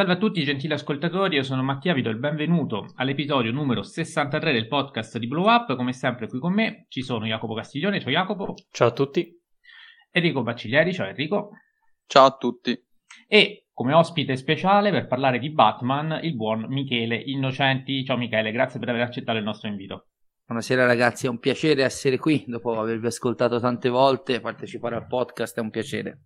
Salve a tutti gentili ascoltatori, io sono Mattia, vi do il benvenuto all'episodio numero 63 del podcast di Blow Up. Come sempre qui con me ci sono Jacopo Castiglione, ciao Jacopo. Ciao a tutti. Enrico Bacciglieri, ciao Enrico. Ciao a tutti. E come ospite speciale per parlare di Batman il buon Michele Innocenti. Ciao Michele, grazie per aver accettato il nostro invito. Buonasera ragazzi, è un piacere essere qui dopo avervi ascoltato tante volte, partecipare al podcast è un piacere.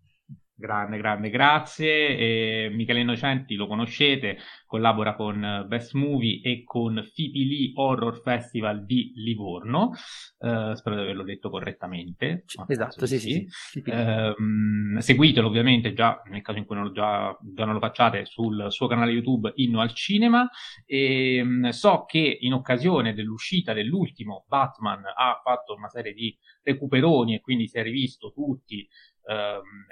Grande, grande, grazie. E Michele Innocenti lo conoscete, collabora con Best Movie e con Fipili Horror Festival di Livorno. Uh, spero di averlo detto correttamente. Esatto, sì, sì. sì. Uh, seguitelo ovviamente già nel caso in cui non lo, già, già non lo facciate sul suo canale YouTube Inno al Cinema. E um, so che in occasione dell'uscita dell'ultimo Batman ha fatto una serie di recuperoni e quindi si è rivisto tutti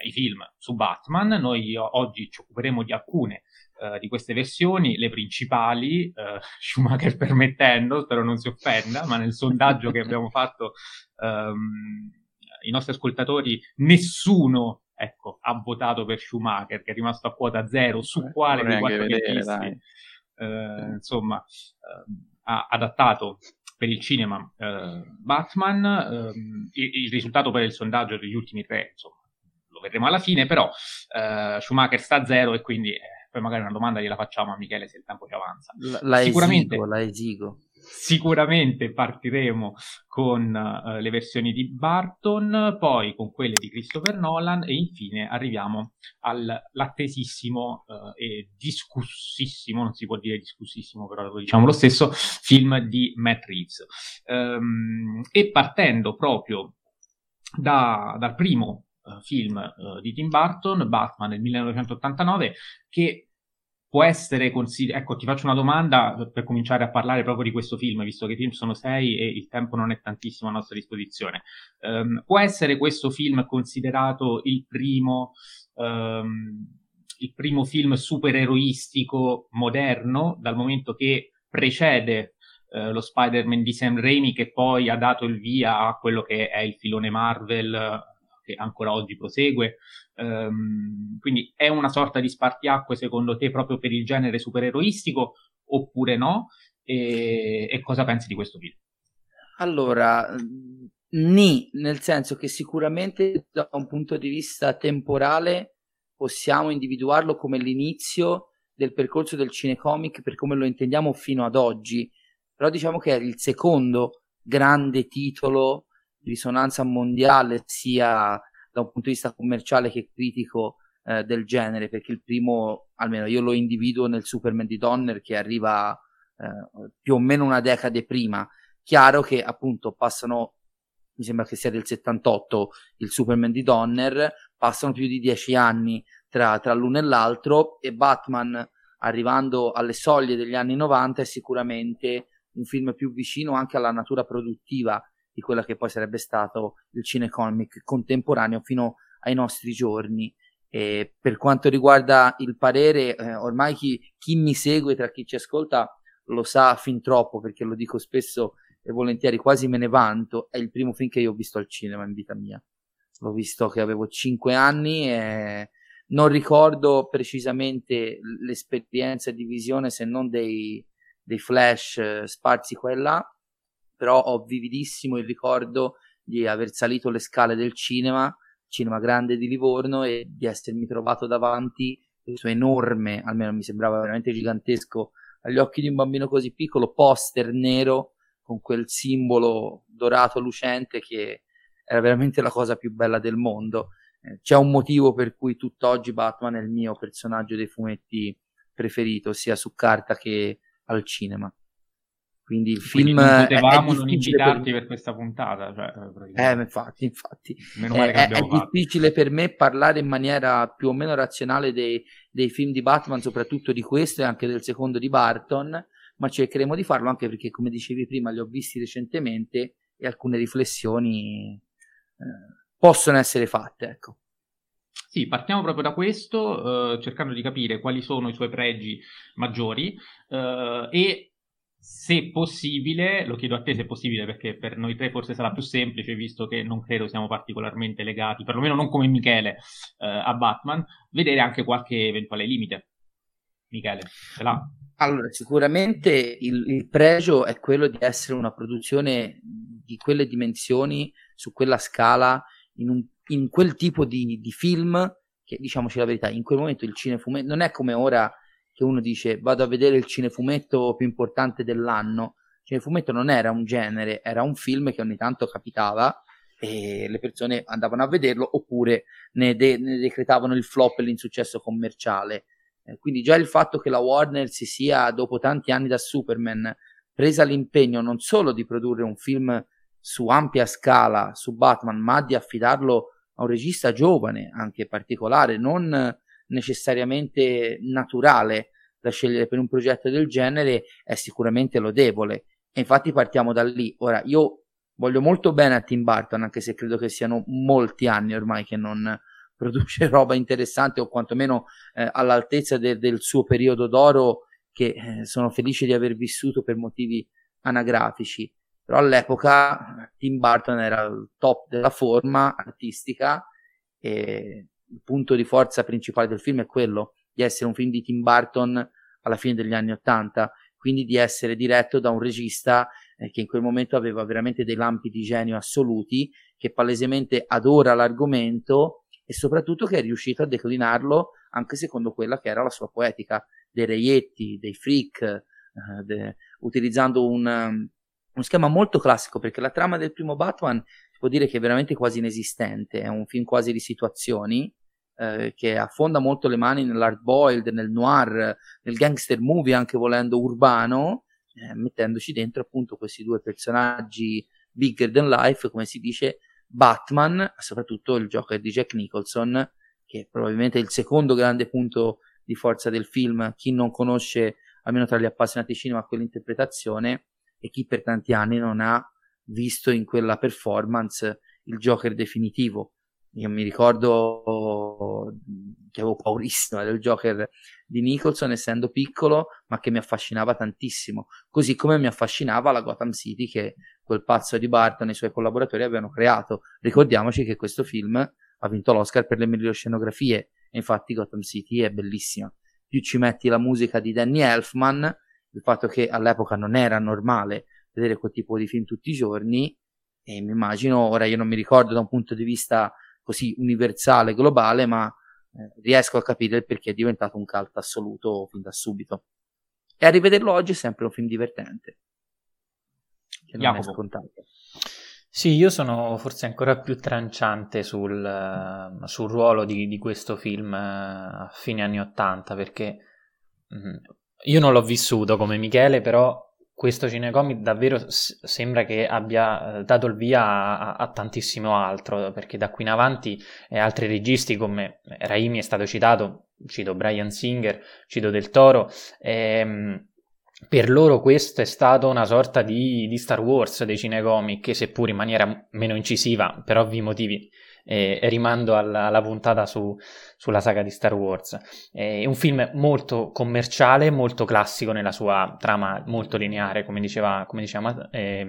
i film su Batman. Noi oggi ci occuperemo di alcune eh, di queste versioni, le principali, eh, Schumacher permettendo, spero non si offenda, ma nel sondaggio che abbiamo fatto ehm, i nostri ascoltatori, nessuno ecco, ha votato per Schumacher, che è rimasto a quota zero, su eh, quale dei quattro vedere, eh, insomma, eh, ha adattato per il cinema eh, Batman, ehm, il, il, risultato per il sondaggio degli ultimi tre, insomma, vedremo alla fine, però eh, Schumacher sta a zero e quindi eh, poi magari una domanda gliela facciamo a Michele se il tempo ci avanza. La, sicuramente, esigo, la esigo. Sicuramente partiremo con uh, le versioni di Barton, poi con quelle di Christopher Nolan e infine arriviamo all'attesissimo uh, e discussissimo, non si può dire discussissimo, però lo diciamo lo stesso, film di Matt Reeves. Um, e partendo proprio da, dal primo uh, film uh, di Tim Burton, Batman del 1989, che può essere considerato... Ecco, ti faccio una domanda per cominciare a parlare proprio di questo film, visto che i film sono sei e il tempo non è tantissimo a nostra disposizione. Um, può essere questo film considerato il primo... Um, il primo film supereroistico moderno, dal momento che precede eh, lo Spider-Man di Sam Raimi, che poi ha dato il via a quello che è il filone Marvel che ancora oggi prosegue. Um, quindi è una sorta di spartiacque secondo te proprio per il genere supereroistico oppure no? E, e cosa pensi di questo film? Allora, ni, nel senso che sicuramente da un punto di vista temporale possiamo individuarlo come l'inizio del percorso del cinecomic per come lo intendiamo fino ad oggi, però diciamo che è il secondo grande titolo risonanza mondiale sia da un punto di vista commerciale che critico eh, del genere, perché il primo, almeno io lo individuo nel Superman di Donner che arriva eh, più o meno una decade prima. Chiaro che appunto passano, mi sembra che sia del 78 il Superman di Donner, passano più di dieci anni tra, tra l'uno e l'altro e Batman arrivando alle soglie degli anni 90 è sicuramente un film più vicino anche alla natura produttiva di quella che poi sarebbe stato il cinecomic contemporaneo fino ai nostri giorni. E per quanto riguarda il parere, eh, ormai chi, chi, mi segue tra chi ci ascolta lo sa fin troppo perché lo dico spesso e volentieri, quasi me ne vanto. È il primo film che io ho visto al cinema in vita mia. L'ho visto che avevo 5 anni e non ricordo precisamente l'esperienza di visione se non dei, dei flash eh, sparsi qua e là però ho vividissimo il ricordo di aver salito le scale del cinema, cinema grande di Livorno e di essermi trovato davanti questo enorme, almeno mi sembrava veramente gigantesco agli occhi di un bambino così piccolo, poster nero con quel simbolo dorato lucente che era veramente la cosa più bella del mondo. Eh, c'è un motivo per cui tutt'oggi Batman è il mio personaggio dei fumetti preferito, sia su carta che al cinema. Quindi il film Quindi non potevamo non invitarti per... per... questa puntata. Cioè, eh, infatti, infatti. È, è, è difficile per me parlare in maniera più o meno razionale dei, dei, film di Batman, soprattutto di questo e anche del secondo di Barton, ma cercheremo di farlo anche perché, come dicevi prima, li ho visti recentemente e alcune riflessioni eh, possono essere fatte. Ecco. Sì, partiamo proprio da questo, eh, cercando di capire quali sono i suoi pregi maggiori eh, e se possibile, lo chiedo a te se è possibile perché per noi tre forse sarà più semplice visto che non credo siamo particolarmente legati, perlomeno non come Michele, eh, a Batman, vedere anche qualche eventuale limite. Michele, ce l'ha? Allora, sicuramente il, il, pregio è quello di essere una produzione di quelle dimensioni, su quella scala, in, un, in quel tipo di, di, film che, diciamoci la verità, in quel momento il cinefumetto non è come ora che uno dice vado a vedere il cinefumetto più importante dell'anno. Il cinefumetto non era un genere, era un film che ogni tanto capitava e le persone andavano a vederlo oppure ne, de- ne decretavano il flop e l'insuccesso commerciale. Eh, quindi già il fatto che la Warner si sia, dopo tanti anni da Superman, presa l'impegno non solo di produrre un film su ampia scala su Batman, ma di affidarlo a un regista giovane, anche particolare, non necessariamente naturale da scegliere per un progetto del genere, è sicuramente lodevole. E infatti partiamo da lì. Ora, io voglio molto bene a Tim Burton, anche se credo che siano molti anni ormai che non, produce roba interessante o quantomeno eh, all'altezza de- del suo periodo d'oro che eh, sono felice di aver vissuto per motivi anagrafici. Però all'epoca Tim Burton era il top della forma artistica e il punto di forza principale del film è quello di essere un film di Tim Burton alla fine degli anni Ottanta, quindi di essere diretto da un regista eh, che in quel momento aveva veramente dei lampi di genio assoluti, che palesemente adora l'argomento e soprattutto che è riuscito a declinarlo anche secondo quella che era la sua poetica dei reietti, dei freak, eh, de, utilizzando un, um, uno schema molto classico perché la trama del primo Batman si può dire che è veramente quasi inesistente, è un film quasi di situazioni eh, che affonda molto le mani nell'hard boiled, nel noir, nel gangster movie anche volendo urbano, eh, mettendoci dentro appunto questi due personaggi bigger than life, come si dice, Batman, soprattutto il Joker di Jack Nicholson, che probabilmente è il secondo grande punto di forza del film. Chi non conosce, almeno tra gli appassionati cinema, quell'interpretazione e chi per tanti anni non ha visto in quella performance il Joker definitivo. Io mi ricordo che avevo paurissima del Joker di Nicholson essendo piccolo, ma che mi affascinava tantissimo, così come mi affascinava la Gotham City che quel pazzo di Barton e i suoi collaboratori avevano creato. Ricordiamoci che questo film ha vinto l'Oscar per le migliori scenografie, e infatti Gotham City è bellissima. Più ci metti la musica di Danny Elfman, il fatto che all'epoca non era normale vedere quel tipo di film tutti i giorni, e mi immagino, ora io non mi ricordo da un punto di vista così universale, globale, ma eh, riesco a capire il perché è diventato un cult assoluto fin da subito. E a rivederlo oggi è sempre un film divertente. Che non Jacopo. è scontato. Sì, io sono forse ancora più tranciante sul, uh, sul ruolo di, di, questo film uh, a fine anni Ottanta perché uh, io non l'ho vissuto come Michele, però questo cinecomic davvero s- sembra che abbia eh, dato il via a, a, tantissimo altro, perché da qui in avanti eh, altri registi come Raimi è stato citato, cito Brian Singer, cito Del Toro, ehm, per loro questo è stato una sorta di, di Star Wars dei cinecomic, seppur in maniera meno incisiva, per ovvi motivi e, rimando alla, alla puntata su, sulla saga di Star Wars. È un film molto commerciale, molto classico nella sua trama molto lineare, come diceva, come diceva eh,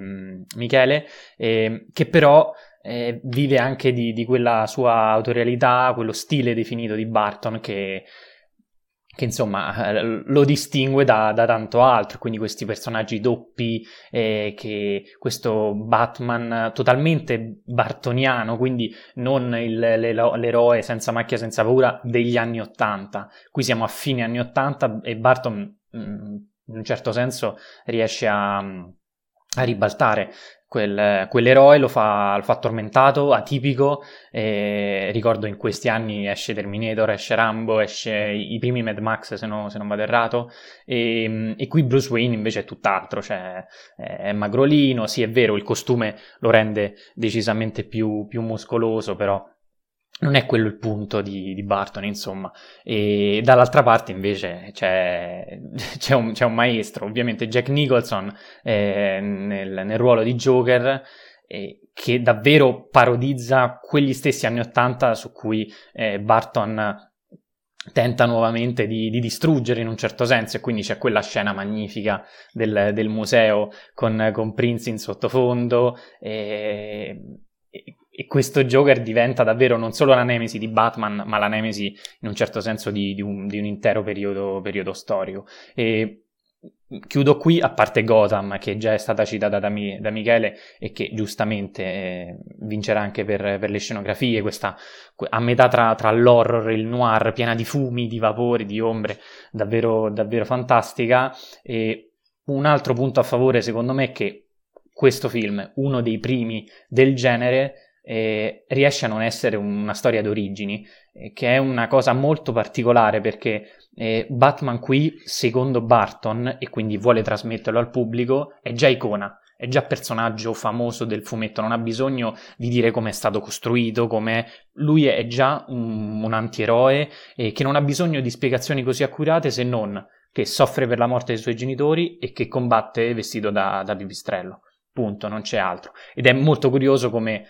Michele, eh, che però eh, vive anche di, di, quella sua autorialità, quello stile definito di Barton che che insomma eh, lo distingue da, da, tanto altro, quindi questi personaggi doppi, eh, che questo Batman totalmente bartoniano, quindi non il, l'eroe senza macchia, senza paura degli anni Ottanta. Qui siamo a fine anni Ottanta e Barton mm, in un certo senso riesce a, a ribaltare. Quel, quell'eroe lo fa, lo fa tormentato, atipico, e ricordo in questi anni esce Terminator, esce Rambo, esce i primi Mad Max se, no, se non vado errato, e, e, qui Bruce Wayne invece è tutt'altro, cioè è magrolino, sì è vero, il costume lo rende decisamente più, più muscoloso, però non è quello il punto di, di, Barton, insomma. E dall'altra parte invece c'è, c'è, un, c'è un, maestro, ovviamente Jack Nicholson eh, nel, nel, ruolo di Joker, eh, che davvero parodizza quegli stessi anni Ottanta su cui eh, Barton tenta nuovamente di, di, distruggere in un certo senso e quindi c'è quella scena magnifica del, del museo con, con Prince in sottofondo e, e questo Joker diventa davvero non solo la nemesi di Batman, ma la nemesi in un certo senso di, di, un, di un, intero periodo, periodo storico. E chiudo qui, a parte Gotham, che già è stata citata da, Mi, da Michele e che giustamente eh, vincerà anche per, per, le scenografie, questa a metà tra, tra, l'horror e il noir, piena di fumi, di vapori, di ombre, davvero, davvero fantastica. E un altro punto a favore, secondo me, è che questo film, uno dei primi del genere, eh, riesce a non essere una storia d'origini, eh, che è una cosa molto particolare perché eh, Batman qui, secondo Barton, e quindi vuole trasmetterlo al pubblico, è già icona, è già personaggio famoso del fumetto, non ha bisogno di dire come è stato costruito, come lui è già un, un antieroe e che non ha bisogno di spiegazioni così accurate se non che soffre per la morte dei suoi genitori e che combatte vestito da, da pipistrello. Punto, non c'è altro. Ed è molto curioso come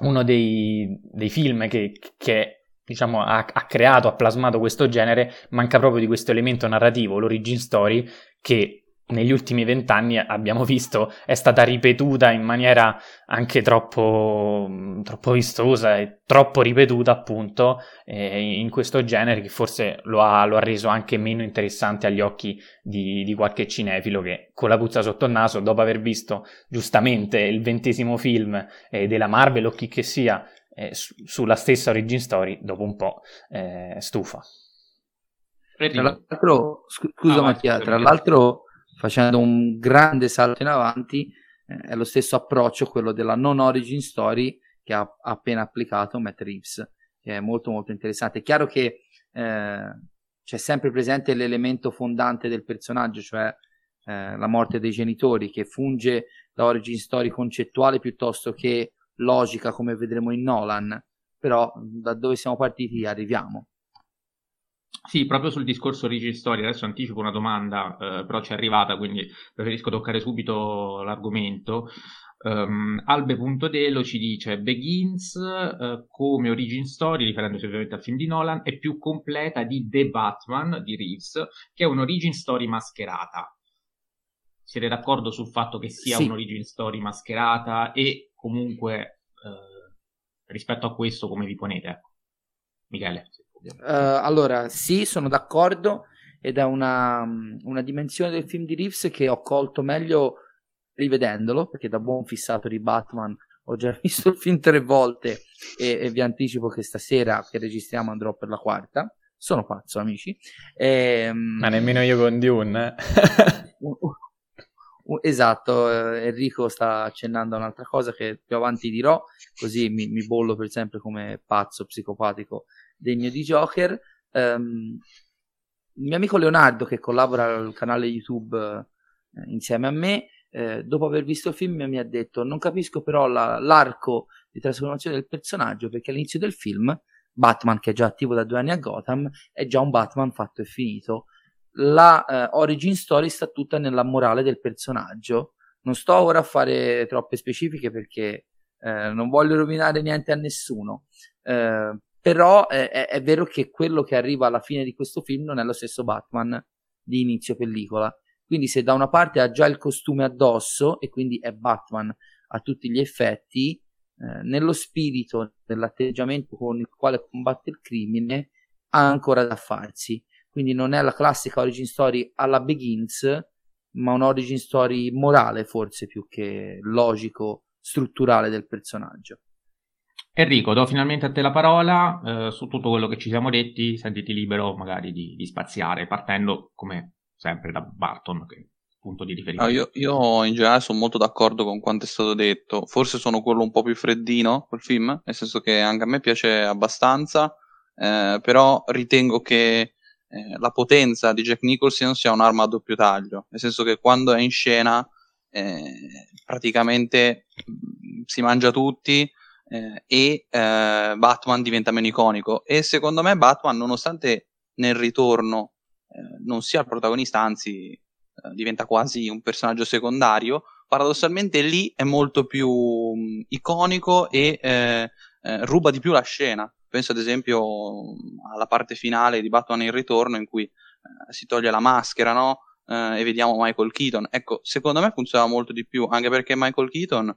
uno dei, dei film che, che diciamo, ha, ha, creato, ha plasmato questo genere, manca proprio di questo elemento narrativo, l'origin story, che negli ultimi vent'anni abbiamo visto è stata ripetuta in maniera anche troppo, troppo vistosa e troppo ripetuta appunto eh, in questo genere che forse lo ha, lo ha, reso anche meno interessante agli occhi di, di, qualche cinefilo che con la puzza sotto il naso dopo aver visto giustamente il ventesimo film eh, della Marvel o chi che sia eh, su, sulla stessa origin story dopo un po' eh, stufa. Tra l'altro, scusa ah, Mattia, tra l'altro facendo un grande salto in avanti, eh, è lo stesso approccio quello della non origin story che ha appena applicato Matt Reeves, che è molto molto interessante. È chiaro che eh, c'è sempre presente l'elemento fondante del personaggio, cioè eh, la morte dei genitori, che funge da origin story concettuale piuttosto che logica come vedremo in Nolan, però da dove siamo partiti arriviamo. Sì, proprio sul discorso origin story, adesso anticipo una domanda, eh, però ci è arrivata, quindi preferisco toccare subito l'argomento. Um, Albe.delo ci dice Begins uh, come origin story, riferendosi ovviamente al film di Nolan, è più completa di The Batman di Reeves, che è un'origin story mascherata. Siete d'accordo sul fatto che sia sì. un'origin story mascherata e comunque uh, rispetto a questo come vi ponete? Michele. Uh, allora, sì, sono d'accordo ed è una, una, dimensione del film di Reeves che ho colto meglio rivedendolo, perché da buon fissato di Batman ho già visto il film tre volte e, e vi anticipo che stasera che registriamo andrò per la quarta. Sono pazzo, amici. E, ehm, Ma nemmeno io con Dune. esatto, eh, Enrico sta accennando a un'altra cosa che più avanti dirò, così mi, mi bollo per sempre come pazzo psicopatico degno di Joker. Um, il mio amico Leonardo, che collabora al canale YouTube eh, insieme a me, eh, dopo aver visto il film mi ha detto non capisco però la, l'arco di trasformazione del personaggio perché all'inizio del film Batman che è già attivo da due anni a Gotham è già un Batman fatto e finito. La eh, origin story sta tutta nella morale del personaggio. Non sto ora a fare troppe specifiche perché eh, non voglio rovinare niente a nessuno. Eh, però è, è, è, vero che quello che arriva alla fine di questo film non è lo stesso Batman di inizio pellicola. Quindi se da una parte ha già il costume addosso e quindi è Batman a tutti gli effetti, eh, nello spirito, nell'atteggiamento con il quale combatte il crimine, ha ancora da farsi. Quindi non è la classica origin story alla Begins, ma un'origin story morale forse più che logico, strutturale del personaggio. Enrico, do finalmente a te la parola eh, su tutto quello che ci siamo detti, sentiti libero magari di, di spaziare, partendo come sempre da Barton, che è punto di riferimento. Io, io, in generale sono molto d'accordo con quanto è stato detto, forse sono quello un po' più freddino col film, nel senso che anche a me piace abbastanza, eh, però ritengo che eh, la potenza di Jack Nicholson sia un'arma a doppio taglio, nel senso che quando è in scena eh, praticamente mh, si mangia tutti eh, e eh, Batman diventa meno iconico. E secondo me Batman, nonostante nel ritorno eh, non sia il protagonista, anzi eh, diventa quasi un personaggio secondario, paradossalmente lì è molto più mh, iconico e eh, eh, ruba di più la scena. Penso ad esempio alla parte finale di Batman in ritorno in cui si toglie la maschera, no? e vediamo Michael Keaton. Ecco, secondo me funziona molto di più, anche perché Michael Keaton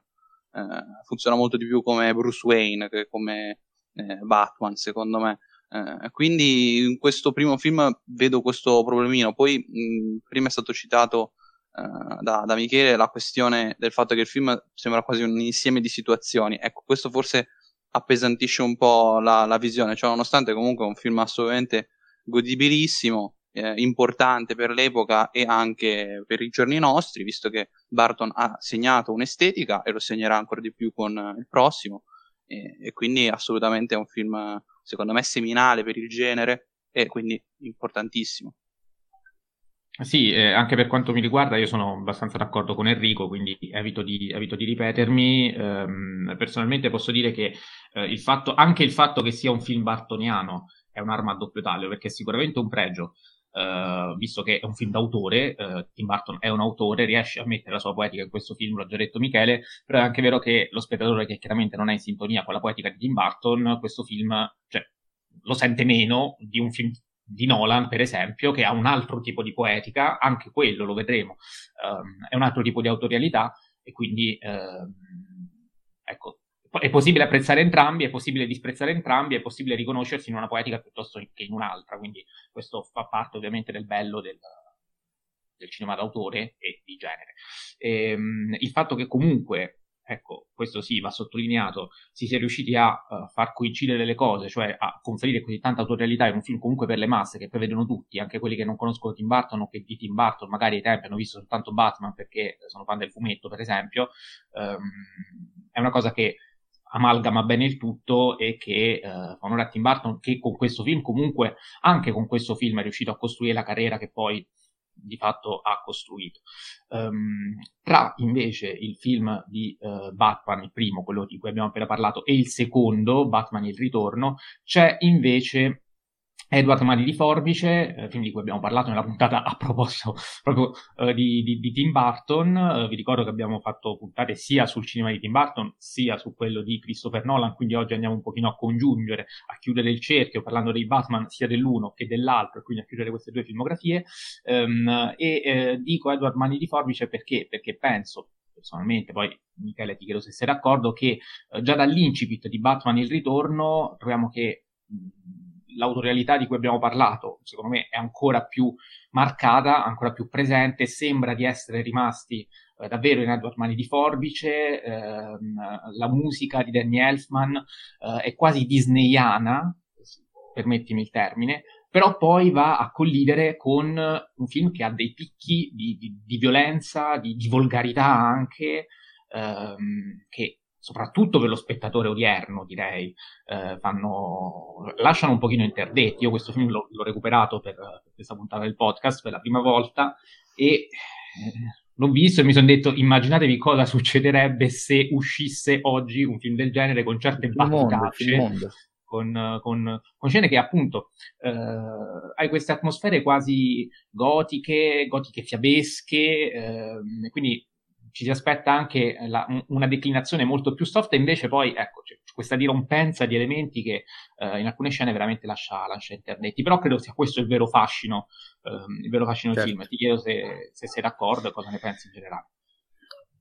eh, funziona molto di più come Bruce Wayne che come eh, Batman, secondo me. Eh, quindi in questo primo film vedo questo problemino. Poi mh, prima è stato citato uh, da, da, Michele la questione del fatto che il film sembra quasi un insieme di situazioni. Ecco, questo forse appesantisce un po' la, la visione, cioè nonostante comunque è un film assolutamente godibilissimo, eh, importante per l'epoca e anche per i giorni nostri, visto che Barton ha segnato un'estetica e lo segnerà ancora di più con il prossimo. E, e quindi assolutamente è un film, secondo me, seminale per il genere e quindi importantissimo. Sì, eh, anche per quanto mi riguarda, io sono abbastanza d'accordo con Enrico, quindi evito di, evito di ripetermi. Ehm, personalmente posso dire che eh, il fatto, anche il fatto che sia un film bartoniano è un'arma a doppio taglio, perché è sicuramente un pregio. Uh, visto che è un film d'autore, uh, Tim Burton è un autore, riesce a mettere la sua poetica in questo film, l'ha già detto Michele, però è anche vero che lo spettatore che chiaramente non è in sintonia con la poetica di Tim Burton, questo film cioè, lo sente meno di un film di Nolan, per esempio, che ha un altro tipo di poetica, anche quello lo vedremo, um, è un altro tipo di autorialità e quindi uh, ecco, è possibile apprezzare entrambi, è possibile disprezzare entrambi, è possibile riconoscersi in una poetica piuttosto che in un'altra, quindi questo fa parte ovviamente del bello del, del cinema d'autore e di genere. E, um, il fatto che comunque ecco, questo sì, va sottolineato, si sia riusciti a uh, far coincidere le cose, cioè a conferire così tanta autorialità in un film comunque per le masse che prevedono tutti, anche quelli che non conoscono Tim Burton o che di Tim Burton magari ai tempi hanno visto soltanto Batman perché sono fan del fumetto, per esempio, um, è una cosa che amalgama bene il tutto e che uh, fa onore a Tim Burton che con questo film comunque anche con questo film è riuscito a costruire la carriera che poi di fatto ha costruito. Um, tra invece il film di uh, Batman, il primo, quello di cui abbiamo appena parlato, e il secondo, Batman il ritorno, c'è invece Edward Mani di Forbice, eh, film di cui abbiamo parlato nella puntata a proposito proprio eh, di, di, di, Tim Burton. Eh, vi ricordo che abbiamo fatto puntate sia sul cinema di Tim Burton sia su quello di Christopher Nolan, quindi oggi andiamo un pochino a congiungere, a chiudere il cerchio parlando dei Batman sia dell'uno che dell'altro, e quindi a chiudere queste due filmografie. Um, e eh, dico Edward Mani di Forbice perché? Perché penso personalmente, poi Michele ti chiedo se sei d'accordo, che eh, già dall'incipit di Batman il ritorno troviamo che l'autorialità di cui abbiamo parlato, secondo me, è ancora più marcata, ancora più presente, sembra di essere rimasti eh, davvero in Edward Mani di Forbice, ehm, la musica di Danny Elfman eh, è quasi disneyana, permettimi il termine, però poi va a collidere con un film che ha dei picchi di, di, di violenza, di, di, volgarità anche, ehm, che soprattutto per lo spettatore odierno, direi, eh, fanno, lasciano un pochino interdetti. Io questo film l'ho, l'ho recuperato per, per, questa puntata del podcast per la prima volta e eh, l'ho visto e mi sono detto immaginatevi cosa succederebbe se uscisse oggi un film del genere con certe battutacce. Con, con, con, scene che appunto eh, hai queste atmosfere quasi gotiche, gotiche fiabesche, eh, quindi ci si aspetta anche la, una declinazione molto più soft, e invece poi ecco, c'è questa dirompenza di elementi che eh, in alcune scene veramente lascia, lascia internetti. Però credo sia questo il vero fascino, ehm, il vero fascino certo. del film. Ti chiedo se, se sei d'accordo e cosa ne pensi in generale.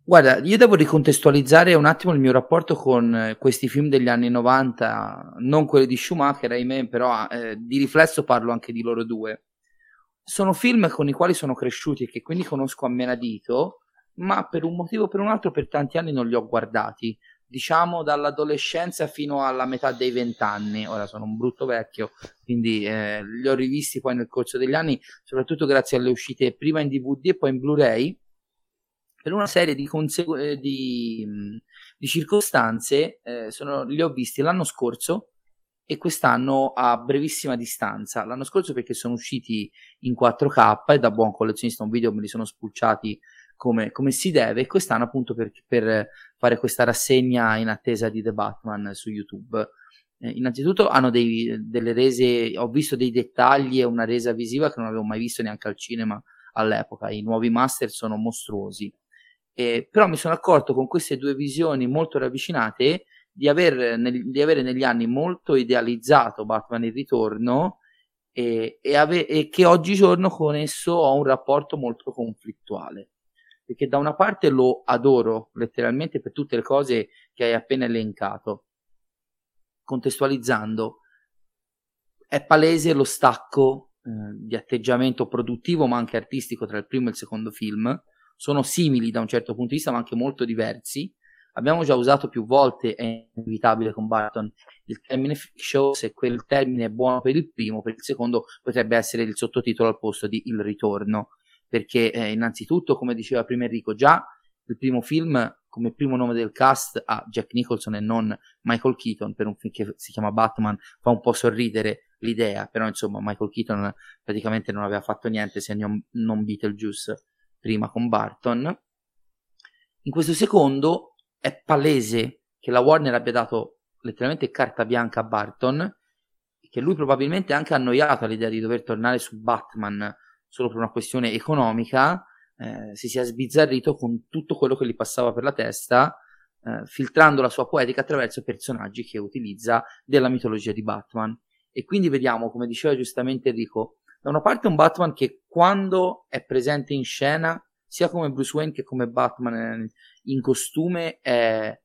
Guarda, io devo ricontestualizzare un attimo il mio rapporto con eh, questi film degli anni 90, non quelli di Schumacher, ahimè, però eh, di riflesso parlo anche di loro due. Sono film con i quali sono cresciuti e che quindi conosco a menadito, ma per un motivo o per un altro per tanti anni non li ho guardati. Diciamo dall'adolescenza fino alla metà dei vent'anni. Ora sono un brutto vecchio, quindi eh, li ho rivisti poi nel corso degli anni, soprattutto grazie alle uscite prima in DVD e poi in Blu-ray. Per una serie di, consegu- eh, di, di circostanze, eh, sono, li ho visti l'anno scorso e quest'anno a brevissima distanza. L'anno scorso perché sono usciti in 4K e da buon collezionista un video me li sono spulciati come, come si deve. E quest'anno, appunto, per, per, fare questa rassegna in attesa di The Batman su YouTube. Eh, innanzitutto hanno dei, delle rese, ho visto dei dettagli e una resa visiva che non avevo mai visto neanche al cinema all'epoca. I nuovi master sono mostruosi. Eh, però mi sono accorto con queste due visioni molto ravvicinate di, aver, nel, di avere negli anni molto idealizzato Batman il ritorno e, e, ave- e che oggigiorno con esso ho un rapporto molto conflittuale perché da una parte lo adoro letteralmente per tutte le cose che hai appena elencato, contestualizzando, è palese lo stacco eh, di atteggiamento produttivo ma anche artistico tra il primo e il secondo film, sono simili da un certo punto di vista ma anche molto diversi. Abbiamo già usato più volte, è inevitabile con Barton, il termine show, se quel termine è buono per il primo, per il secondo potrebbe essere il sottotitolo al posto di Il ritorno perché eh, innanzitutto, come diceva prima Enrico, già il primo film come primo nome del cast ha Jack Nicholson e non Michael Keaton per un film che si chiama Batman, fa un po' sorridere l'idea, però insomma Michael Keaton praticamente non aveva fatto niente se non, Beetlejuice prima con Barton. In questo secondo è palese che la Warner abbia dato letteralmente carta bianca a Barton che lui probabilmente è anche annoiato all'idea di dover tornare su Batman solo per una questione economica, eh, si sia sbizzarrito con tutto quello che gli passava per la testa, eh, filtrando la sua poetica attraverso personaggi che utilizza della mitologia di Batman. E quindi vediamo, come diceva giustamente Enrico, da una parte un Batman che quando è presente in scena, sia come Bruce Wayne che come Batman in costume, è,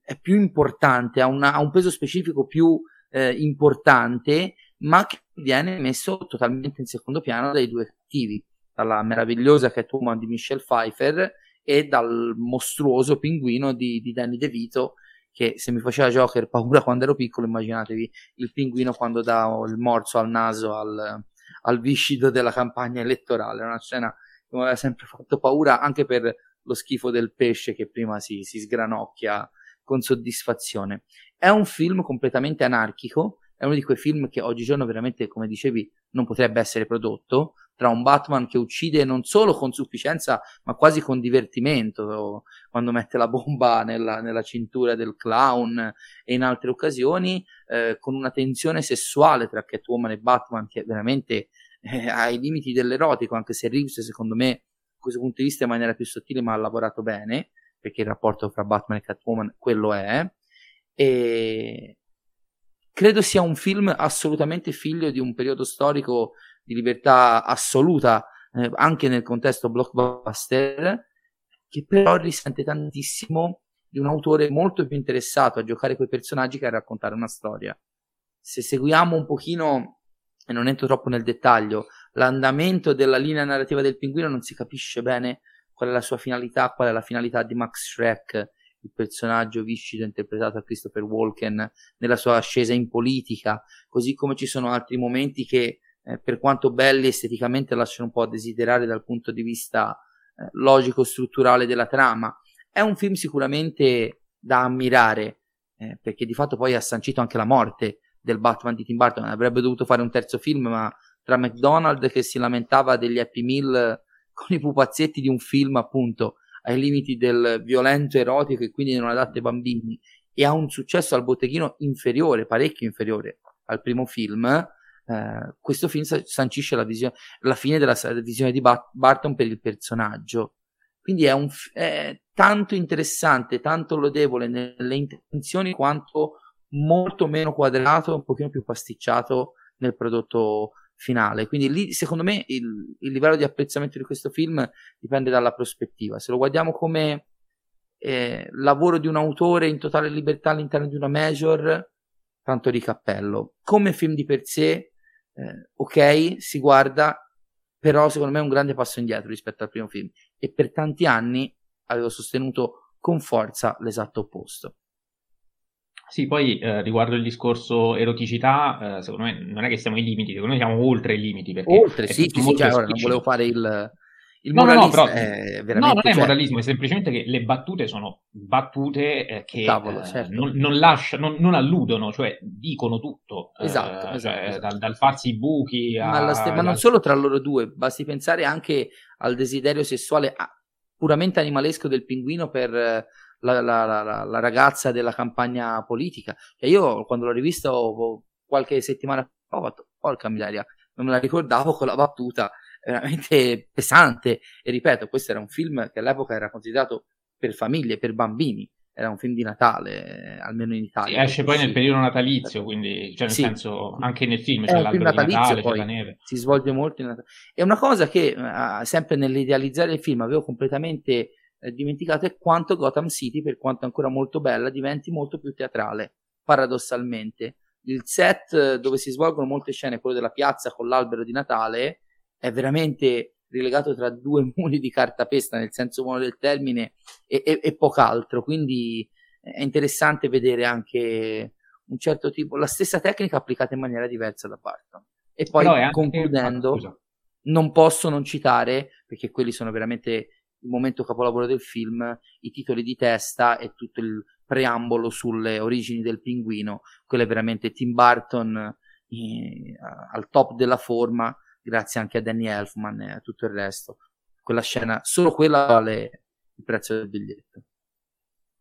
è più importante, ha, una, ha, un peso specifico più eh, importante ma che viene messo totalmente in secondo piano dai due cattivi, dalla meravigliosa Catwoman di Michelle Pfeiffer e dal mostruoso pinguino di, di Danny DeVito che se mi faceva Joker paura quando ero piccolo immaginatevi il pinguino quando dà il morso al naso al, al viscido della campagna elettorale, una scena che mi aveva sempre fatto paura anche per lo schifo del pesce che prima si, si sgranocchia con soddisfazione. È un film completamente anarchico è uno di quei film che oggigiorno veramente, come dicevi, non potrebbe essere prodotto, tra un Batman che uccide non solo con sufficienza, ma quasi con divertimento, quando mette la bomba nella, nella cintura del clown e in altre occasioni, eh, con una tensione sessuale tra Catwoman e Batman che veramente eh, ai limiti dell'erotico, anche se Reeves secondo me, da questo punto di vista in maniera più sottile, ma ha lavorato bene, perché il rapporto fra Batman e Catwoman quello è, e, credo sia un film assolutamente figlio di un periodo storico di libertà assoluta, eh, anche nel contesto blockbuster, che però risente tantissimo di un autore molto più interessato a giocare quei personaggi che a raccontare una storia. Se seguiamo un pochino, e non entro troppo nel dettaglio, l'andamento della linea narrativa del pinguino non si capisce bene qual è la sua finalità, qual è la finalità di Max Shrek, il personaggio viscido interpretato da Christopher Walken nella sua ascesa in politica, così come ci sono altri momenti che eh, per quanto belli esteticamente lasciano un po' a desiderare dal punto di vista eh, logico-strutturale della trama. È un film sicuramente da ammirare, eh, perché di fatto poi ha sancito anche la morte del Batman di Tim Burton. Avrebbe dovuto fare un terzo film, ma tra McDonald che si lamentava degli Happy Meal con i pupazzetti di un film, appunto, ai limiti del violento erotico e quindi non adatto ai bambini e ha un successo al botteghino inferiore, parecchio inferiore al primo film, eh, questo film sancisce la, visio- la fine della visione di Bat- Barton per il personaggio. Quindi è, un, è tanto interessante, tanto lodevole nelle intenzioni quanto molto meno quadrato, un pochino più pasticciato nel prodotto finale. Quindi lì, secondo me, il, il, livello di apprezzamento di questo film dipende dalla prospettiva. Se lo guardiamo come eh, lavoro di un autore in totale libertà all'interno di una major, tanto di cappello. Come film di per sé, eh, ok, si guarda, però secondo me è un grande passo indietro rispetto al primo film. E per tanti anni avevo sostenuto con forza l'esatto opposto. Sì, poi eh, riguardo il discorso eroticità, eh, secondo me non è che siamo ai limiti, secondo me siamo oltre i limiti. Oltre, sì, sì, sì, ora non volevo fare il, il no, no, no, però, è veramente, no, non è cioè... moralismo, è semplicemente che le battute sono battute eh, che Cavolo, eh, certo. non, non, lascia, non, non, alludono, cioè dicono tutto. Esatto, eh, esatto, cioè, esatto. Dal, dal, farsi i buchi a... Ma, st- ma non solo tra loro due, basti pensare anche al desiderio sessuale puramente animalesco del pinguino per la, la, la, la, ragazza della campagna politica. E io quando l'ho rivista qualche settimana fa ho fatto, porca miseria, non me la ricordavo con la battuta veramente pesante. E ripeto, questo era un film che all'epoca era considerato per famiglie, per bambini. era un film di Natale, almeno in Italia. Sì, esce poi nel periodo natalizio, quindi cioè nel sì. senso anche nel film c'è l'albero di Natale, c'è la neve. Si svolge molto in Natale. E una cosa che uh, sempre nell'idealizzare il film avevo completamente eh, dimenticato è quanto Gotham City, per quanto ancora molto bella, diventi molto più teatrale, paradossalmente. Il set dove si svolgono molte scene, quello della piazza con l'albero di Natale, è veramente rilegato tra due muli di cartapesta nel senso buono del termine e, e, e poco altro. Quindi è interessante vedere anche un certo tipo, la stessa tecnica applicata in maniera diversa da Barton. E poi concludendo, ah, non posso non citare, perché quelli sono veramente il momento capolavoro del film, i titoli di testa e tutto il preambolo sulle origini del pinguino. Quello è veramente Tim Burton eh, al top della forma grazie anche a Danny Elfman e a tutto il resto. Quella scena, solo quella vale il prezzo del biglietto.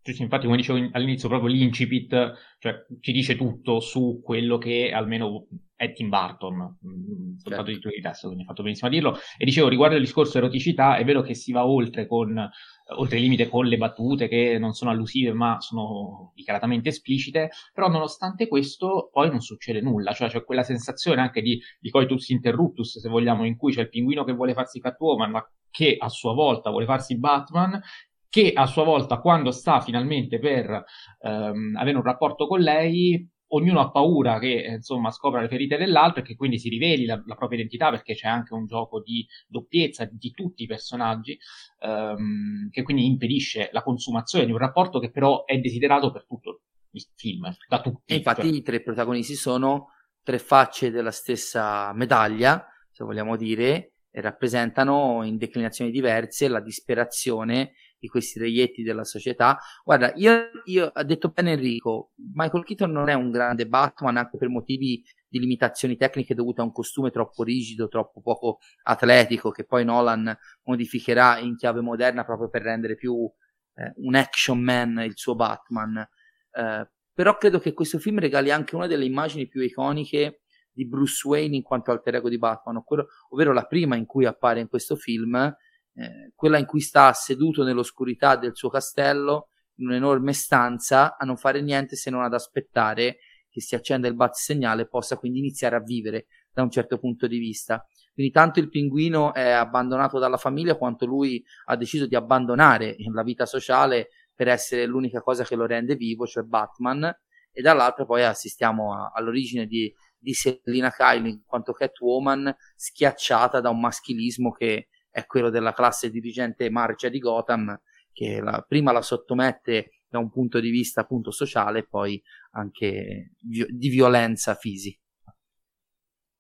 Cioè, infatti, come dicevo all'inizio, proprio l'incipit cioè, ci dice tutto su quello che almeno è Tim Burton, mm, soltanto certo. di testo, quindi hai fatto benissimo a dirlo. E dicevo, riguardo il discorso eroticità, è vero che si va oltre, con, oltre il limite con le battute che non sono allusive ma sono dichiaratamente esplicite, però nonostante questo poi non succede nulla, cioè c'è quella sensazione anche di, di coitus interruptus, se vogliamo, in cui c'è il pinguino che vuole farsi Catwoman, ma che a sua volta vuole farsi Batman, che a sua volta, quando sta finalmente per ehm, avere un rapporto con lei, ognuno ha paura che insomma scopra le ferite dell'altro e che quindi si riveli la, la, propria identità perché c'è anche un gioco di doppiezza di tutti i personaggi ehm, che quindi impedisce la consumazione di un rapporto che però è desiderato per tutto il film, da tutti. E infatti cioè. i tre protagonisti sono tre facce della stessa medaglia, se vogliamo dire, e rappresentano in declinazioni diverse la disperazione di questi reietti della società. Guarda, io, io ha detto bene Enrico, Michael Keaton non è un grande Batman anche per motivi di limitazioni tecniche dovute a un costume troppo rigido, troppo poco atletico, che poi Nolan modificherà in chiave moderna proprio per rendere più eh, un action man il suo Batman. Eh, però credo che questo film regali anche una delle immagini più iconiche di Bruce Wayne in quanto alter ego di Batman, ovvero, ovvero la prima in cui appare in questo film, eh, quella in cui sta seduto nell'oscurità del suo castello, in un'enorme stanza, a non fare niente se non ad aspettare che si accenda il bat segnale e possa quindi iniziare a vivere da un certo punto di vista. Quindi tanto il pinguino è abbandonato dalla famiglia quanto lui ha deciso di abbandonare la vita sociale per essere l'unica cosa che lo rende vivo, cioè Batman, e dall'altra poi assistiamo a, all'origine di, di Selina Kyle in quanto Catwoman schiacciata da un maschilismo che è quello della classe dirigente marcia di Gotham, che la, prima la sottomette da un punto di vista appunto sociale e poi anche vi- di violenza fisica.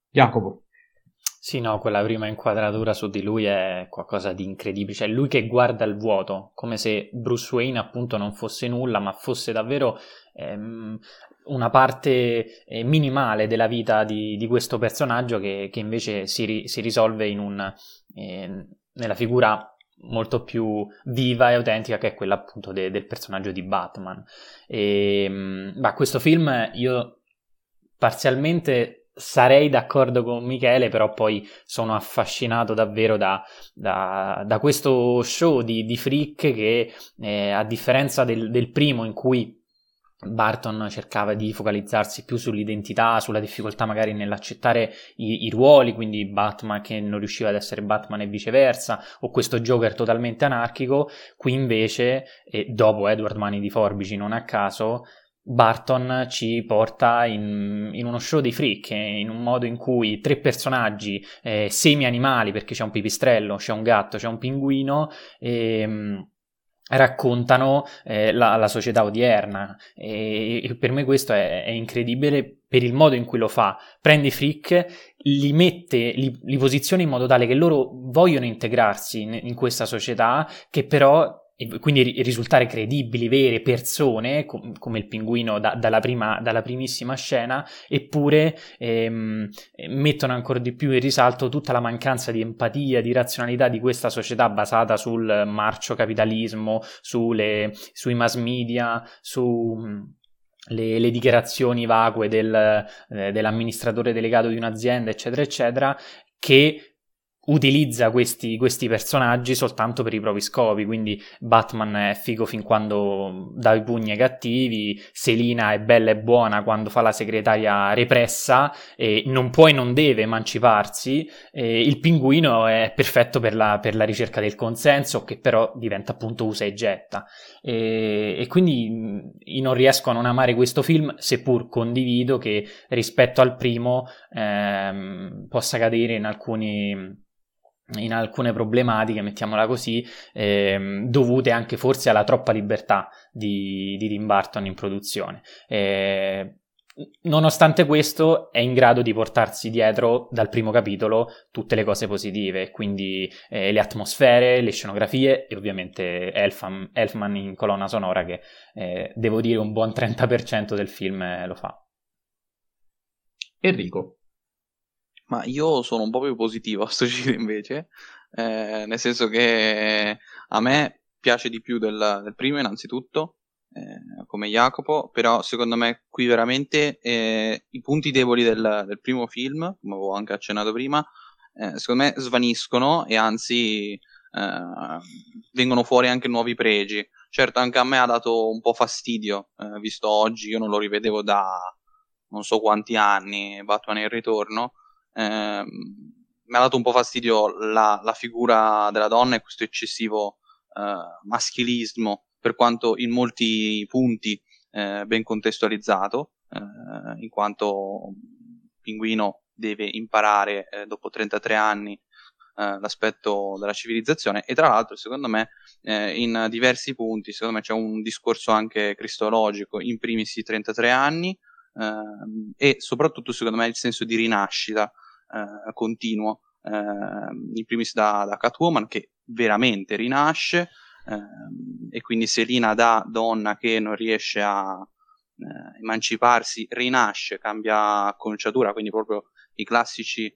Jacopo. Sì, no, quella prima inquadratura su di lui è qualcosa di incredibile, cioè lui che guarda il vuoto, come se Bruce Wayne appunto non fosse nulla, ma fosse davvero ehm, una parte eh, minimale della vita di, di questo personaggio che, che invece si, ri, si, risolve in un, eh, nella figura molto più viva e autentica che è quella appunto de, del personaggio di Batman. E, ma questo film io parzialmente sarei d'accordo con Michele, però poi sono affascinato davvero da, da, da questo show di, di Freak che eh, a differenza del, del primo in cui Barton cercava di focalizzarsi più sull'identità, sulla difficoltà magari nell'accettare i, i, ruoli, quindi Batman che non riusciva ad essere Batman e viceversa, o questo Joker totalmente anarchico. Qui invece, e dopo Edward Mani di Forbici, non a caso, Barton ci porta in, in, uno show dei freak, in un modo in cui tre personaggi eh, semi-animali, perché c'è un pipistrello, c'è un gatto, c'è un pinguino, e, ehm, raccontano eh, la, la, società odierna. E, e, per me questo è, è, incredibile per il modo in cui lo fa. Prende i freak li mette li, li posiziona in modo tale che loro vogliono integrarsi in, in questa società che però e quindi risultare credibili, vere persone, com- come il pinguino da- dalla, prima, dalla, primissima scena, eppure ehm, mettono ancora di più in risalto tutta la mancanza di empatia, di razionalità di questa società basata sul marcio capitalismo, sulle, sui mass media, su... Le, le, dichiarazioni vacue del, eh, dell'amministratore delegato di un'azienda, eccetera, eccetera, che utilizza questi, questi, personaggi soltanto per i propri scopi, quindi Batman è figo fin quando dà i pugni ai cattivi, Selina è bella e buona quando fa la segretaria repressa e non può e non deve emanciparsi, il pinguino è perfetto per la, per la, ricerca del consenso che però diventa appunto usa e getta. E, e quindi non riesco a non amare questo film seppur condivido che rispetto al primo ehm, possa cadere in alcuni in alcune problematiche, mettiamola così, ehm, dovute anche forse alla troppa libertà di, di Tim Burton in produzione. Eh, nonostante questo, è in grado di portarsi dietro dal primo capitolo tutte le cose positive, quindi eh, le atmosfere, le scenografie e ovviamente Elfman, Elfman in colonna sonora che eh, devo dire un buon 30% del film eh, lo fa. Enrico. Ma io sono un po' più positivo a sto giro invece, eh, nel senso che a me piace di più del, del primo innanzitutto, eh, come Jacopo, però secondo me qui veramente eh, i punti deboli del, del, primo film, come avevo anche accennato prima, eh, secondo me svaniscono e anzi eh, vengono fuori anche nuovi pregi. Certo, anche a me ha dato un po' fastidio, eh, visto oggi, io non lo rivedevo da non so quanti anni, Batman il ritorno, eh, mi ha dato un po' fastidio la, la, figura della donna e questo eccessivo eh, maschilismo, per quanto in molti punti eh, ben contestualizzato, eh, in quanto Pinguino deve imparare eh, dopo 33 anni eh, l'aspetto della civilizzazione. E tra l'altro secondo me in diversi punti secondo me c'è un discorso anche cristologico in primis i 33 anni Uh, e soprattutto secondo me il senso di rinascita uh, continuo, uh, in primis da, da, Catwoman che veramente rinasce ehm, e quindi Selina da donna che non riesce a eh, emanciparsi rinasce, cambia acconciatura, quindi proprio i classici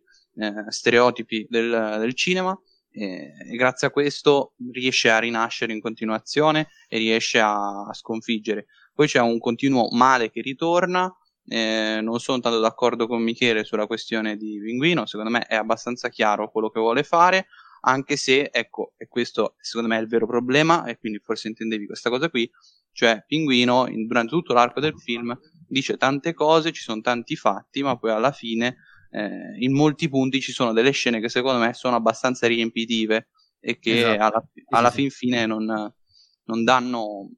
stereotipi del, del cinema. E, grazie a questo riesce a rinascere in continuazione e riesce a, a sconfiggere. Poi c'è un continuo male che ritorna, eh, non sono tanto d'accordo con Michele sulla questione di Pinguino, secondo me è abbastanza chiaro quello che vuole fare, anche se, ecco, e questo secondo me è il vero problema, e quindi forse intendevi questa cosa qui, cioè Pinguino in, durante tutto l'arco del film dice tante cose, ci sono tanti fatti, ma poi alla fine eh, in molti punti ci sono delle scene che secondo me sono abbastanza riempitive e che esatto. alla, alla fin fine non, non danno,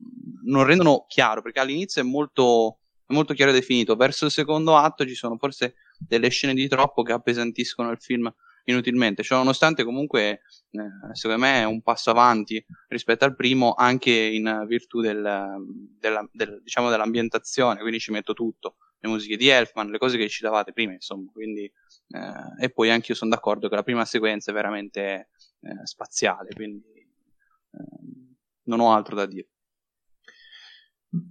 non rendono chiaro, perché all'inizio è molto è molto chiaro e definito. Verso il secondo atto ci sono forse delle scene di troppo che appesantiscono il film inutilmente. Cioè, nonostante comunque, eh, secondo me, è un passo avanti rispetto al primo, anche in virtù del, della, del, diciamo dell'ambientazione. Quindi ci metto tutto. Le musiche di Elfman, le cose che ci davate prima, insomma. Quindi, eh, e poi anche io sono d'accordo che la prima sequenza è veramente eh, spaziale. Quindi eh, non ho altro da dire.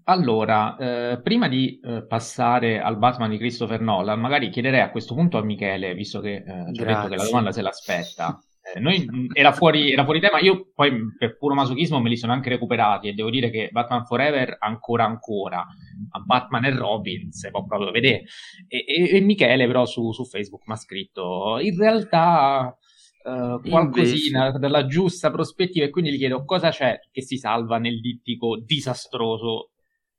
Allora, eh, prima di eh, passare al Batman di Christopher Nolan, magari chiederei a questo punto a Michele, visto che eh, ci detto che la domanda se l'aspetta. Eh, noi, era, fuori, era fuori tema, io poi per puro masochismo me li sono anche recuperati e devo dire che Batman Forever ancora ancora, a Batman e Robin si può proprio vedere. E, e, e Michele però su, su Facebook mi ha scritto, in realtà... Uh, qualcosina Invece. dalla giusta prospettiva e quindi gli chiedo cosa c'è che si salva nel dittico disastroso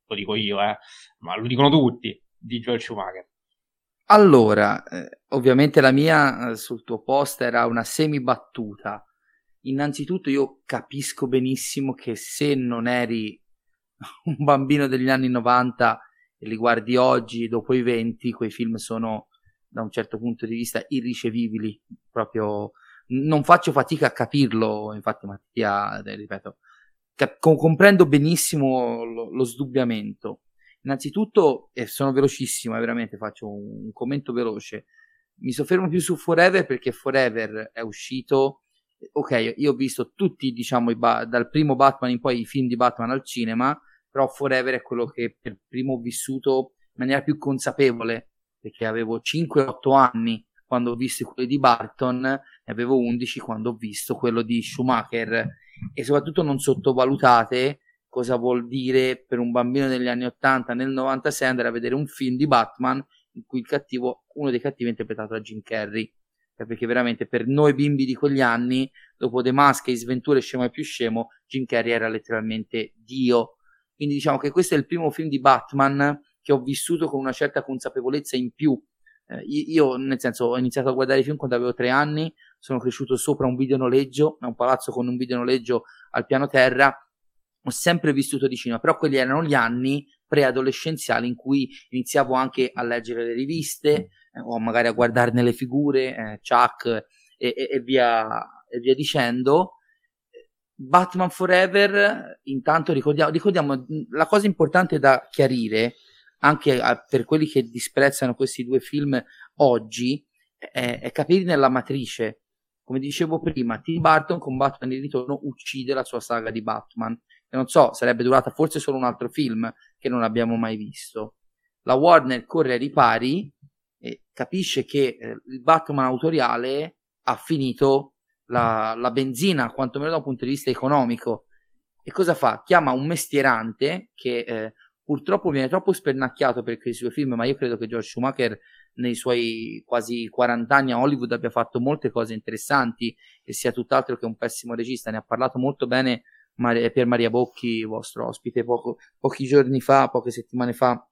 lo dico io, eh, ma lo dicono tutti, di Joel Schumacher. Allora, eh, ovviamente la mia eh, sul tuo post era una semi battuta. Innanzitutto io capisco benissimo che se non eri un bambino degli anni 90 e li guardi oggi, dopo i 20, quei film sono da un certo punto di vista irricevibili, proprio non faccio fatica a capirlo, infatti Mattia, ripeto, cap- comprendo benissimo lo, lo sdubbiamento. Innanzitutto, e sono velocissimo, eh, veramente faccio un, un, commento veloce. Mi soffermo più su Forever perché Forever è uscito. Ok, io ho visto tutti, diciamo, ba- dal primo Batman in poi i film di Batman al cinema, però Forever è quello che per primo ho vissuto in maniera più consapevole, perché avevo 5-8 anni quando ho visto quelli di Barton, ne avevo 11 quando ho visto quello di Schumacher e soprattutto non sottovalutate cosa vuol dire per un bambino degli anni 80 nel 96 andare a vedere un film di Batman in cui il cattivo, uno dei cattivi è interpretato da Jim Carrey perché veramente per noi bimbi di quegli anni, dopo The Mask e Sventure Scemo e più scemo, Jim Carrey era letteralmente Dio. Quindi diciamo che questo è il primo film di Batman che ho vissuto con una certa consapevolezza in più. Eh, io, nel senso, ho iniziato a guardare i film quando avevo tre anni, sono cresciuto sopra un videonoleggio, un palazzo con un videonoleggio al piano terra, ho sempre vissuto di cinema, però quelli erano gli anni preadolescenziali in cui iniziavo anche a leggere le riviste eh, o magari a guardarne le figure, eh, Chuck e, e, e, via, e via dicendo. Batman Forever, intanto ricordiamo, ricordiamo la cosa importante da chiarire anche a, per quelli che disprezzano questi due film oggi è, è capire la matrice. Come dicevo prima, Tim Burton con Batman in ritorno uccide la sua saga di Batman. E non so, sarebbe durata forse solo un altro film che non abbiamo mai visto. La Warner corre ai ripari e capisce che eh, il Batman autoriale ha finito la, la benzina, quantomeno da un punto di vista economico. E cosa fa? Chiama un mestierante che eh, purtroppo viene troppo spernacchiato per quei suoi film, ma io credo che George Schumacher nei suoi quasi 40 anni a Hollywood abbia fatto molte cose interessanti e sia tutt'altro che un pessimo regista. Ne ha parlato molto bene Mar- Pier Maria Bocchi, vostro ospite, poco, pochi giorni fa, poche settimane fa,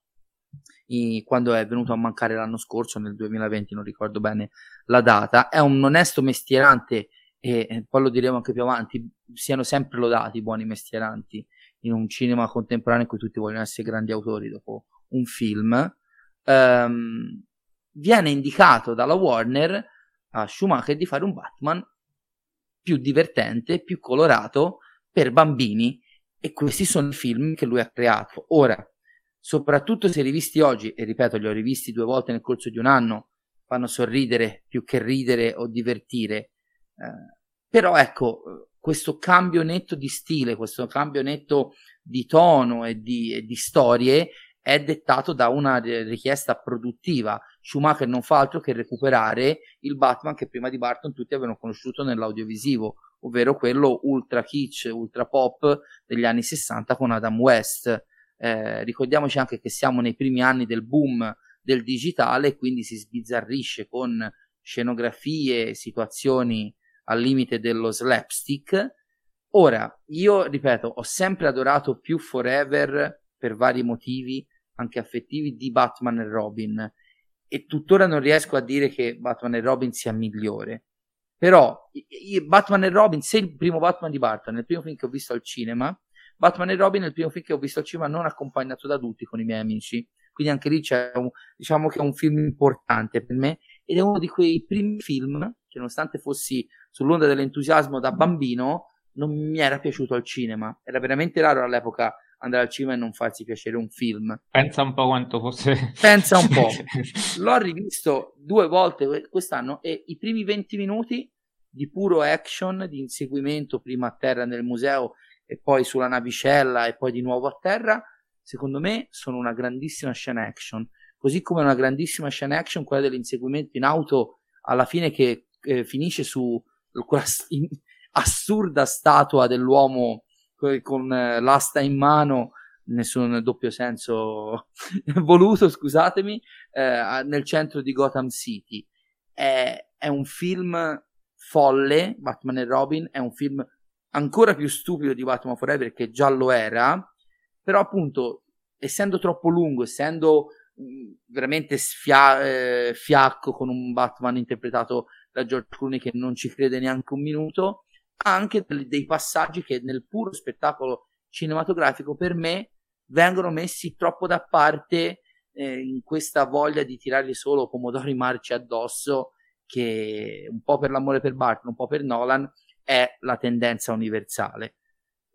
i, quando è venuto a mancare l'anno scorso, nel 2020, non ricordo bene la data. È un onesto mestierante e poi lo diremo anche più avanti, siano sempre lodati i buoni mestieranti in un cinema contemporaneo in cui tutti vogliono essere grandi autori dopo un film, um, viene indicato dalla Warner a Schumacher di fare un Batman più divertente, più colorato per bambini e questi sono i film che lui ha creato. Ora, soprattutto se rivisti oggi, e ripeto, li ho rivisti due volte nel corso di un anno, fanno sorridere più che ridere o divertire. Eh, però ecco, questo cambio netto di stile, questo cambio netto di tono e di, e di storie è dettato da una richiesta produttiva. Schumacher non fa altro che recuperare il Batman che prima di Barton tutti avevano conosciuto nell'audiovisivo, ovvero quello ultra kitsch, ultra pop degli anni 60 con Adam West. Eh, ricordiamoci anche che siamo nei primi anni del boom del digitale, quindi si sbizzarrisce con scenografie, situazioni al limite dello slapstick. Ora, io ripeto, ho sempre adorato più Forever per vari motivi, anche affettivi, di Batman e Robin. E tuttora non riesco a dire che Batman e Robin sia migliore. Però Batman e Robin, se il primo Batman di Barton è il primo film che ho visto al cinema, Batman e Robin è il primo film che ho visto al cinema non accompagnato da adulti con i miei amici. Quindi anche lì c'è un, diciamo che è un film importante per me ed è uno di quei primi film che nonostante fossi sull'onda dell'entusiasmo da bambino, non mi era piaciuto al cinema. Era veramente raro all'epoca andare al cinema e non farsi piacere un film. Pensa un po' quanto fosse. Pensa un po'. L'ho rivisto due volte quest'anno e i primi 20 minuti di puro action, di inseguimento prima a terra nel museo e poi sulla navicella e poi di nuovo a terra, secondo me sono una grandissima scena action. Così come una grandissima scena action quella dell'inseguimento in auto alla fine che eh, finisce su quella assurda statua dell'uomo con eh, l'asta in mano, nessun doppio senso voluto, scusatemi, eh, nel centro di Gotham City. È, è un film folle, Batman e Robin, è un film ancora più stupido di Batman Forever che già lo era, però appunto essendo troppo lungo, essendo mm, veramente sfia- eh, fiacco con un Batman interpretato da George Clooney che non ci crede neanche un minuto, anche dei passaggi che nel puro spettacolo cinematografico per me vengono messi troppo da parte eh, in questa voglia di tirargli solo pomodori marci addosso che un po' per l'amore per Barton, un po' per Nolan è la tendenza universale.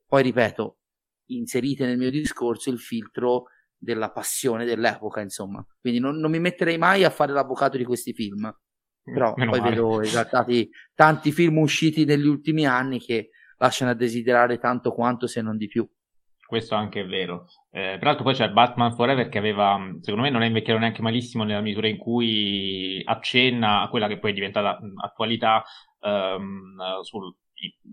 Poi ripeto, inserite nel mio discorso il filtro della passione dell'epoca, insomma. Quindi non, non mi metterei mai a fare l'avvocato di questi film. Però Meno poi male. vedo esaltati tanti film usciti negli ultimi anni che lasciano a desiderare tanto quanto se non di più. Questo anche è vero. Eh, peraltro poi c'è Batman Forever che aveva, secondo me non è invecchiato neanche malissimo nella misura in cui accenna a quella che poi è diventata attualità ehm, sul,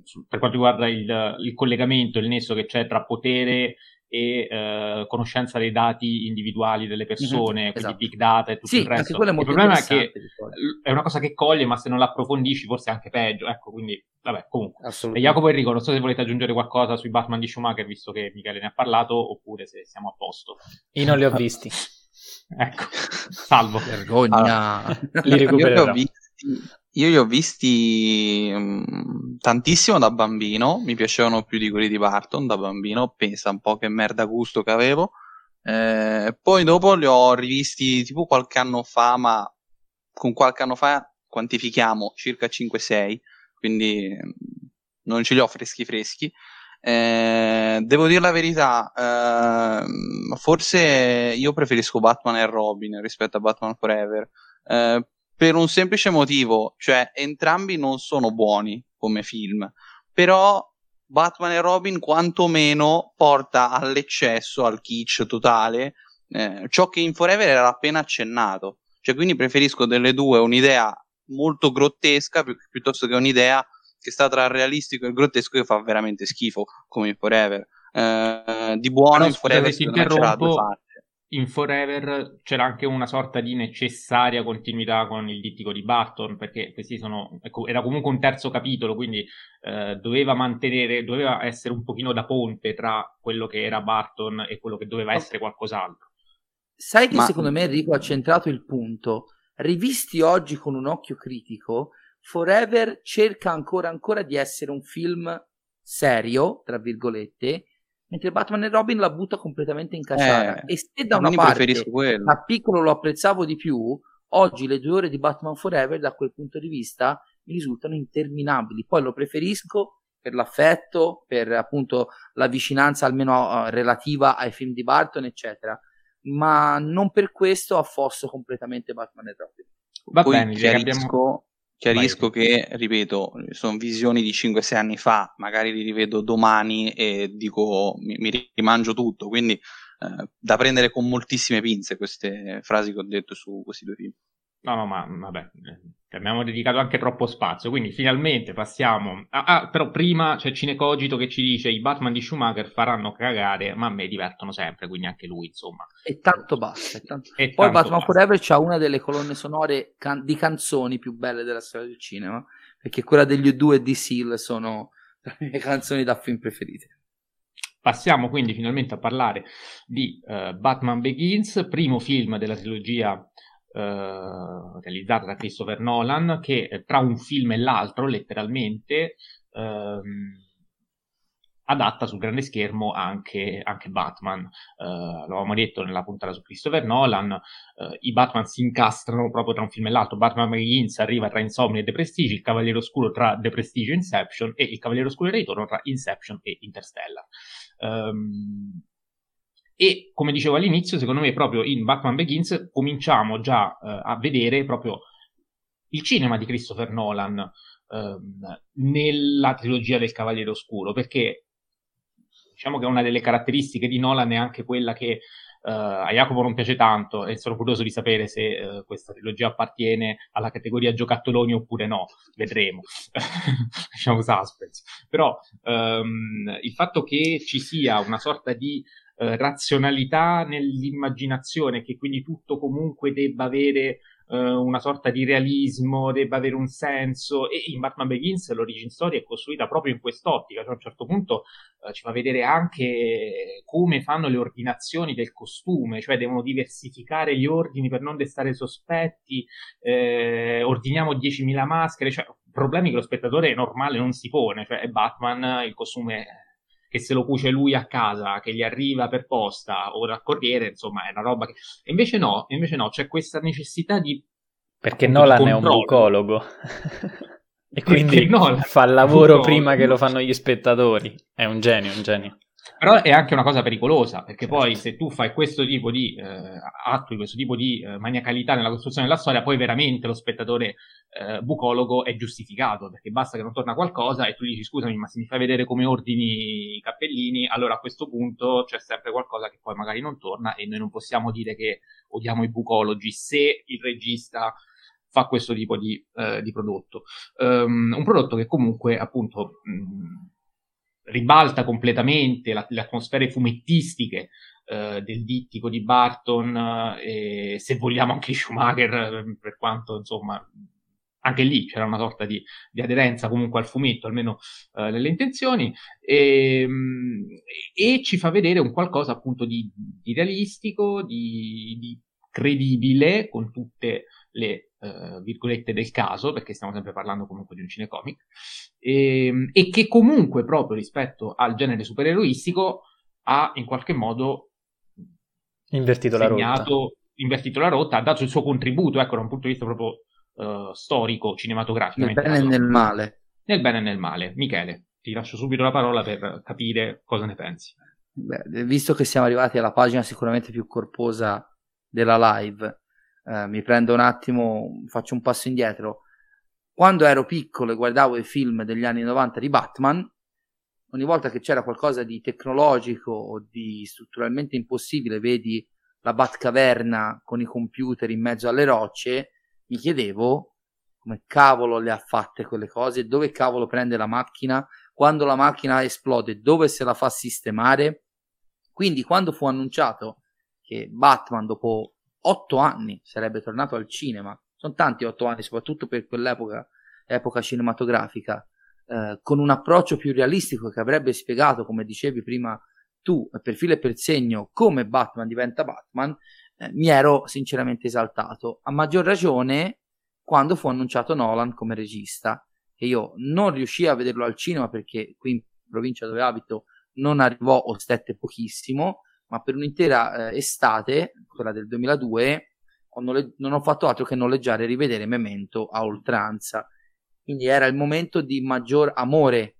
sul, per quanto riguarda il, il collegamento, il nesso che c'è tra potere e uh, conoscenza dei dati individuali delle mhm, persone, mm-hmm, quindi esatto. big data e tutto sì, il resto. È il problema è che è una cosa che coglie, ma se non l'approfondisci forse è anche peggio. Ecco, quindi vabbè, comunque. E Jacopo Enrico, non so se volete aggiungere qualcosa sui Batman di Schumacher, visto che Michele ne ha parlato, oppure se siamo a posto. Io non li ho visti. ecco, salvo. Vergogna. Allora, li recupererò. Io li ho visti io li ho visti um, tantissimo da bambino, mi piacevano più di quelli di Barton da bambino, pensa un po' che merda gusto che avevo. Eh, poi dopo li ho rivisti tipo qualche anno fa, ma con qualche anno fa quantifichiamo circa 5-6, quindi non ce li ho freschi freschi. Eh, devo dire la verità, eh, forse io preferisco Batman e Robin rispetto a Batman Forever. Eh, per un semplice motivo, cioè entrambi non sono buoni come film, però Batman e Robin quantomeno porta all'eccesso, al kitsch totale, eh, ciò che in Forever era appena accennato. Cioè, quindi preferisco delle due un'idea molto grottesca pi- piuttosto che un'idea che sta tra il realistico e il grottesco che fa veramente schifo, come in Forever. Eh, di buono Però, in Forever ti interrompo, in Forever c'era anche una sorta di necessaria continuità con il dittico di Barton, perché questi sono, ecco, era comunque un terzo capitolo, quindi eh, doveva mantenere, doveva essere un pochino da ponte tra quello che era Barton e quello che doveva essere qualcos'altro. Sai che Ma... secondo me Enrico ha centrato il punto. Rivisti oggi con un occhio critico, Forever cerca ancora ancora di essere un film serio, tra virgolette, mentre Batman e Robin la butta completamente in cacciara. Eh, e se da una parte da piccolo lo apprezzavo di più, oggi le due ore di Batman Forever da quel punto di vista mi risultano interminabili. Poi lo preferisco per l'affetto, per appunto la vicinanza almeno uh, relativa ai film di Barton, eccetera. Ma non per questo affosso completamente Batman e Robin. Va Poi bene, chiarisco, Chiarisco Vai. che, ripeto, sono visioni di 5-6 anni fa, magari li rivedo domani e dico mi, mi rimangio tutto, quindi eh, da prendere con moltissime pinze queste frasi che ho detto su questi due film. No, no, ma vabbè, eh, abbiamo dedicato anche troppo spazio, quindi finalmente passiamo. Ah, ah, però prima c'è Cinecogito che ci dice i Batman di Schumacher faranno cagare, ma a me divertono sempre, quindi anche lui, insomma. E tanto basta. E tanto... E Poi tanto Batman basta. Forever c'ha una delle colonne sonore can- di canzoni più belle della storia del cinema, perché quella degli U2 e di Seal sono le mie canzoni da film preferite. Passiamo quindi finalmente a parlare di uh, Batman Begins, primo film della trilogia realizzata da Christopher Nolan, che eh, tra un film e l'altro, letteralmente, ehm, adatta sul grande schermo anche, anche Batman. Uh, l'avevamo detto nella puntata su Christopher Nolan, uh, i Batman si incastrano proprio tra un film e l'altro. Batman Begins arriva tra Insomnia e The Prestige, il Cavaliere Oscuro tra The Prestige e Inception e il Cavaliere Oscuro e Ritorno tra Inception e Interstellar. Um, e come dicevo all'inizio, secondo me proprio in Batman Begins cominciamo già eh, a vedere proprio il cinema di Christopher Nolan eh, nella trilogia del Cavaliere Oscuro, perché diciamo che una delle caratteristiche di Nolan è anche quella che Uh, a Jacopo non piace tanto e sono curioso di sapere se uh, questa trilogia appartiene alla categoria giocattoloni oppure no, vedremo. diciamo suspense. Però um, il fatto che ci sia una sorta di eh, razionalità nell'immaginazione, che quindi tutto comunque debba avere eh, una sorta di realismo, debba avere un senso. E in Batman Begins l'origin story è costruita proprio in quest'ottica, cioè a un certo punto eh, ci fa vedere anche come fanno le ordinazioni del costume, cioè devono diversificare gli ordini per non destare sospetti, eh, ordiniamo 10.000 maschere, cioè problemi che lo spettatore normale non si pone, cioè è Batman, il costume che se lo cuce lui a casa, che gli arriva per posta o dal corriere, insomma, è una roba che... Invece no, invece no, c'è questa necessità di... Perché Nolan è un bucologo. e quindi Nolan fa il lavoro prima che lo fanno gli spettatori. È un genio, un genio. Però è anche una cosa pericolosa, perché certo. poi se tu fai questo tipo di eh, attui, questo tipo di eh, maniacalità nella costruzione della storia, poi veramente lo spettatore eh, bucologo è giustificato, perché basta che non torna qualcosa e tu dici scusami, ma se mi fai vedere come ordini i cappellini, allora a questo punto c'è sempre qualcosa che poi magari non torna e noi non possiamo dire che odiamo i bucologi se il regista fa questo tipo di, eh, di prodotto. Um, un prodotto che comunque appunto... Mh, ribalta completamente la, le atmosfere fumettistiche eh, del dittico di Barton eh, e se vogliamo anche Schumacher, per quanto insomma anche lì c'era una sorta di, di aderenza comunque al fumetto, almeno eh, nelle intenzioni, e, ehm, e, ci fa vedere un qualcosa appunto di, di realistico, di, di, credibile, con tutte le uh, virgolette del caso, perché stiamo sempre parlando comunque di un cinecomic, e, ehm, e che comunque proprio rispetto al genere supereroistico ha in qualche modo invertito segnato, la rotta. Invertito la rotta, ha dato il suo contributo, ecco, da un punto di vista proprio uh, storico, cinematografico. Nel bene e nel male. Nel bene e nel male. Michele, ti lascio subito la parola per capire cosa ne pensi. Beh, visto che siamo arrivati alla pagina sicuramente più corposa della live, eh, mi prendo un attimo, faccio un passo indietro. Quando ero piccolo e guardavo i film degli anni 90 di Batman, ogni volta che c'era qualcosa di tecnologico o di strutturalmente impossibile, vedi la Batcaverna con i computer in mezzo alle rocce, mi chiedevo come cavolo le ha fatte quelle cose, dove cavolo prende la macchina, quando la macchina esplode, dove se la fa sistemare. Quindi quando fu annunciato che Batman dopo otto anni sarebbe tornato al cinema, sono tanti otto anni, soprattutto per quell'epoca epoca cinematografica, eh, con un approccio più realistico che avrebbe spiegato, come dicevi prima tu, per filo e per segno, come Batman diventa Batman, eh, mi ero sinceramente esaltato. A maggior ragione quando fu annunciato Nolan come regista, che io non riuscii a vederlo al cinema perché qui in provincia dove abito non arrivò o stette pochissimo, ma per un'intera eh, estate, quella del 2002, ho noleggi- non ho fatto altro che noleggiare e rivedere Memento a oltranza. Quindi era il momento di maggior amore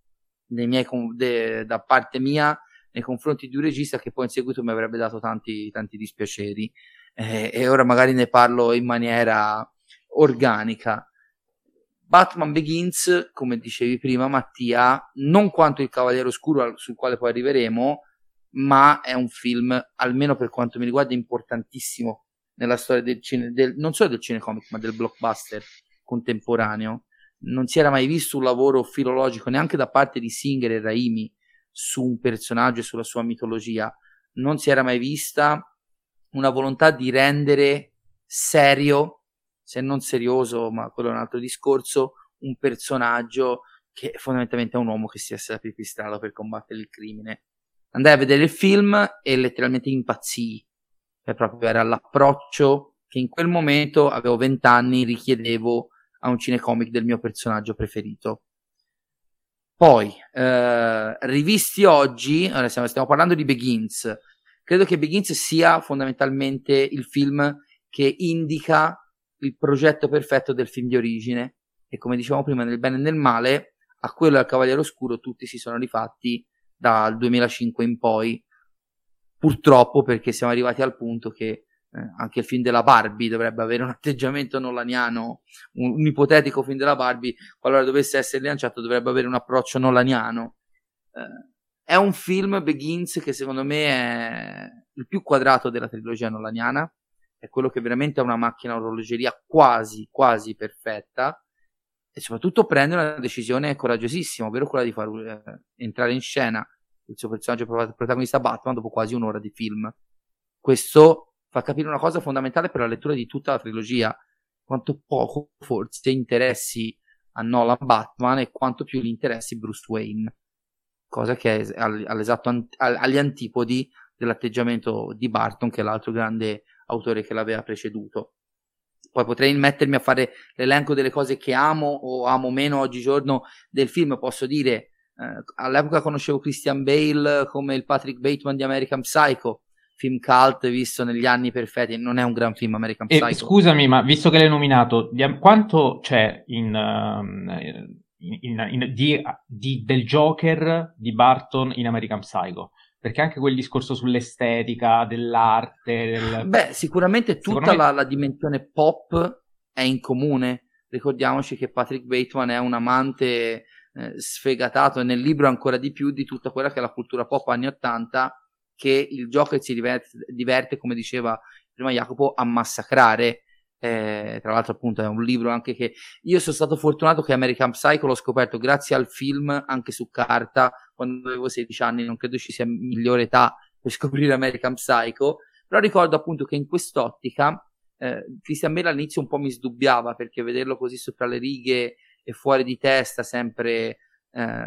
con- de- da parte mia nei confronti di un regista che poi in seguito mi avrebbe dato tanti, tanti dispiaceri. Eh, e ora magari ne parlo in maniera organica. Batman Begins, come dicevi prima Mattia, non quanto il Cavaliere Oscuro sul quale poi arriveremo, ma è un film, almeno per quanto mi riguarda, importantissimo nella storia del cine, del, non solo del cinecomic, ma del blockbuster contemporaneo. Non si era mai visto un lavoro filologico neanche da parte di Singer e Raimi su un personaggio e sulla sua mitologia. Non si era mai vista una volontà di rendere serio, se non serioso, ma quello è un altro discorso, un personaggio che fondamentalmente è un uomo che si è stato pipistrato per combattere il crimine andai a vedere il film e letteralmente impazzii. Cioè, proprio era l'approccio che in quel momento, avevo vent'anni, richiedevo a un cinecomic del mio personaggio preferito. Poi, eh, rivisti oggi, stiamo, stiamo parlando di Begins, credo che Begins sia fondamentalmente il film che indica il progetto perfetto del film di origine e come dicevamo prima nel bene e nel male a quello del Cavaliere Oscuro tutti si sono rifatti dal 2005 in poi, purtroppo perché siamo arrivati al punto che eh, anche il film della Barbie dovrebbe avere un atteggiamento nolaniano, un, un, ipotetico film della Barbie, qualora dovesse essere lanciato, dovrebbe avere un approccio nolaniano. Eh, è un film, Begins, che secondo me è il più quadrato della trilogia nolaniana, è quello che veramente ha una macchina orologeria quasi, quasi perfetta, e soprattutto prende una decisione coraggiosissima, ovvero quella di far eh, entrare in scena il suo personaggio protagonista Batman dopo quasi un'ora di film. Questo fa capire una cosa fondamentale per la lettura di tutta la trilogia, quanto poco forse interessi a Nolan Batman e quanto più gli interessi Bruce Wayne, cosa che è all'esatto an- agli antipodi dell'atteggiamento di Barton, che è l'altro grande autore che l'aveva preceduto. Poi potrei mettermi a fare l'elenco delle cose che amo o amo meno oggigiorno del film. Posso dire, eh, all'epoca conoscevo Christian Bale come il Patrick Bateman di American Psycho, film cult visto negli anni perfetti. Non è un gran film American Psycho. Scusami, ma visto che l'hai nominato, quanto c'è in, uh, in, in, in di, di, del Joker di Barton in American Psycho? Perché anche quel discorso sull'estetica dell'arte. Del... Beh, sicuramente tutta me... la, la, dimensione pop è in comune. Ricordiamoci che Patrick Bateman è un amante eh, sfegatato e nel libro ancora di più di tutta quella che è la cultura pop anni 80 che il Joker si diverte, diverte come diceva prima Jacopo, a massacrare. Eh, tra l'altro, appunto, è un libro anche che io sono stato fortunato che American Psycho l'ho scoperto grazie al film anche su carta quando avevo 16 anni, non credo ci sia migliore età per scoprire American Psycho, però ricordo appunto che in quest'ottica eh, Christian Bale all'inizio un po' mi sdubbiava perché vederlo così sopra le righe e fuori di testa sempre eh,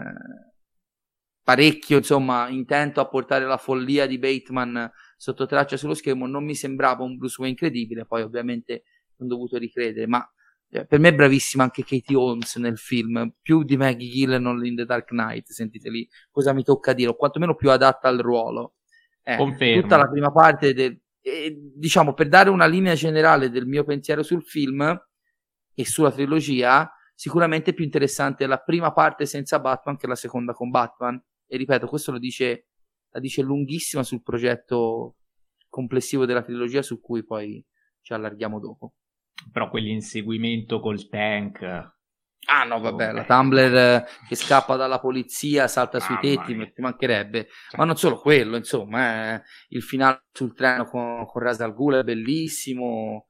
parecchio insomma intento a portare la follia di Bateman sotto traccia sullo schermo non mi sembrava un Bruce Wayne incredibile poi ovviamente ho dovuto ricredere ma per me è bravissima anche Katie Holmes nel film. Più di Maggie Gillenall in The Dark Knight sentite lì cosa mi tocca dire o quantomeno più adatta al ruolo. Eh, tutta la prima parte del, eh, diciamo per dare una linea generale del mio pensiero sul film e sulla trilogia sicuramente più interessante la prima parte senza Batman che la seconda con Batman. E ripeto questo lo dice la dice lunghissima sul progetto complessivo della trilogia su cui poi ci allarghiamo dopo però quell'inseguimento col tank Ah no, vabbè, la Tumblr eh, che scappa dalla polizia, salta sui tetti, mi mancherebbe. Cioè. Ma non solo quello, insomma, eh, il finale sul treno con, con Ras al Ghul è bellissimo.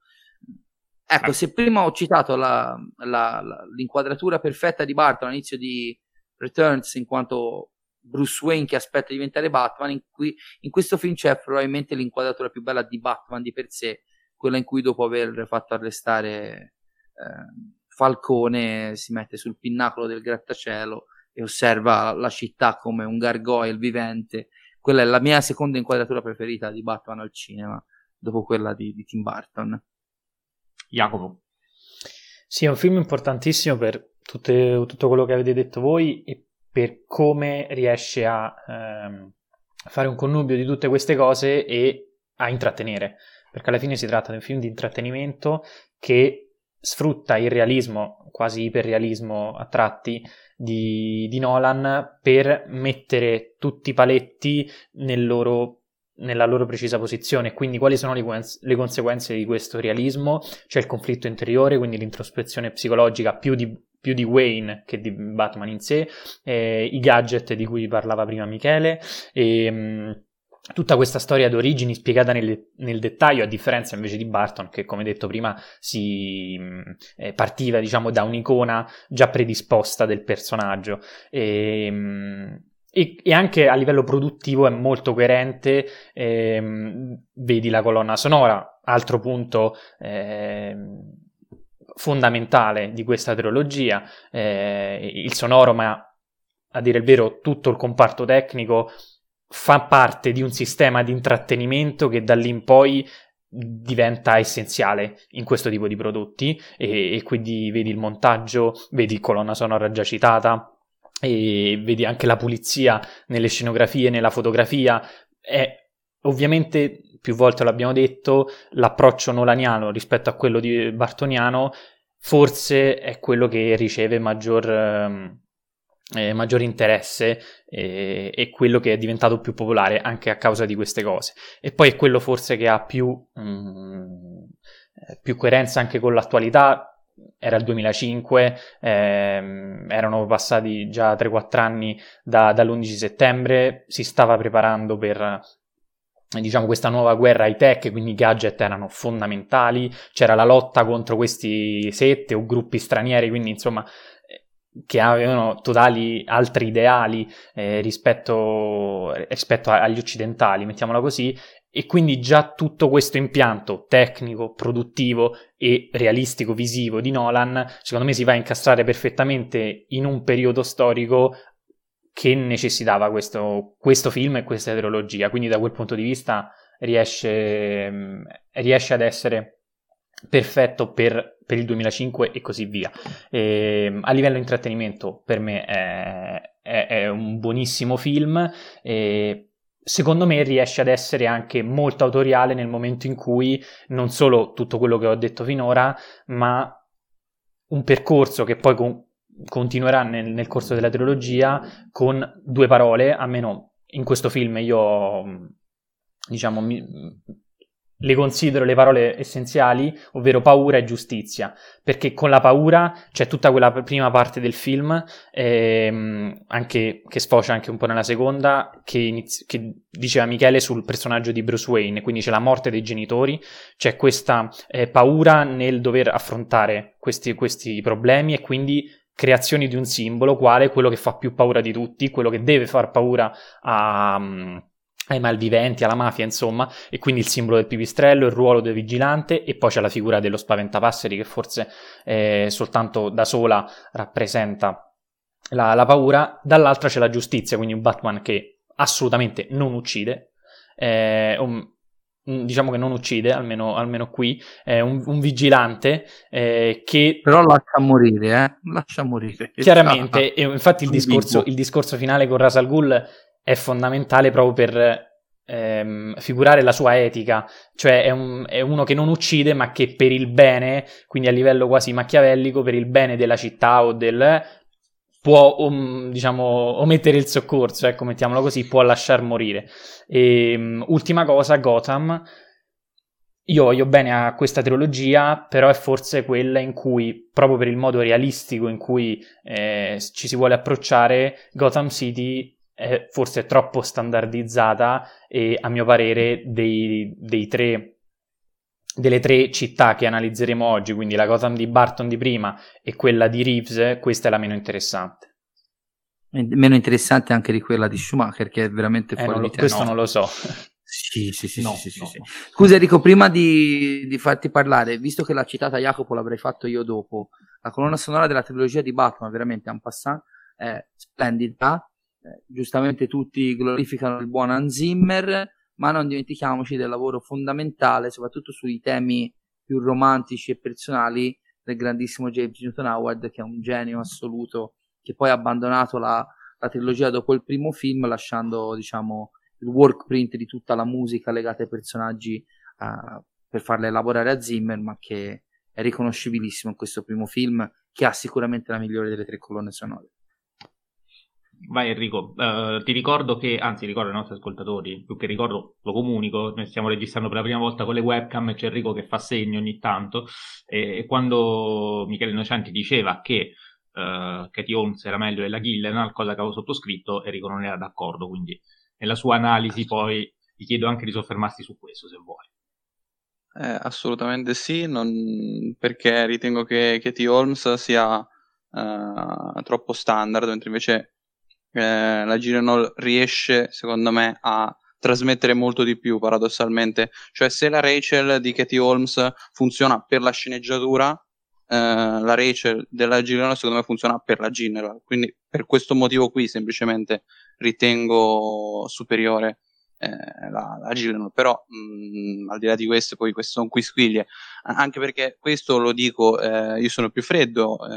Ecco, ah. se prima ho citato la, la, la, l'inquadratura perfetta di Barton all'inizio di Returns in quanto Bruce Wayne che aspetta di diventare Batman, in, cui, in questo film c'è probabilmente l'inquadratura più bella di Batman di per sé, quella in cui dopo aver fatto arrestare... Eh, Falcone si mette sul pinnacolo del grattacielo e osserva la città come un gargoyle vivente. Quella è la mia seconda inquadratura preferita di Batman al cinema, dopo quella di, di Tim Burton. Jacopo. Sì, è un film importantissimo per tutte, tutto quello che avete detto voi e per come riesce a ehm, fare un connubio di tutte queste cose e a intrattenere, perché alla fine si tratta di un film di intrattenimento che sfrutta il realismo, quasi iperrealismo a tratti, di, di Nolan per mettere tutti i paletti nel loro, nella loro precisa posizione. Quindi, quali sono le, le, conseguenze di questo realismo? C'è il conflitto interiore, quindi l'introspezione psicologica più di, più di Wayne che di Batman in sé, eh, i gadget di cui parlava prima Michele. E, ehm, tutta questa storia d'origini spiegata nel, nel, dettaglio, a differenza invece di Barton, che come detto prima si eh, partiva diciamo da un'icona già predisposta del personaggio. E, ehm, e, e, anche a livello produttivo è molto coerente, ehm, vedi la colonna sonora, altro punto eh, fondamentale di questa trilogia, eh, il sonoro, ma a dire il vero tutto il comparto tecnico fa parte di un sistema di intrattenimento che da lì in poi diventa essenziale in questo tipo di prodotti e, e quindi vedi il montaggio, vedi colonna sonora già citata e vedi anche la pulizia nelle scenografie, nella fotografia. È ovviamente più volte l'abbiamo detto, l'approccio nolaniano rispetto a quello di Bartoniano forse è quello che riceve maggior ehm, eh, maggiore interesse e, e, quello che è diventato più popolare anche a causa di queste cose. E poi è quello forse che ha più, mm, eh, più coerenza anche con l'attualità. Era il 2005, ehm, erano passati già 3-4 anni da, dall'11 settembre, si stava preparando per diciamo questa nuova guerra high tech, quindi i gadget erano fondamentali, c'era la lotta contro questi sette o gruppi stranieri, quindi insomma che avevano totali altri ideali eh, rispetto, rispetto agli occidentali, mettiamola così, e quindi già tutto questo impianto tecnico, produttivo e realistico visivo di Nolan, secondo me si va a incastrare perfettamente in un periodo storico che necessitava questo, questo film e questa trilogia, quindi da quel punto di vista riesce, riesce ad essere perfetto per, per, il 2005 e così via. E, ehm, a livello intrattenimento per me è, è, è un buonissimo film e secondo me riesce ad essere anche molto autoriale nel momento in cui non solo tutto quello che ho detto finora, ma un percorso che poi con, continuerà nel, nel corso della trilogia con due parole, almeno in questo film io diciamo mi, le considero le parole essenziali, ovvero paura e giustizia, perché con la paura c'è tutta quella prima parte del film, ehm, anche, che sfocia anche un po' nella seconda, che, inizi- che, diceva Michele sul personaggio di Bruce Wayne, quindi c'è la morte dei genitori, c'è questa eh, paura nel dover affrontare questi, questi problemi e quindi creazioni di un simbolo, quale quello che fa più paura di tutti, quello che deve far paura a, ai malviventi, alla mafia, insomma, e quindi il simbolo del pipistrello, il ruolo del vigilante, e poi c'è la figura dello spaventapasseri che forse eh, soltanto da sola rappresenta la, la, paura, dall'altra c'è la giustizia, quindi un Batman che assolutamente non uccide, eh, un, diciamo che non uccide, almeno, almeno qui, è un, un vigilante eh, che... Però lascia morire, eh? Lascia morire. Chiaramente, e infatti il discorso, il discorso, finale con Rasal Ghul è fondamentale proprio per ehm, figurare la sua etica, cioè è, un, è, uno che non uccide ma che per il bene, quindi a livello quasi machiavellico, per il bene della città o del può um, diciamo omettere il soccorso, ecco, mettiamolo così, può lasciar morire. E, um, ultima cosa, Gotham. Io voglio bene a questa trilogia, però è forse quella in cui, proprio per il modo realistico in cui eh, ci si vuole approcciare, Gotham City è forse troppo standardizzata e a mio parere dei, dei tre delle tre città che analizzeremo oggi, quindi la Gotham di Barton di prima e quella di Reeves, questa è la meno interessante. Meno interessante anche di quella di Schumacher, che è veramente eh, fuori lo, di Questo no. non lo so. Sì, sì, sì, no, sì, sì, no. sì, Scusa Enrico, prima di, di, farti parlare, visto che l'ha citata Jacopo, l'avrei fatto io dopo. La colonna sonora della trilogia di Batman, veramente un passant, è splendida. Eh, giustamente tutti glorificano il buon Hans Zimmer ma non dimentichiamoci del lavoro fondamentale, soprattutto sui temi più romantici e personali del grandissimo James Newton Howard, che è un genio assoluto, che poi ha abbandonato la, la trilogia dopo il primo film, lasciando, diciamo, il work print di tutta la musica legata ai personaggi uh, per farla elaborare a Zimmer, ma che è riconoscibilissimo in questo primo film, che ha sicuramente la migliore delle tre colonne sonore. Vai Enrico, uh, ti ricordo che, anzi ricordo ai nostri ascoltatori, più che ricordo lo comunico, noi stiamo registrando per la prima volta con le webcam e c'è Enrico che fa segni ogni tanto e, e quando Michele Innocenti diceva che uh, Katie Holmes era meglio della Gillenal, cosa che avevo sottoscritto, Enrico non era d'accordo, quindi nella sua analisi poi ti chiedo anche di soffermarsi su questo se vuoi. Eh, assolutamente sì, non... perché ritengo che Katie Holmes sia uh, troppo standard, mentre invece eh, la Gyllenhaal riesce, secondo me, a trasmettere molto di più, paradossalmente. Cioè, se la Rachel di Katie Holmes funziona per la sceneggiatura, eh, la Rachel della Gyllenhaal, secondo me, funziona per la General. Quindi, per questo motivo qui, semplicemente ritengo superiore eh, la, la Gyllenhaal. Però, mh, al di là di questo, poi queste sono quisquiglie. Anche perché questo lo dico, eh, io sono più freddo, eh,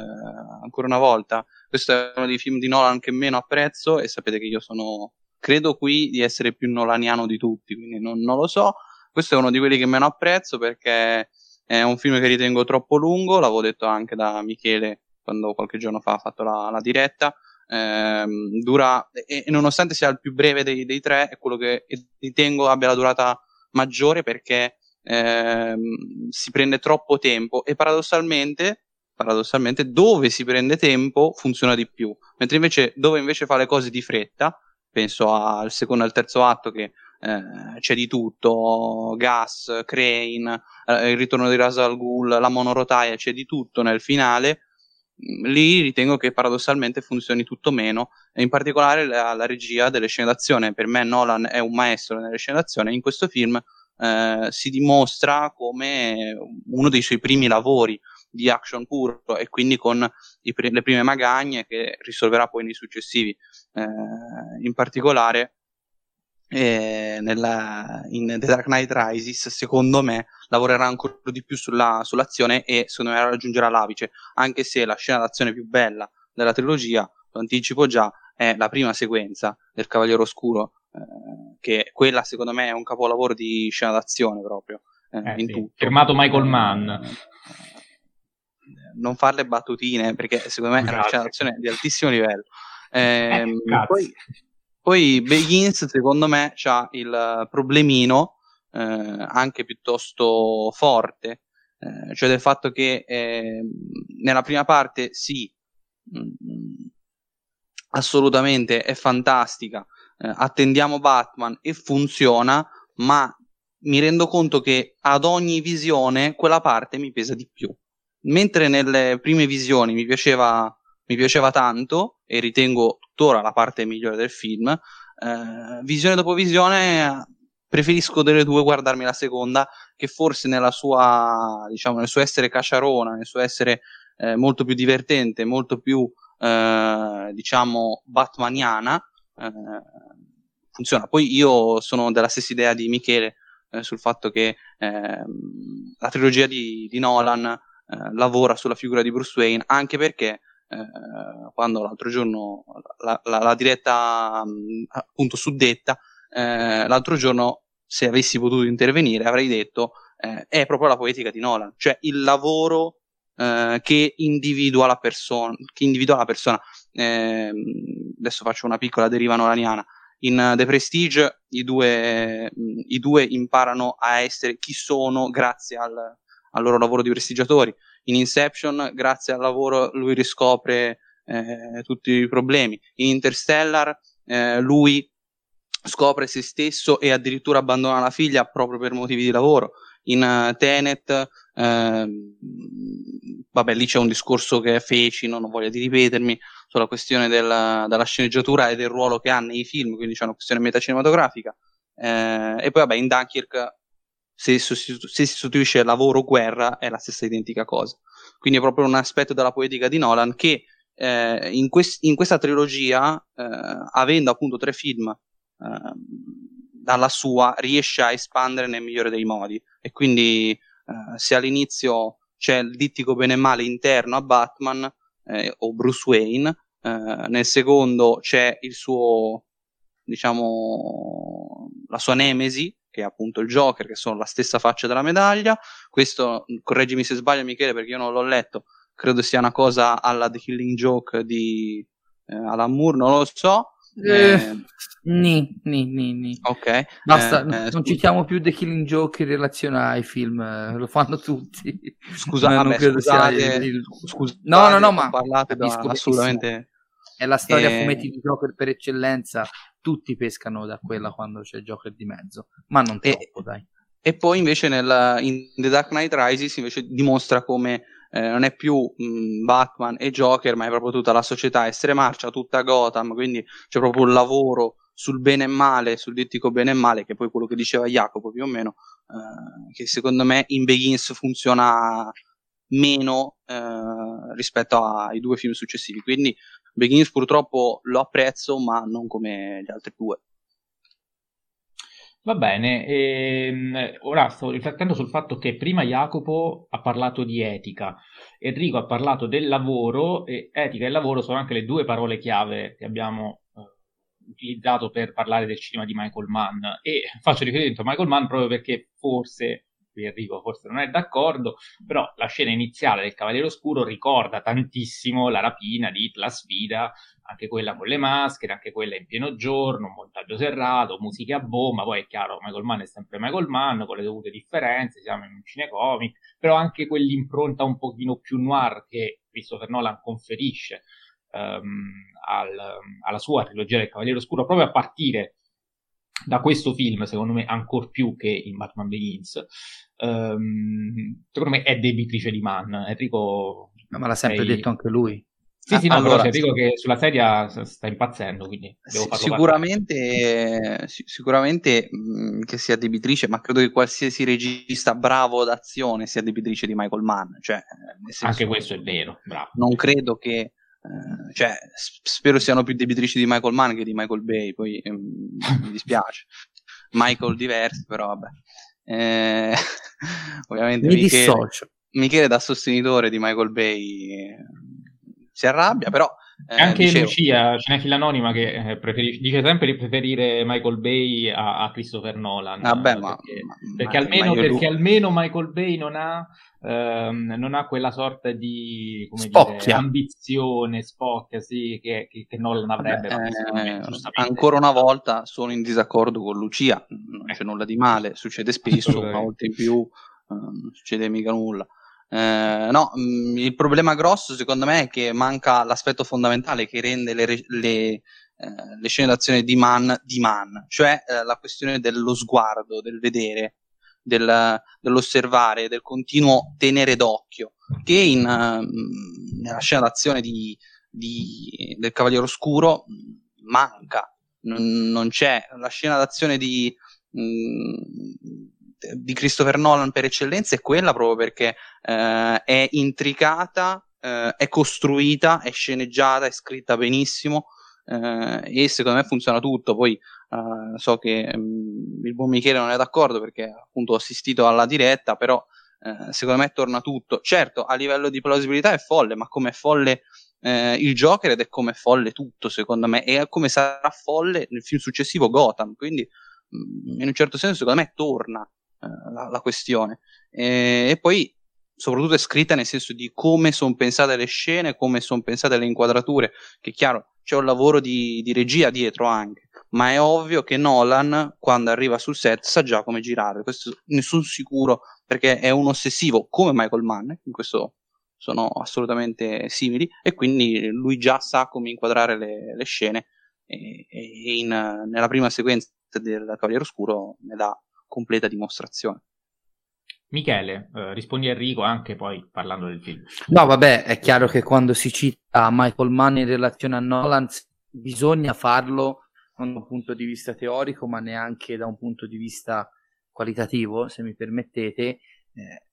ancora una volta questo è uno dei film di Nolan che meno apprezzo e sapete che io sono, credo qui di essere più nolaniano di tutti, quindi non, non lo so. Questo è uno di quelli che meno apprezzo perché è un film che ritengo troppo lungo, l'avevo detto anche da Michele quando qualche giorno fa ha fatto la, la diretta. Eh, dura e, e, nonostante sia il più breve dei, dei, tre, è quello che ritengo abbia la durata maggiore perché eh, si prende troppo tempo e paradossalmente paradossalmente, dove si prende tempo funziona di più, mentre invece dove invece fa le cose di fretta, penso al secondo e al terzo atto che eh, c'è di tutto, gas, crane, eh, il ritorno di Ras al Ghul, la monorotaia, c'è di tutto nel finale, lì ritengo che paradossalmente funzioni tutto meno, e in particolare la, la regia delle scene d'azione, per me Nolan è un maestro nelle scene d'azione, in questo film eh, si dimostra come uno dei suoi primi lavori, di action puro e quindi con pre- le prime magagne che risolverà poi nei successivi. Eh, in particolare eh, nella, in The Dark Knight Rises, secondo me, lavorerà ancora di più sulla, sull'azione e secondo me raggiungerà l'apice, anche se la scena d'azione più bella della trilogia, lo anticipo già, è la prima sequenza del Cavaliere Oscuro, eh, che quella secondo me è un capolavoro di scena d'azione proprio. Eh, in sì. tutto. Firmato Michael Mann. Eh, non fare le battutine perché secondo me Grazie. è una scena di altissimo livello. Eh, eh, poi, poi Begins secondo me ha il problemino eh, anche piuttosto forte, eh, cioè del fatto che ehm, nella prima parte sì, mh, mm, assolutamente è fantastica, eh, attendiamo Batman e funziona, ma mi rendo conto che ad ogni visione quella parte mi pesa di più. Mentre nelle prime visioni mi piaceva mi piaceva tanto e ritengo tuttora la parte migliore del film. Eh, visione dopo visione preferisco delle due guardarmi la seconda che forse nella sua diciamo nel suo essere cacciarona nel suo essere eh, molto più divertente molto più eh, diciamo batmaniana eh, funziona poi io sono della stessa idea di Michele eh, sul fatto che ehm, la trilogia di, di Nolan eh, lavora sulla figura di Bruce Wayne anche perché eh, quando l'altro giorno la, la, la diretta mh, appunto suddetta eh, l'altro giorno se avessi potuto intervenire avrei detto eh, è proprio la poetica di Nolan cioè il lavoro eh, che individua la persona che individua la persona adesso faccio una piccola deriva nolaniana in The Prestige i due, i due imparano a essere chi sono grazie al, al loro lavoro di prestigiatori. In Inception, grazie al lavoro, lui riscopre eh, tutti i problemi. In Interstellar, eh, lui scopre se stesso e addirittura abbandona la figlia proprio per motivi di lavoro. In uh, Tenet, eh, vabbè, lì c'è un discorso che feci, non ho voglia di ripetermi, sulla questione della, della, sceneggiatura e del ruolo che ha nei film, quindi c'è una questione metacinematografica. Eh, e poi, vabbè, in Dunkirk, se, se, si sostituisce lavoro-guerra, è la stessa identica cosa. Quindi è proprio un aspetto della poetica di Nolan che eh, in, quest- in, questa trilogia, eh, avendo appunto tre film eh, dalla sua, riesce a espandere nel migliore dei modi. E quindi, eh, se all'inizio c'è il dittico bene e male interno a Batman, eh, o Bruce Wayne, eh, nel secondo c'è il suo, diciamo, la sua nemesi, che è appunto il Joker, che sono la stessa faccia della medaglia. Questo, correggimi se sbaglio Michele, perché io non l'ho letto, credo sia una cosa alla The Killing Joke di eh, Alan Moore, non lo so. Eh, eh, ni, ni, ni, ni. Ok. Basta, eh, non citiamo più The Killing Joke in relazione ai film, eh, lo fanno tutti. Scusa, no, vabbè, scusate, il... scusate, no, no, no, ma parlate da, assolutamente è la storia e... fumetti di Joker per eccellenza, tutti pescano da quella quando c'è Joker di mezzo, ma non troppo, e... dai. E poi invece nel, in The Dark Knight Rises invece dimostra come eh, non è più mh, Batman e Joker, ma è proprio tutta la società essere marcia, tutta Gotham, quindi c'è proprio un lavoro sul bene e male, sul dittico bene e male, che è poi quello che diceva Jacopo più o meno, eh, che secondo me in Begins funziona meno eh, rispetto ai due film successivi. Quindi Begins purtroppo lo apprezzo, ma non come gli altri due. Va bene, ehm, ora sto riflettendo sul fatto che prima Jacopo ha parlato di etica, Enrico ha parlato del lavoro e etica e lavoro sono anche le due parole chiave che abbiamo eh, utilizzato per parlare del cinema di Michael Mann e faccio riferimento a Michael Mann proprio perché forse qui Enrico forse non è d'accordo, però la scena iniziale del Cavaliere Oscuro ricorda tantissimo la rapina di La Sfida, anche quella con le maschere, anche quella in pieno giorno, montaggio serrato, musiche a bomba, poi è chiaro, Michael Mann è sempre Michael Mann, con le dovute differenze, siamo in un cinecomic, però anche quell'impronta un pochino più noir che Christopher Nolan conferisce um, al, alla sua trilogia del Cavaliere Oscuro, proprio a partire da questo film, secondo me, ancora più che in Batman Begins, um, secondo me è debitrice di Mann. Enrico. ma l'ha sempre sei... detto anche lui. Sì, sì, no, allora, però Enrico che sulla sedia sta impazzendo, quindi devo farlo Sicuramente, sicuramente mh, che sia debitrice, ma credo che qualsiasi regista bravo d'azione sia debitrice di Michael Mann. Cioè, senso, anche questo è vero, bravo. Non credo che Uh, cioè, spero siano più debitrici di Michael Mann che di Michael Bay, poi um, mi dispiace. Michael diversi, però vabbè. Eh, ovviamente mi Michele, dissocio. Michele da sostenitore di Michael Bay eh, si arrabbia, però... Eh, Anche dicevo... Lucia, cinefila anonima, che eh, preferisce, dice sempre di preferire Michael Bay a, a Christopher Nolan. Vabbè, perché, ma, perché, ma, almeno, perché almeno Michael Bay non ha ehm, non ha quella sorta di dire, ambizione, spocchia, sì, che, che, che Nolan avrebbe. Vabbè, eh, ancora una volta sono in disaccordo con Lucia, non c'è nulla di male, succede spesso, una volta in più eh, non succede mica nulla. Eh, no, mm, il problema grosso secondo me è che manca l'aspetto fondamentale che rende le, le, eh, le scene d'azione di Mann di Mann, cioè eh, la questione dello sguardo, del vedere del, dell'osservare, del continuo tenere d'occhio, che in, uh, nella scena d'azione di, di, del Cavaliere Oscuro manca, non, non, c'è. La scena d'azione di, mh, mm, di Christopher Nolan per eccellenza è quella proprio perché eh, è intricata, eh, è costruita, è sceneggiata, è scritta benissimo eh, e secondo me funziona tutto. Poi eh, so che mh, mm, il buon Michele non è d'accordo perché appunto ho assistito alla diretta, però eh, secondo me torna tutto. Certo, a livello di plausibilità è folle, ma come è folle eh, il Joker ed è come è folle tutto, secondo me, e come sarà folle nel film successivo Gotham. Quindi, mm, in un certo senso, secondo me torna eh, la, la, questione. E, e poi soprattutto è scritta nel senso di come sono pensate le scene, come sono pensate le inquadrature, che chiaro c'è un lavoro di, di, regia dietro anche, ma è ovvio che Nolan quando arriva sul set sa già come girare, questo ne sono sicuro perché è un ossessivo come Michael Mann, in questo sono assolutamente simili e quindi lui già sa come inquadrare le, le scene e, e in, nella prima sequenza del Cavaliere Oscuro ne dà completa dimostrazione. Michele, eh, rispondi a Enrico anche poi parlando del film. No, vabbè, è chiaro che quando si cita Michael Mann in relazione a Nolan bisogna farlo non da un punto di vista teorico, ma neanche da un punto di vista qualitativo, se mi permettete. Eh,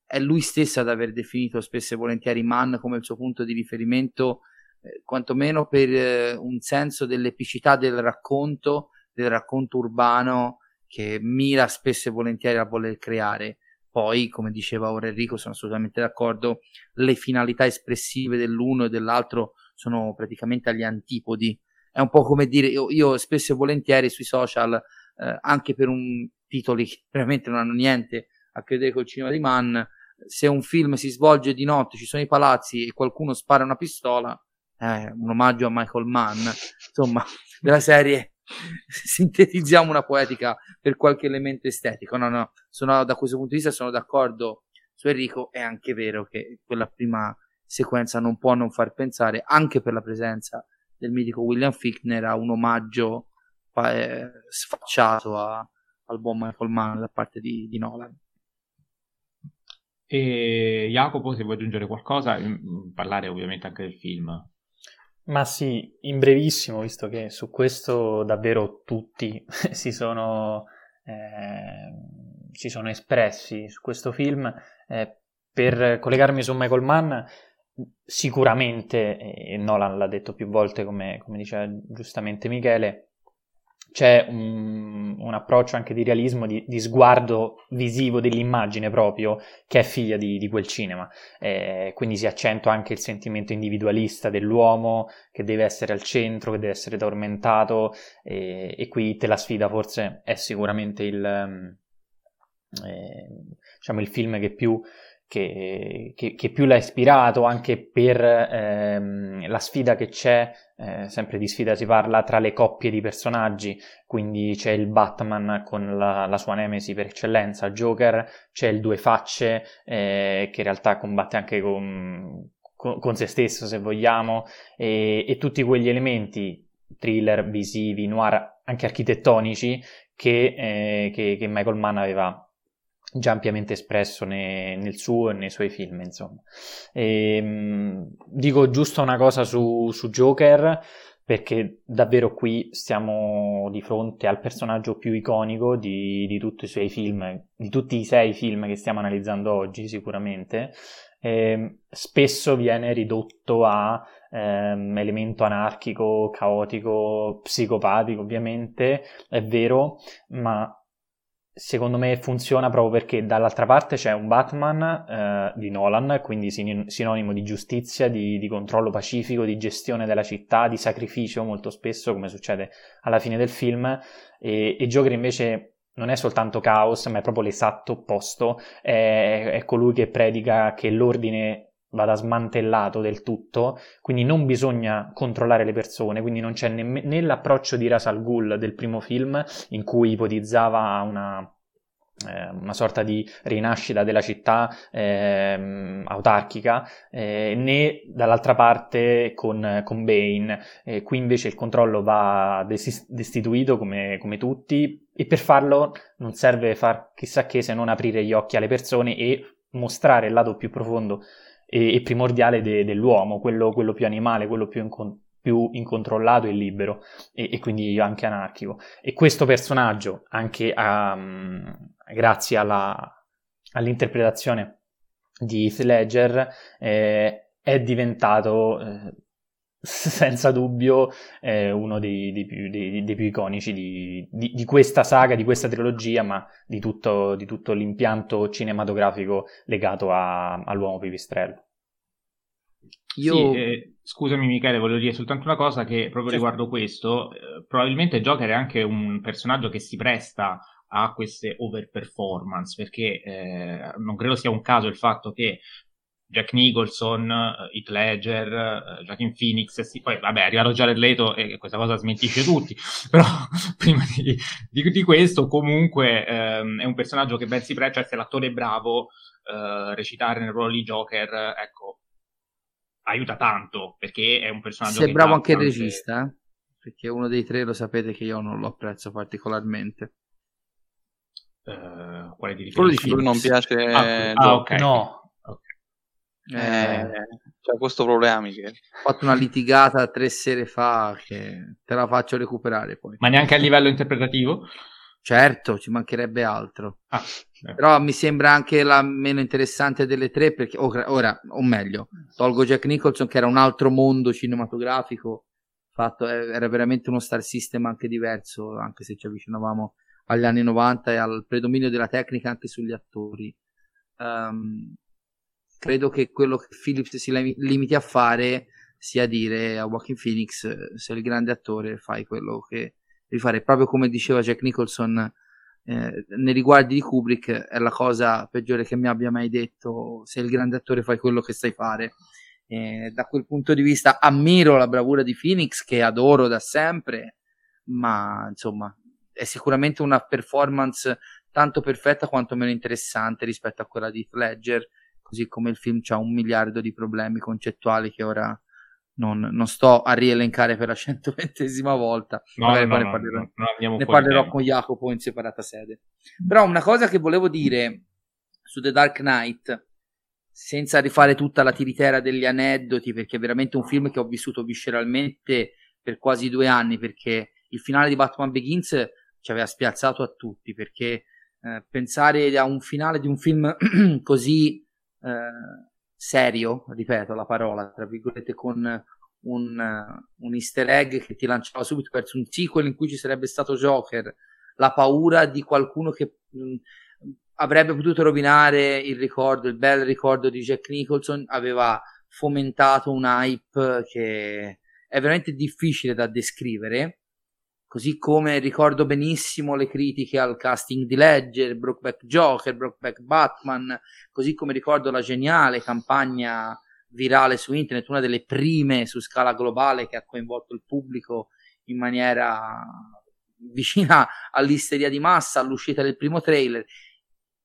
è lui stesso ad aver definito spesso e volentieri Mann come il suo punto di riferimento, eh, quantomeno per eh, un senso dell'epicità del racconto, del racconto urbano che mira spesso e volentieri a voler creare. Poi, come diceva ora Enrico, sono assolutamente d'accordo, le finalità espressive dell'uno e dell'altro sono praticamente agli antipodi. È un po' come dire, io, io spesso e volentieri sui social, eh, anche per un titoli che veramente non hanno niente a che vedere col cinema di Mann, se un film si svolge di notte, ci sono i palazzi e qualcuno spara una pistola, è un omaggio a Michael Mann, insomma, della serie sintetizziamo una poetica per qualche elemento estetico. No, no, sono, da questo punto di vista sono d'accordo su Enrico. È anche vero che quella prima sequenza non può non far pensare, anche per la presenza del mitico William Fickner, a un omaggio eh, sfacciato a, al buon Michael Mann da parte di, di Nolan. E Jacopo, se vuoi aggiungere qualcosa, parlare ovviamente anche del film. Ma sì, in brevissimo, visto che su questo davvero tutti si sono, eh, si sono espressi su questo film, eh, per collegarmi su Michael Mann, sicuramente, e Nolan l'ha detto più volte come, come diceva giustamente Michele, c'è un, un, approccio anche di realismo, di, di, sguardo visivo dell'immagine proprio, che è figlia di, di quel cinema. Eh, quindi si accentua anche il sentimento individualista dell'uomo, che deve essere al centro, che deve essere tormentato, eh, e qui te la sfida forse è sicuramente il, eh, diciamo il film che più che, che, che, più l'ha ispirato anche per ehm, la sfida che c'è, eh, sempre di sfida si parla, tra le coppie di personaggi, quindi c'è il Batman con la, la sua nemesi per eccellenza, Joker, c'è il Due Facce eh, che in realtà combatte anche con, con, con se stesso se vogliamo, e, e tutti quegli elementi thriller, visivi, noir, anche architettonici che, eh, che, che Michael Mann aveva già ampiamente espresso ne, nel suo e nei suoi film, insomma. E, ehm, dico giusto una cosa su, su, Joker, perché davvero qui stiamo di fronte al personaggio più iconico di, di tutti i suoi film, di tutti i sei film che stiamo analizzando oggi, sicuramente. E, ehm, spesso viene ridotto a ehm, elemento anarchico, caotico, psicopatico, ovviamente, è vero, ma secondo me funziona proprio perché dall'altra parte c'è un Batman eh, di Nolan, quindi sin- sinonimo di giustizia, di, di, controllo pacifico, di gestione della città, di sacrificio molto spesso, come succede alla fine del film, e, e Joker invece non è soltanto caos, ma è proprio l'esatto opposto, è, è colui che predica che l'ordine vada smantellato del tutto, quindi non bisogna controllare le persone, quindi non c'è ne- né l'approccio di Ras al Ghul del primo film in cui ipotizzava una, eh, una sorta di rinascita della città eh, autarchica, eh, né dall'altra parte con, con Bane. qui invece il controllo va des- destituito come, come tutti e per farlo non serve far chissà che se non aprire gli occhi alle persone e mostrare il lato più profondo e, e primordiale de, dell'uomo, quello, quello, più animale, quello più, incon- più incontrollato e libero e, e, quindi anche anarchico. E questo personaggio, anche a, um, grazie alla, all'interpretazione di Heath Ledger, eh, è diventato eh, senza dubbio eh, uno dei, dei, più, dei, dei, più, iconici di, di, di, questa saga, di questa trilogia, ma di tutto, di tutto l'impianto cinematografico legato a, all'uomo pipistrello. Io... Sì, eh, scusami Michele, volevo dire soltanto una cosa che proprio certo. riguardo questo, eh, probabilmente Joker è anche un personaggio che si presta a queste overperformance, perché eh, non credo sia un caso il fatto che Jack Nicholson, uh, Heath Ledger, uh, Joaquin Phoenix, sì, poi vabbè è arrivato Jared Leto e questa cosa smentisce tutti, però prima di, di, di questo comunque um, è un personaggio che ben si presta, cioè se l'attore è bravo, uh, recitare nel ruolo di Joker, ecco, aiuta tanto, perché è un personaggio se è bravo anche tante... il regista, eh? perché uno dei tre lo sapete che io non lo apprezzo particolarmente. Uh, quale di riferimento? Lui non piace ah, ah, ok. No, eh, eh, c'è questo problema, Michele. Ho fatto una litigata tre sere fa che te la faccio recuperare poi. Ma neanche a livello interpretativo? Certo, ci mancherebbe altro. Ah, eh. Però mi sembra anche la meno interessante delle tre perché ora, o meglio, tolgo Jack Nicholson che era un altro mondo cinematografico, fatto, eh, era veramente uno star system anche diverso, anche se ci avvicinavamo agli anni 90 e al predominio della tecnica anche sugli attori. Um, credo che quello che Phillips si limiti a fare sia dire a Joaquin Phoenix sei il grande attore fai quello che devi fare. Proprio come diceva Jack Nicholson eh, nei riguardi di Kubrick è la cosa peggiore che mi abbia mai detto sei il grande attore fai quello che sai fare. Eh, da quel punto di vista ammiro la bravura di Phoenix che adoro da sempre ma insomma è sicuramente una performance tanto perfetta quanto meno interessante rispetto a quella di Ledger così come il film ha un miliardo di problemi concettuali che ora non, non sto a rielencare per la 120 volta, no, magari no, ne parlerò, no, ne parlerò con Jacopo in separata sede. Però una cosa che volevo dire su The Dark Knight, senza rifare tutta la tiritera degli aneddoti, perché è veramente un film che ho vissuto visceralmente per quasi due anni, perché il finale di Batman Begins ci aveva spiazzato a tutti, perché eh, pensare a un finale di un film così eh, serio, ripeto la parola, tra virgolette, con un, uh, un easter egg che ti lanciava subito verso un sequel in cui ci sarebbe stato Joker, la paura di qualcuno che mh, mm, avrebbe potuto rovinare il ricordo, il bel ricordo di Jack Nicholson, aveva fomentato un hype che è veramente difficile da descrivere Così come ricordo benissimo le critiche al casting di Ledger, Brokeback Joker, Brokeback Batman, così come ricordo la geniale campagna virale su internet, una delle prime su scala globale che ha coinvolto il pubblico in maniera vicina all'isteria di massa all'uscita del primo trailer.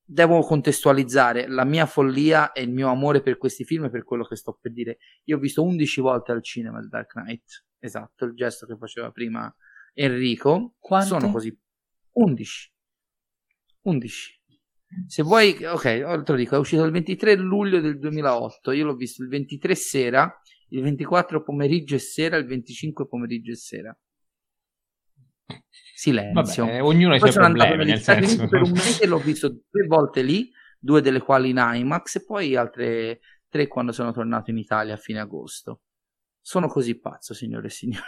Devo contestualizzare la mia follia e il mio amore per questi film e per quello che sto per dire. Io ho visto 11 volte al cinema The Dark Knight, esatto, il gesto che faceva prima Enrico Quante? sono così 11 11 se vuoi ok te lo dico è uscito il 23 luglio del 2008 io l'ho visto il 23 sera il 24 pomeriggio e sera il 25 pomeriggio e sera. Silenzio. Vabbè, ognuno ha i suoi problemi nel senso. Per un mese l'ho visto due volte lì due delle quali in IMAX e poi altre tre quando sono tornato in Italia a fine agosto. Sono così pazzo signore e signori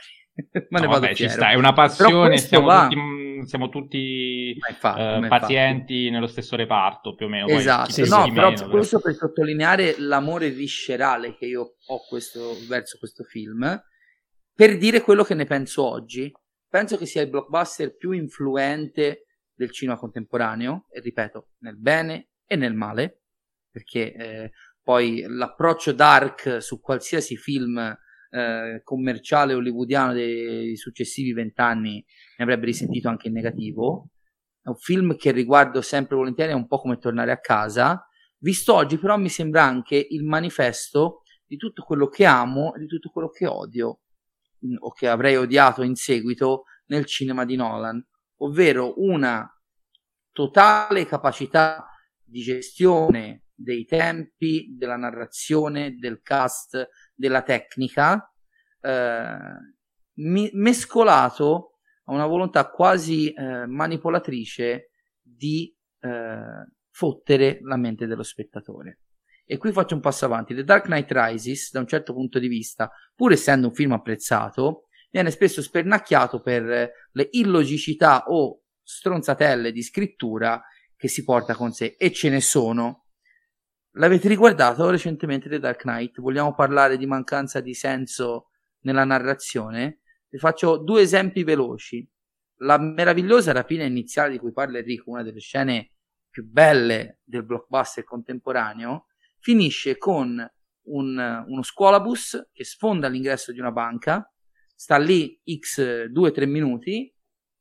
ma no, ne vado vabbè, ci sta, è una passione, siamo tutti, siamo tutti infatti, uh, pazienti nello stesso reparto più o meno. Esatto, sì, no, però meno, questo per sottolineare l'amore viscerale che io ho questo, verso questo film, per dire quello che ne penso oggi. Penso che sia il blockbuster più influente del cinema contemporaneo, e ripeto, nel bene e nel male, perché eh, poi l'approccio dark su qualsiasi film eh, commerciale hollywoodiano dei successivi vent'anni ne avrebbe risentito anche in negativo. È un film che riguardo sempre volentieri, è un po' come tornare a casa. Visto oggi, però, mi sembra anche il manifesto di tutto quello che amo e di tutto quello che odio, mm, o che avrei odiato in seguito nel cinema di Nolan, ovvero una totale capacità di gestione dei tempi, della narrazione, del cast, della tecnica, eh, mi- mescolato a una volontà quasi eh, manipolatrice di eh, fottere la mente dello spettatore. E qui faccio un passo avanti. The Dark Knight Rises, da un certo punto di vista, pur essendo un film apprezzato, viene spesso spernacchiato per le illogicità o stronzatelle di scrittura che si porta con sé, e ce ne sono. L'avete riguardato recentemente The Dark Knight? Vogliamo parlare di mancanza di senso nella narrazione? Vi faccio due esempi veloci. La meravigliosa rapina iniziale di cui parla Enrico, una delle scene più belle del blockbuster contemporaneo, finisce con un, uno scuolabus che sfonda all'ingresso di una banca, sta lì x 2-3 minuti,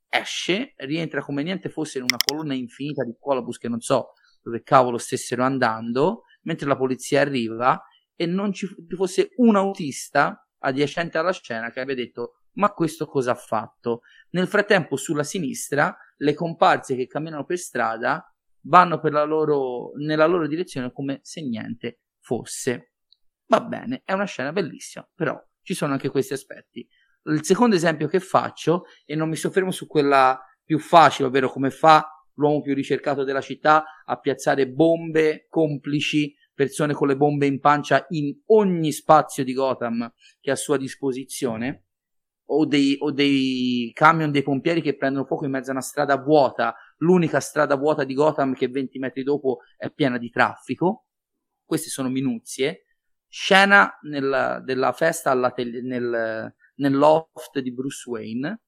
esce, rientra come niente fosse in una colonna infinita di scuolabus che non so dove cavolo stessero andando, mentre la polizia arriva e non ci fosse un autista adiacente alla scena che abbia detto ma questo cosa ha fatto? Nel frattempo sulla sinistra le comparse che camminano per strada vanno per loro, nella loro direzione come se niente fosse. Va bene, è una scena bellissima, però ci sono anche questi aspetti. Il secondo esempio che faccio, e non mi soffermo su quella più facile, ovvero come fa l'uomo più ricercato della città a piazzare bombe complici, persone con le bombe in pancia in ogni spazio di Gotham che ha a sua disposizione, o dei, o dei camion dei pompieri che prendono fuoco in mezzo a una strada vuota, l'unica strada vuota di Gotham che 20 metri dopo è piena di traffico. Queste sono minuzie. Scena nel, della festa nel, nell'oft di Bruce Wayne.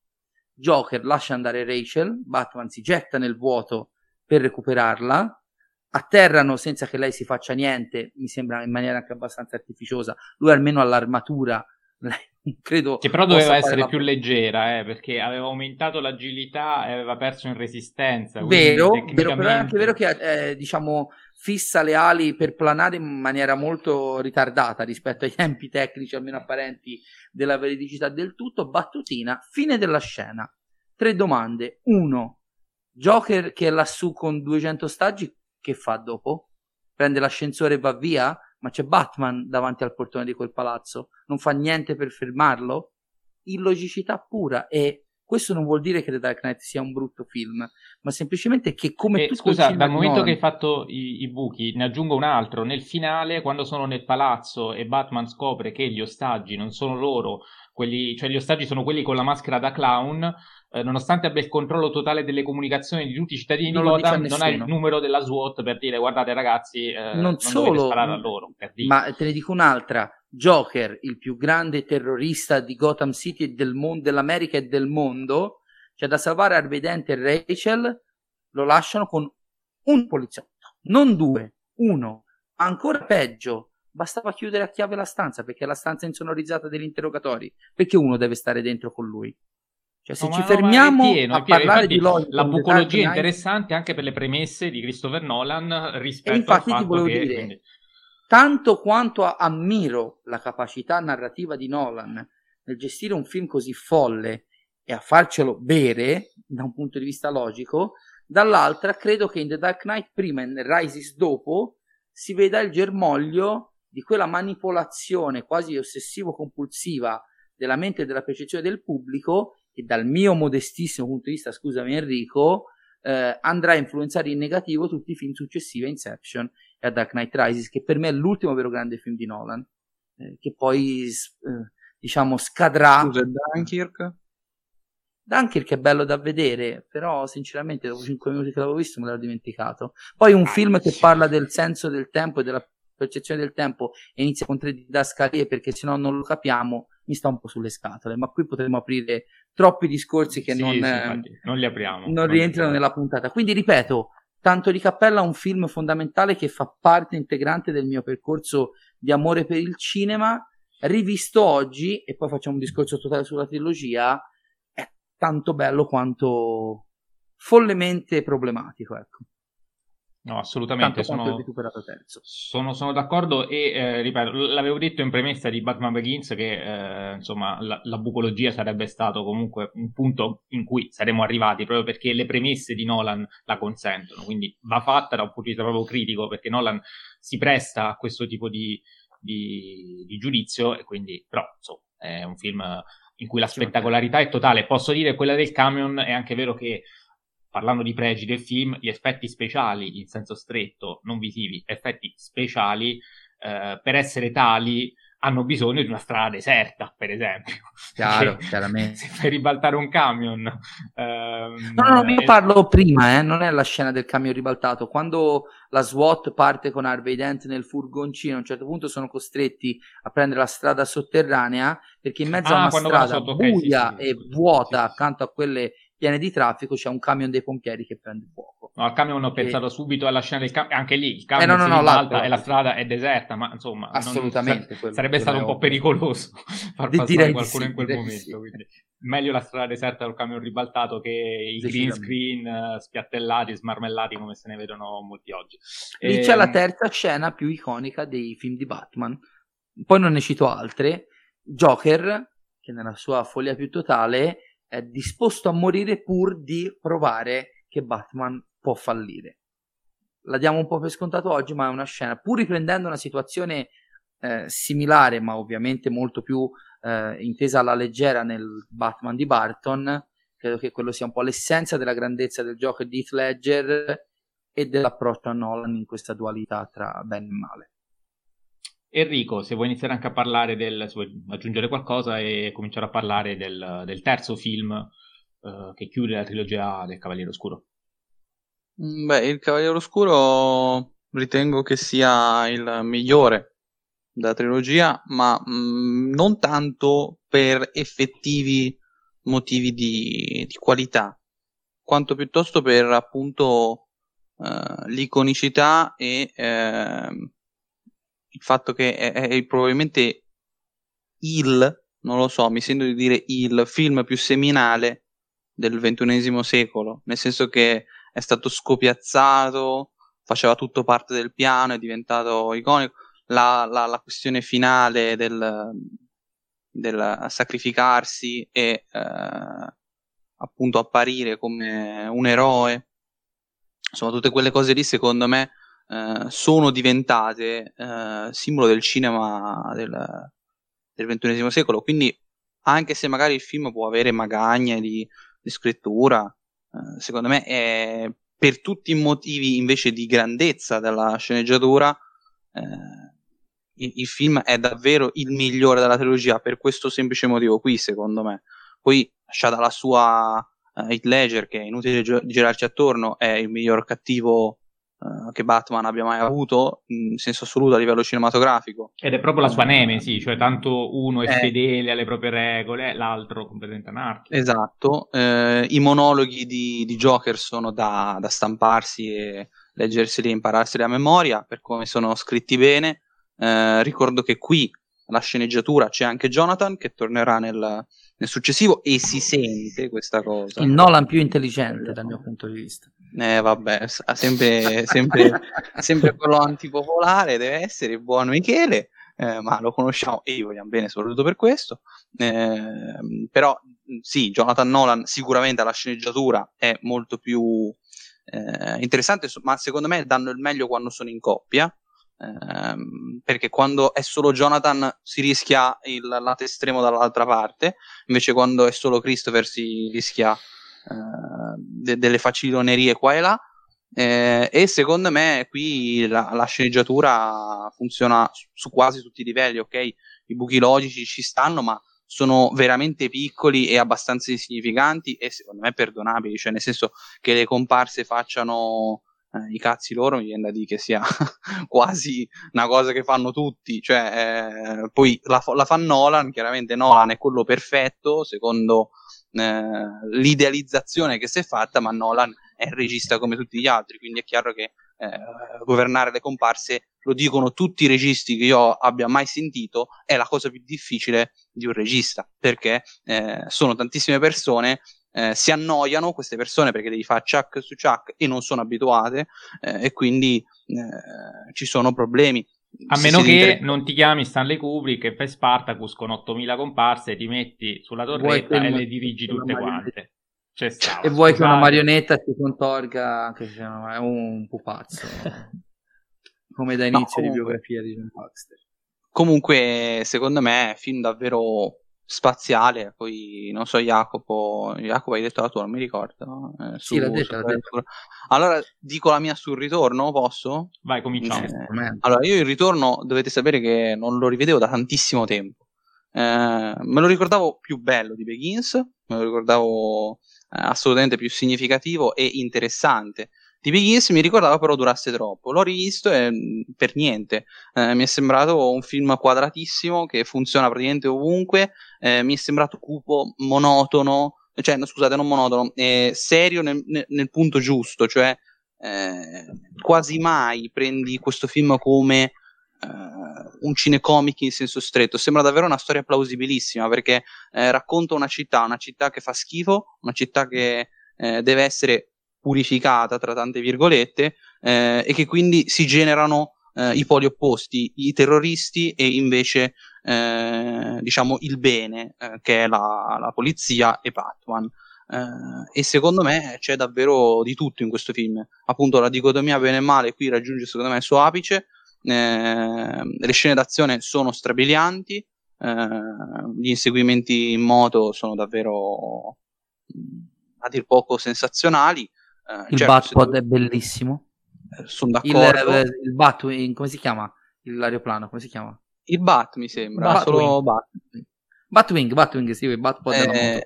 Joker lascia andare Rachel, Batman si getta nel vuoto per recuperarla, atterrano senza che lei si faccia niente, mi sembra in maniera anche abbastanza artificiosa, lui almeno ha l'armatura credo che però doveva essere più leggera eh, perché aveva aumentato l'agilità e aveva perso in resistenza vero, tecnicamente... vero però è anche vero che eh, diciamo fissa le ali per planare in maniera molto ritardata rispetto ai tempi tecnici almeno apparenti della veridicità del tutto battutina fine della scena tre domande uno Joker che è lassù con 200 stagi che fa dopo? prende l'ascensore e va via? ma c'è Batman davanti al portone di quel palazzo, non fa niente per fermarlo? Illogicità pura e questo non vuol dire che The Dark Knight sia un brutto film, ma semplicemente che come eh, tu Scusa, dal momento non... che hai fatto i, i, buchi, ne aggiungo un altro. Nel finale, quando sono nel palazzo e Batman scopre che gli ostaggi non sono loro, quelli, cioè gli ostaggi sono quelli con la maschera da clown, eh, nonostante abbia il controllo totale delle comunicazioni di tutti i cittadini non Gotham, non ha il numero della SWAT per dire guardate ragazzi, eh, non, non solo, sparare a loro. Ma te ne dico un'altra. Joker, il più grande terrorista di Gotham City e del mondo, dell'America e del mondo, c'è da salvare Harvey Dent e Rachel, lo lasciano con un poliziotto, non due, uno. Ancora peggio, bastava chiudere a chiave la stanza perché è la stanza insonorizzata degli interrogatori, perché uno deve stare dentro con lui. Cioè, se no, ci fermiamo no, pieno, a parlare di logica, la bucologia è interessante anche per le premesse di Christopher Nolan rispetto infatti al fatto che, dire, quindi... tanto quanto ammiro la capacità narrativa di Nolan nel gestire un film così folle e a farcelo bere da un punto di vista logico, dall'altra credo che in The Dark Knight prima e nel Rises dopo si veda il germoglio di quella manipolazione quasi ossessivo-compulsiva della mente e della percezione del pubblico che dal mio modestissimo punto di vista, scusami Enrico, eh, andrà a influenzare in negativo tutti i film successivi a Inception e a Dark Knight Rises, che per me è l'ultimo vero grande film di Nolan, eh, che poi eh, diciamo scadrà. Scusa, Dunkirk? Dunkirk è bello da vedere, però sinceramente dopo 5 minuti che l'avevo visto me l'ero dimenticato. Poi un film che parla del senso del tempo e della percezione del tempo e inizia con tre didascalie perché sennò non lo capiamo, mi sta un po' sulle scatole, ma qui potremmo aprire troppi discorsi che sì, non, sì, non, li apriamo. Non, non rientrano nella puntata. Quindi ripeto, tanto di cappella un film fondamentale che fa parte integrante del mio percorso di amore per il cinema, rivisto oggi, e poi facciamo un discorso totale sulla trilogia, è tanto bello quanto follemente problematico, ecco. No, assolutamente. Sono. Sono, sono d'accordo e eh, ripeto, l'avevo detto in premessa di Batman Begins che eh, insomma la, la, bucologia sarebbe stato comunque un punto in cui saremmo arrivati proprio perché le premesse di Nolan la consentono. Quindi va fatta da un punto di vista proprio critico perché Nolan si presta a questo tipo di, di, di giudizio e quindi però insomma è un film in cui la spettacolarità è totale. Posso dire quella del camion è anche vero che parlando di pregi del film, gli effetti speciali in senso stretto, non visivi, effetti speciali, eh, per essere tali hanno bisogno di una strada deserta, per esempio. Chiaro, chiaramente. Se fai ribaltare un camion... Ehm, no, no, no, io parlo prima, eh, non è la scena del camion ribaltato. Quando la SWAT parte con Harvey Dent nel furgoncino, a un certo punto sono costretti a prendere la strada sotterranea, perché in mezzo ah, a una strada buia sì, sì, e sì, vuota accanto a quelle piene di traffico c'è un camion dei pompieri che prende fuoco. No, al camion ho pensato subito alla scena del camion, anche lì il camion eh, no, no, no, ribalta e la strada è deserta, ma insomma assolutamente non, sarebbe stato un po' pericoloso far di passare qualcuno sì, in quel momento, sì. quindi meglio la strada deserta del camion ribaltato che i green screen uh, spiattellati, smarmellati come se ne vedono molti oggi. Lì e... c'è la ehm, terza scena più iconica dei film di Batman, poi non ne cito altre, Joker, che nella sua follia più totale è disposto a morire pur di provare che Batman può fallire. La diamo un po' per scontato oggi, ma è una scena, pur riprendendo una situazione eh, similare, ma ovviamente molto più eh, intesa alla leggera nel Batman di Barton, credo che quello sia un po' l'essenza della grandezza del gioco di Heath Ledger e dell'approccio a Nolan in questa dualità tra bene e male. Enrico, se vuoi iniziare anche a parlare del, se vuoi aggiungere qualcosa e cominciare a parlare del, del terzo film uh, che chiude la trilogia del Cavaliere Oscuro. Mm, beh, il Cavaliere Oscuro ritengo che sia il migliore della trilogia, ma mh, mm, non tanto per effettivi motivi di, di qualità, quanto piuttosto per appunto uh, l'iconicità e uh, il fatto che è, è probabilmente il, non lo so, mi sento di dire il film più seminale del ventunesimo secolo, nel senso che è stato scopiazzato, faceva tutto parte del piano, è diventato iconico. La, la, la questione finale del, del sacrificarsi e eh, appunto apparire come un eroe, insomma, tutte quelle cose lì, secondo me, eh, sono diventate eh, simbolo del cinema del, del XXI secolo. Quindi, anche se magari il film può avere magagne di, di scrittura, eh, secondo me è per tutti i motivi invece di grandezza della sceneggiatura. Eh, il, il, film è davvero il migliore della trilogia per questo semplice motivo qui, secondo me. Poi, lasciata la sua uh, Heath Ledger, che è inutile gi- girarci attorno, è il miglior cattivo uh, che Batman abbia mai avuto in senso assoluto a livello cinematografico. Ed è proprio la sua nemesi, cioè tanto uno è eh, fedele alle proprie regole, l'altro completamente anarchico. Esatto, eh, i monologhi di, di, Joker sono da, da stamparsi e leggerseli e impararseli a memoria per come sono scritti bene. Eh, ricordo che qui la sceneggiatura c'è anche Jonathan che tornerà nel, nel successivo e si sente questa cosa. Il Nolan più intelligente dal mio punto di vista. Eh, vabbè, ha sempre, sempre, sempre quello antipopolare, deve essere il buon Michele, eh, ma lo conosciamo e gli vogliamo bene soprattutto per questo. Eh, però sì, Jonathan Nolan sicuramente alla sceneggiatura è molto più eh, interessante, ma secondo me danno il meglio quando sono in coppia. Ehm, perché quando è solo Jonathan si rischia il lato estremo dall'altra parte, invece quando è solo Christopher si rischia eh, de- delle facilonerie qua e là. Eh, e secondo me qui la, la, sceneggiatura funziona su, quasi tutti i livelli, ok? I buchi logici ci stanno, ma sono veramente piccoli e abbastanza insignificanti e secondo me perdonabili, cioè nel senso che le comparse facciano eh, i cazzi loro, mi viene da dire che sia quasi una cosa che fanno tutti, cioè eh, poi la, la fa Nolan, chiaramente Nolan è quello perfetto, secondo eh, l'idealizzazione che si è fatta, ma Nolan è regista come tutti gli altri, quindi è chiaro che eh, governare le comparse, lo dicono tutti i registi che io abbia mai sentito, è la cosa più difficile di un regista, perché eh, sono tantissime persone eh, si annoiano queste persone perché devi fare chuck su chuck e non sono abituate eh, e quindi eh, ci sono problemi. A meno che inter... non ti chiami Stanley Kubrick e fai Spartacus con 8000 comparse, ti metti sulla torretta e le dirigi tutte quante. e vuoi che una marionetta si contorga anche se è un pupazzo come da inizio no, di biografia di John Baxter comunque secondo me è film davvero spaziale, poi non so Jacopo, Jacopo hai detto la tua, non mi ricordo. Eh, su, sì, l'ha detto, l'ha detto. Allora dico la mia sul ritorno, posso? Vai, cominciamo. Eh, allora io il ritorno dovete sapere che non lo rivedevo da tantissimo tempo. Eh, me lo ricordavo più bello di Begins, me lo ricordavo eh, assolutamente più significativo e interessante di Begins mi ricordava però durasse troppo. L'ho rivisto e mm, per niente. Eh, mi è sembrato un film quadratissimo che funziona praticamente ovunque. Eh, mi è sembrato cupo, monotono, cioè no, scusate, non monotono, eh, serio nel, nel, nel, punto giusto, cioè eh, quasi mai prendi questo film come Uh, un cinecomic in senso stretto. Sembra davvero una storia plausibilissima perché eh, racconta una città, una città che fa schifo, una città che eh, deve essere purificata tra tante virgolette eh, e che quindi si generano eh, i poli opposti, i terroristi e invece eh, diciamo il bene eh, che è la, la, polizia e Batman. Eh, e secondo me c'è davvero di tutto in questo film. Appunto la dicotomia bene e male qui raggiunge secondo me il suo apice. Eh, le scene d'azione sono strabilianti, gli inseguimenti in moto sono davvero a dir poco sensazionali. Uh, il certo, Batpod è bellissimo. Eh, sono d'accordo. Il, il Batwing, come si chiama? L'aeroplano, come si chiama? Il Bat mi sembra, Batwing. solo Bat. Batwing, Batwing, sì, il Batpod eh,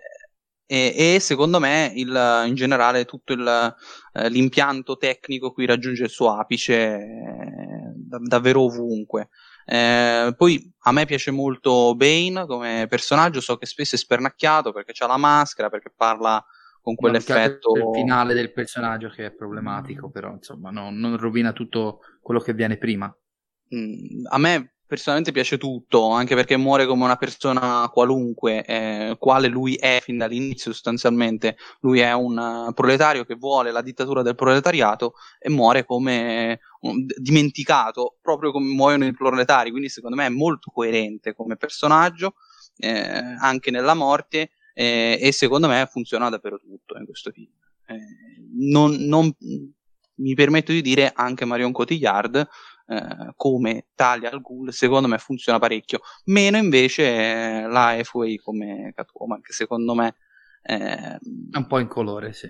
e, e, secondo me il, in generale tutto il, eh, l'impianto tecnico qui raggiunge il suo apice eh, davvero ovunque. Eh, poi a me piace molto Bane come personaggio, so che spesso è spernacchiato perché ha la maschera, perché parla con quell'effetto il finale del personaggio che è problematico, però insomma no, non rovina tutto quello che viene prima. Mm, a me personalmente piace tutto, anche perché muore come una persona qualunque, eh, quale lui è fin dall'inizio sostanzialmente. Lui è un proletario che vuole la dittatura del proletariato e muore come um, dimenticato, proprio come muoiono i proletari, quindi secondo me è molto coerente come personaggio, eh, anche nella morte eh, e secondo me funziona davvero tutto in questo film. Eh, non, non, mi permetto di dire anche Marion Cotillard eh, come Talia al Ghul secondo me funziona parecchio meno invece eh, la FA come Catwoman che secondo me è un po' in colore sì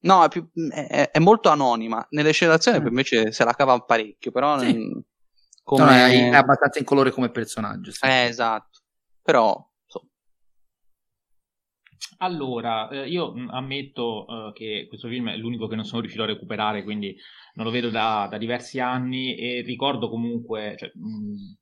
no è, più, è, è molto anonima nelle scene d'azione mm. invece se la cava parecchio però sì. come... no, è, è, abbastanza in colore come personaggio sì. eh, esatto però allora, eh, io mm, ammetto eh, che questo film è l'unico che non sono riuscito a recuperare, quindi non lo vedo da, da diversi anni e ricordo comunque, cioè, mi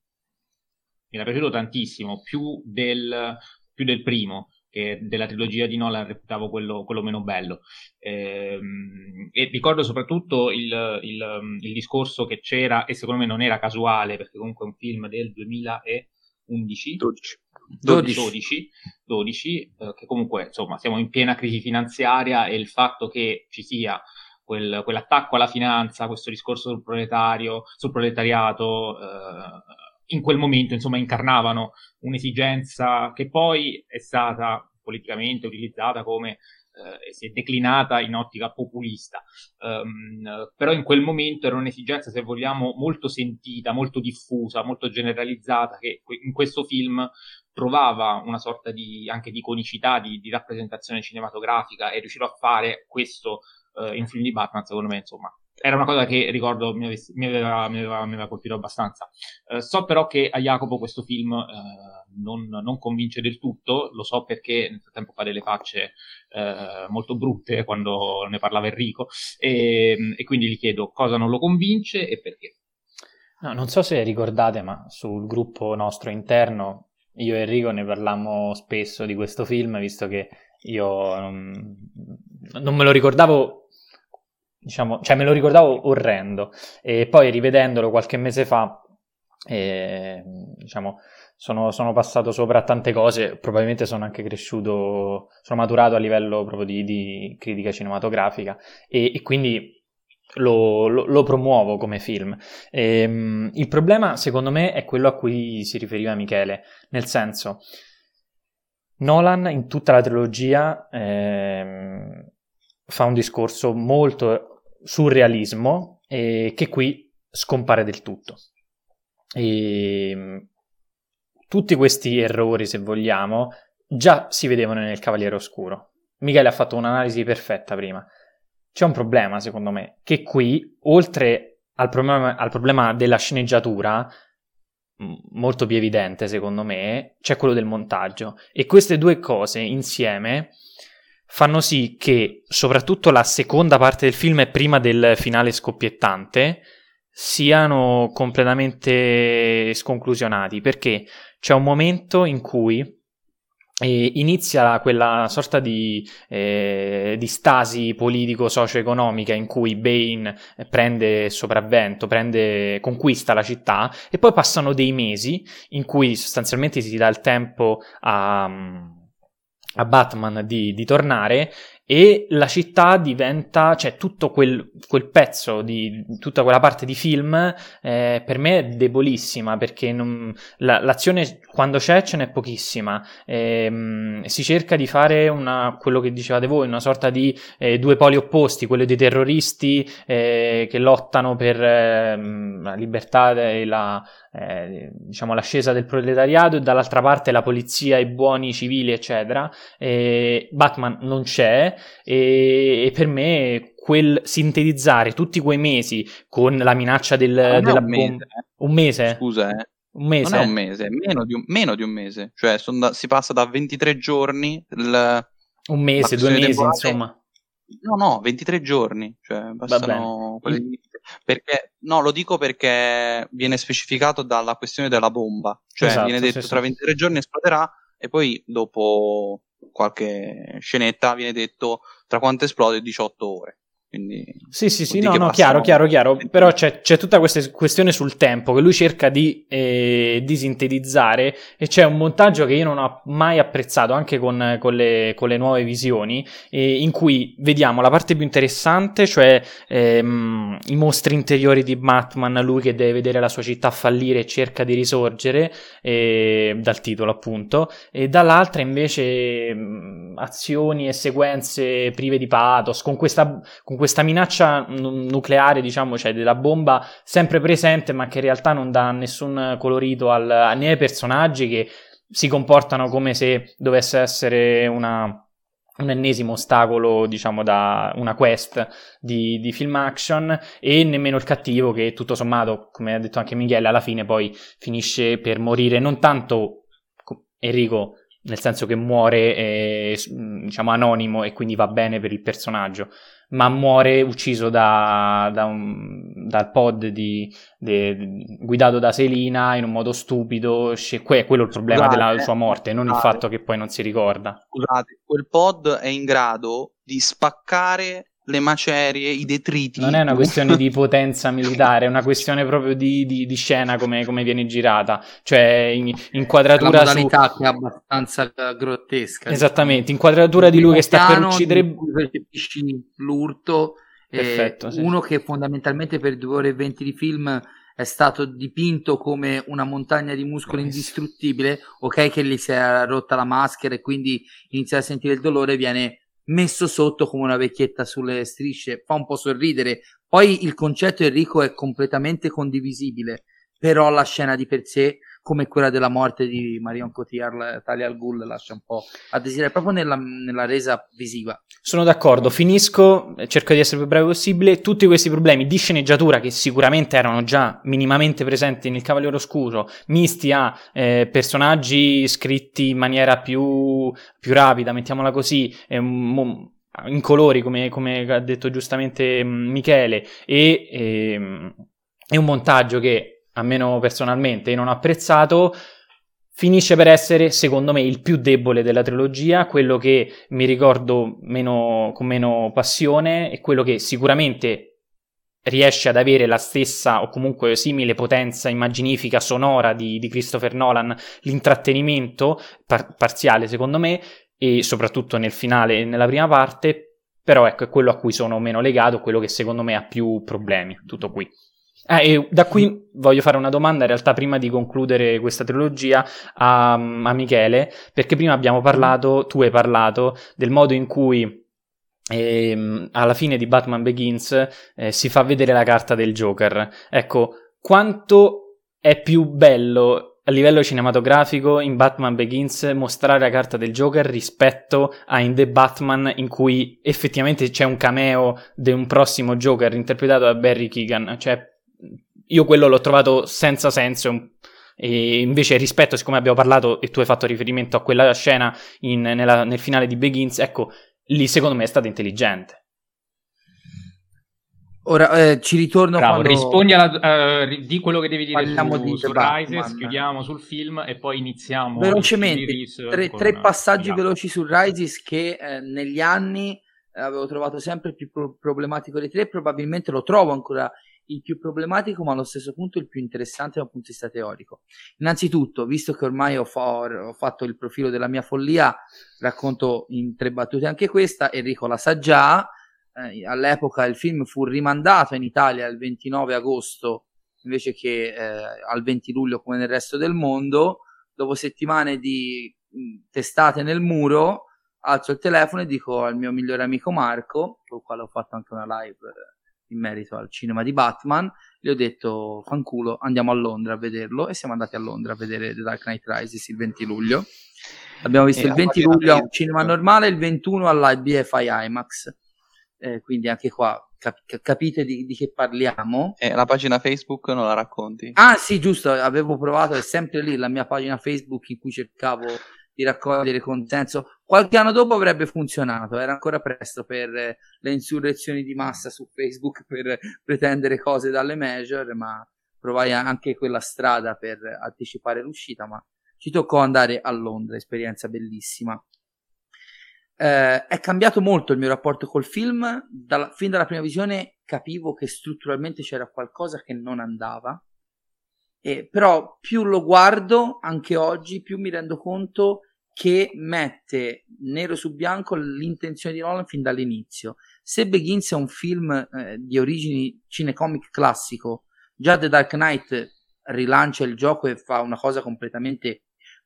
era piaciuto tantissimo, più del, più del primo, che della trilogia di Nolan reputavo quello, quello meno bello. Ehm, e ricordo soprattutto il, il, il, discorso che c'era, e secondo me non era casuale, perché comunque è un film del 2011. 12. 12, 12, 12 eh, che comunque insomma siamo in piena crisi finanziaria e il fatto che ci sia quel, quell'attacco alla finanza, questo discorso sul proletario, sul proletariato, eh, in quel momento insomma incarnavano un'esigenza che poi è stata politicamente utilizzata come eh, si è declinata in ottica populista, um, però in quel momento era un'esigenza, se vogliamo, molto sentita, molto diffusa, molto generalizzata, che in questo film trovava una sorta di, anche di iconicità, di, di rappresentazione cinematografica e riuscirò a fare questo uh, in film di Batman, secondo me, insomma, era una cosa che ricordo mi, avesse, mi, aveva, mi, aveva, mi aveva, colpito abbastanza. Uh, so però che a Jacopo questo film uh, non, non, convince del tutto, lo so perché nel frattempo fa delle facce uh, molto brutte quando ne parlava Enrico, e, e, quindi gli chiedo cosa non lo convince e perché. No, non so se ricordate, ma sul gruppo nostro interno io e Enrico ne parlammo spesso di questo film, visto che io non, non me lo ricordavo diciamo, cioè me lo ricordavo orrendo. E poi rivedendolo qualche mese fa E, diciamo, sono, sono, passato sopra tante cose, probabilmente sono anche cresciuto, sono maturato a livello proprio di, di critica cinematografica. E, e quindi lo, lo, lo, promuovo come film. E, um, il problema, secondo me, è quello a cui si riferiva Michele, nel senso, Nolan in tutta la trilogia ehm, fa un discorso molto sul realismo e che qui scompare del tutto. E, ehm, tutti questi errori, se vogliamo, già si vedevano nel Cavaliere Oscuro. Michele ha fatto un'analisi perfetta prima. C'è un problema, secondo me, che qui, oltre al problema, al problema della sceneggiatura, molto più evidente, secondo me, c'è quello del montaggio. E queste due cose insieme fanno sì che, soprattutto la seconda parte del film e prima del finale scoppiettante, siano completamente sconclusionati. Perché c'è un momento in cui e inizia quella sorta di, eh, di stasi politico-socio-economica in cui Bane prende sopravvento, prende, conquista la città e poi passano dei mesi in cui sostanzialmente si dà il tempo a, a Batman di, di tornare e la città diventa, cioè tutto quel, quel pezzo di tutta quella parte di film eh, per me è debolissima perché non, la, l'azione quando c'è ce n'è pochissima. Eh, si cerca di fare una, quello che dicevate voi, una sorta di eh, due poli opposti, quello dei terroristi eh, che lottano per ehm, la libertà e la, eh, diciamo l'ascesa del proletariato e dall'altra parte la polizia, i buoni civili, eccetera. Batman non c'è e, e per me quel sintetizzare tutti quei mesi con la minaccia del, della bomba. Eh. Un mese? Scusa, eh. Un mese? Non è un mese, meno di un, meno di un mese. Cioè, da, si passa da 23 giorni. Il, un mese, due mesi, temporale. insomma. No, no, 23 giorni. Cioè, passano quelli, perché, no, lo dico perché viene specificato dalla questione della bomba. Cioè, esatto, viene detto sì, tra 23 sì. giorni esploderà e poi dopo qualche scenetta viene detto tra quanto esplode 18 ore. Quindi, sì, sì, sì, no, no, chiaro, chiaro, chiaro. Però c'è, c'è, tutta questa questione sul tempo che lui cerca di, eh, di, sintetizzare e c'è un montaggio che io non ho mai apprezzato, anche con, con, le, con le, nuove visioni, eh, in cui vediamo la parte più interessante, cioè ehm, i mostri interiori di Batman, lui che deve vedere la sua città fallire e cerca di risorgere, eh, dal titolo appunto, e dall'altra invece mh, azioni e sequenze prive di pathos, con questa... Con questa minaccia nucleare, diciamo, cioè della bomba sempre presente, ma che in realtà non dà nessun colorito al, né ai personaggi che si comportano come se dovesse essere una, un ennesimo ostacolo, diciamo, da una quest di, di, film action e nemmeno il cattivo che tutto sommato, come ha detto anche Michele, alla fine poi finisce per morire non tanto Enrico nel senso che muore eh, diciamo anonimo e quindi va bene per il personaggio ma muore ucciso da, da un, dal pod di, de, guidato da Selina in un modo stupido. Que- quello è il problema scusate, della sua morte, non scusate, il fatto che poi non si ricorda. Scusate, quel pod è in grado di spaccare le macerie, i detriti. Non è una questione di potenza militare, è una questione proprio di, di, di scena come, come, viene girata. Cioè, in, inquadratura. La modalità su... che è abbastanza grottesca. Esattamente, inquadratura di lui che sta per uccidere. L'urto. Perfetto, eh, sì. Uno che fondamentalmente per due ore e venti di film è stato dipinto come una montagna di muscoli indistruttibile, ok che gli si è rotta la maschera e quindi inizia a sentire il dolore, viene messo sotto come una vecchietta sulle strisce, fa un po' sorridere. Poi il concetto Enrico è completamente condivisibile, però la scena di per sé come quella della morte di Marion Cotillard, Talia al Ghul, lascia un po' a desiderare proprio nella, nella, resa visiva. Sono d'accordo, finisco, cerco di essere più breve possibile. Tutti questi problemi di sceneggiatura che sicuramente erano già minimamente presenti nel Cavaliere Oscuro, misti a eh, personaggi scritti in maniera più, più rapida, mettiamola così, eh, in colori, come, come, ha detto giustamente mm, Michele, e, e, ehm, e un montaggio che almeno personalmente, non apprezzato, finisce per essere, secondo me, il più debole della trilogia, quello che mi ricordo meno, con meno passione e quello che sicuramente riesce ad avere la stessa o comunque simile potenza immaginifica sonora di, di Christopher Nolan, l'intrattenimento par- parziale secondo me e soprattutto nel finale e nella prima parte, però ecco è quello a cui sono meno legato, quello che secondo me ha più problemi, tutto qui. Ah, e da qui voglio fare una domanda, in realtà, prima di concludere questa trilogia, a, a Michele, perché prima abbiamo parlato, tu hai parlato del modo in cui e, ehm, alla fine di Batman Begins eh, si fa vedere la carta del Joker. Ecco, quanto è più bello a livello cinematografico in Batman Begins mostrare la carta del Joker rispetto a in The Batman in cui effettivamente c'è un cameo di un prossimo Joker interpretato da Barry Keegan. Cioè, io quello l'ho trovato senza senso. E invece rispetto, siccome abbiamo parlato e tu hai fatto riferimento a quella scena in, nella, nel finale di Begins, ecco, lì secondo me è stato intelligente. Ora eh, ci ritorno Bravo, quando... rispondi alla, uh, di quello che devi dire Parliamo su, di su Rises, chiudiamo sul film e poi iniziamo velocemente tre, tre passaggi veloci su Rises che eh, negli anni avevo trovato sempre più pro- problematico dei tre probabilmente lo trovo ancora il più problematico, ma allo stesso punto il più interessante da un punto di vista teorico. Innanzitutto, visto che ormai ho, fa- ho fatto il profilo della mia follia, racconto in tre battute anche questa. Enrico la sa già. Eh, all'epoca il film fu rimandato in Italia il 29 agosto invece che eh, al 20 luglio come nel resto del mondo. Dopo settimane di testate nel muro, alzo il telefono e dico al mio migliore amico Marco, con il quale ho fatto anche una live in merito al cinema di Batman, gli ho detto fanculo, andiamo a Londra a vederlo e siamo andati a Londra a vedere The Dark Knight Rises il 20 luglio. L'abbiamo visto e il 20 luglio al cinema normale, il 21 all'IBFI IMAX. Eh, quindi anche qua cap- capite di, di, che parliamo. E la pagina Facebook non la racconti? Ah sì, giusto, avevo provato, è sempre lì la mia pagina Facebook in cui cercavo di raccogliere consenso. Qualche anno dopo avrebbe funzionato, era ancora presto per le insurrezioni di massa su Facebook per pretendere cose dalle major, ma provai anche quella strada per anticipare l'uscita, ma ci toccò andare a Londra, esperienza bellissima. Eh, è cambiato molto il mio rapporto col film, dalla, fin dalla prima visione capivo che strutturalmente c'era qualcosa che non andava, eh, però più lo guardo anche oggi, più mi rendo conto che mette nero su bianco l'intenzione di Nolan fin dall'inizio. Se Begins è un film eh, di origini cinecomic classico, già The Dark Knight rilancia il gioco e fa una cosa completamente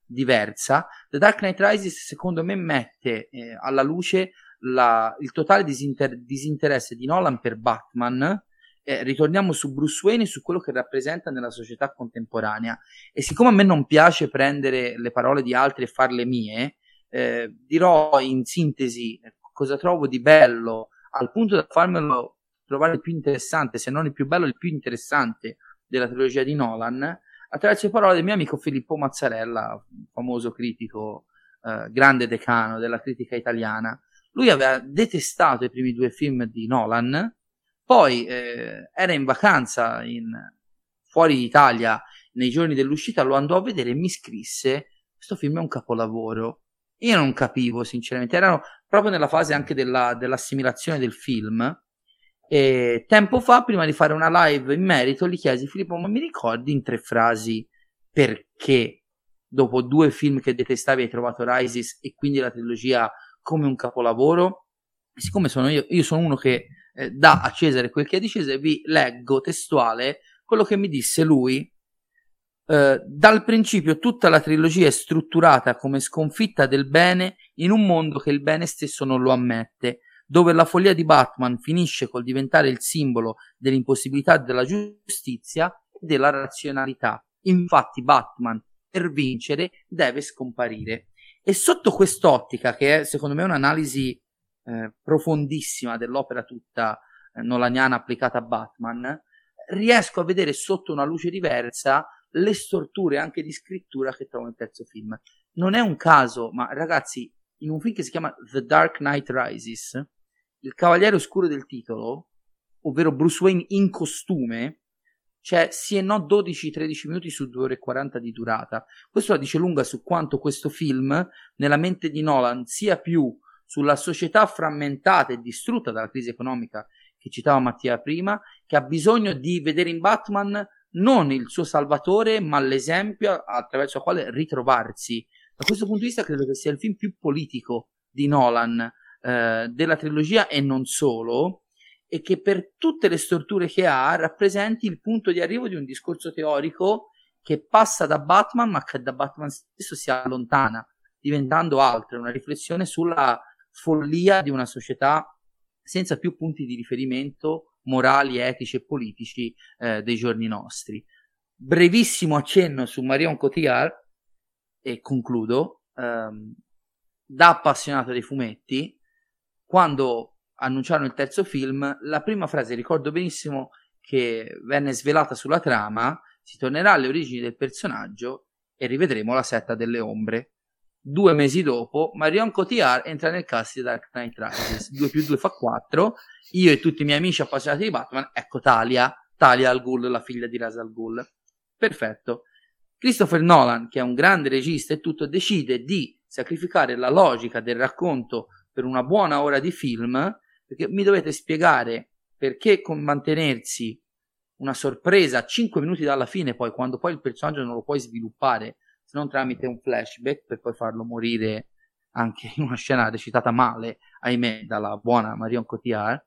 diversa. The Dark Knight Rises, secondo me, mette eh, alla luce la, il totale disinter- disinteresse di Nolan per Batman eh, ritorniamo su Bruce Wayne e su quello che rappresenta nella società contemporanea. E siccome a me non piace prendere le parole di altri e farle mie, eh, dirò in sintesi cosa trovo di bello, al punto da farmelo trovare il più interessante, se non il più bello, il più interessante della trilogia di Nolan, attraverso le parole del mio amico Filippo Mazzarella, famoso critico, eh, grande decano della critica italiana. Lui aveva detestato i primi due film di Nolan, poi eh, era in vacanza in, fuori Italia nei giorni dell'uscita, lo andò a vedere e mi scrisse: Questo film è un capolavoro. Io non capivo, sinceramente, erano proprio nella fase anche della, dell'assimilazione del film. E tempo fa, prima di fare una live in merito, gli chiesi: Filippo, ma mi ricordi in tre frasi perché dopo due film che detestavi hai trovato Rises e quindi la trilogia come un capolavoro? E siccome sono io, io sono uno che eh, dà a Cesare quel che è di Cesare, vi leggo testuale quello che mi disse lui. Eh, dal principio tutta la trilogia è strutturata come sconfitta del bene in un mondo che il bene stesso non lo ammette, dove la follia di Batman finisce col diventare il simbolo dell'impossibilità della giustizia e della razionalità. Infatti Batman per vincere deve scomparire. E sotto quest'ottica, che è secondo me un'analisi eh, profondissima dell'opera tutta eh, nolaniana applicata a Batman, riesco a vedere sotto una luce diversa le storture anche di scrittura che trovo nel terzo film. Non è un caso, ma ragazzi, in un film che si chiama The Dark Knight Rises, il cavaliere oscuro del titolo, ovvero Bruce Wayne in costume, cioè sì e no 12-13 minuti su 2 ore e 40 di durata. Questo la dice lunga su quanto questo film, nella mente di Nolan, sia più sulla società frammentata e distrutta dalla crisi economica che citava Mattia prima, che ha bisogno di vedere in Batman non il suo salvatore, ma l'esempio attraverso il quale ritrovarsi. Da questo punto di vista credo che sia il film più politico di Nolan eh, della trilogia e non solo, e che per tutte le storture che ha rappresenti il punto di arrivo di un discorso teorico che passa da Batman, ma che da Batman stesso si allontana, diventando altro, una riflessione sulla follia di una società senza più punti di riferimento morali, etici e politici eh, dei giorni nostri. Brevissimo accenno su Marion Cotillard e concludo. Ehm, da appassionato dei fumetti, quando annunciarono il terzo film, la prima frase ricordo benissimo che venne svelata sulla trama, si tornerà alle origini del personaggio e rivedremo la setta delle ombre. Due mesi dopo, Marion Cotillard entra nel cast di Dark Knight Rises. 2 più 2 fa 4. Io e tutti i miei amici appassionati di Batman, ecco Talia, Talia al Ghul, la figlia di Ra's al Ghul. Perfetto. Christopher Nolan, che è un grande regista e tutto, decide di sacrificare la logica del racconto per una buona ora di film, perché mi dovete spiegare perché mantenersi una sorpresa a 5 minuti dalla fine, poi quando poi il personaggio non lo puoi sviluppare se non tramite un flashback per poi farlo morire anche in una scena recitata male, ahimè, dalla buona Marion Cotillard,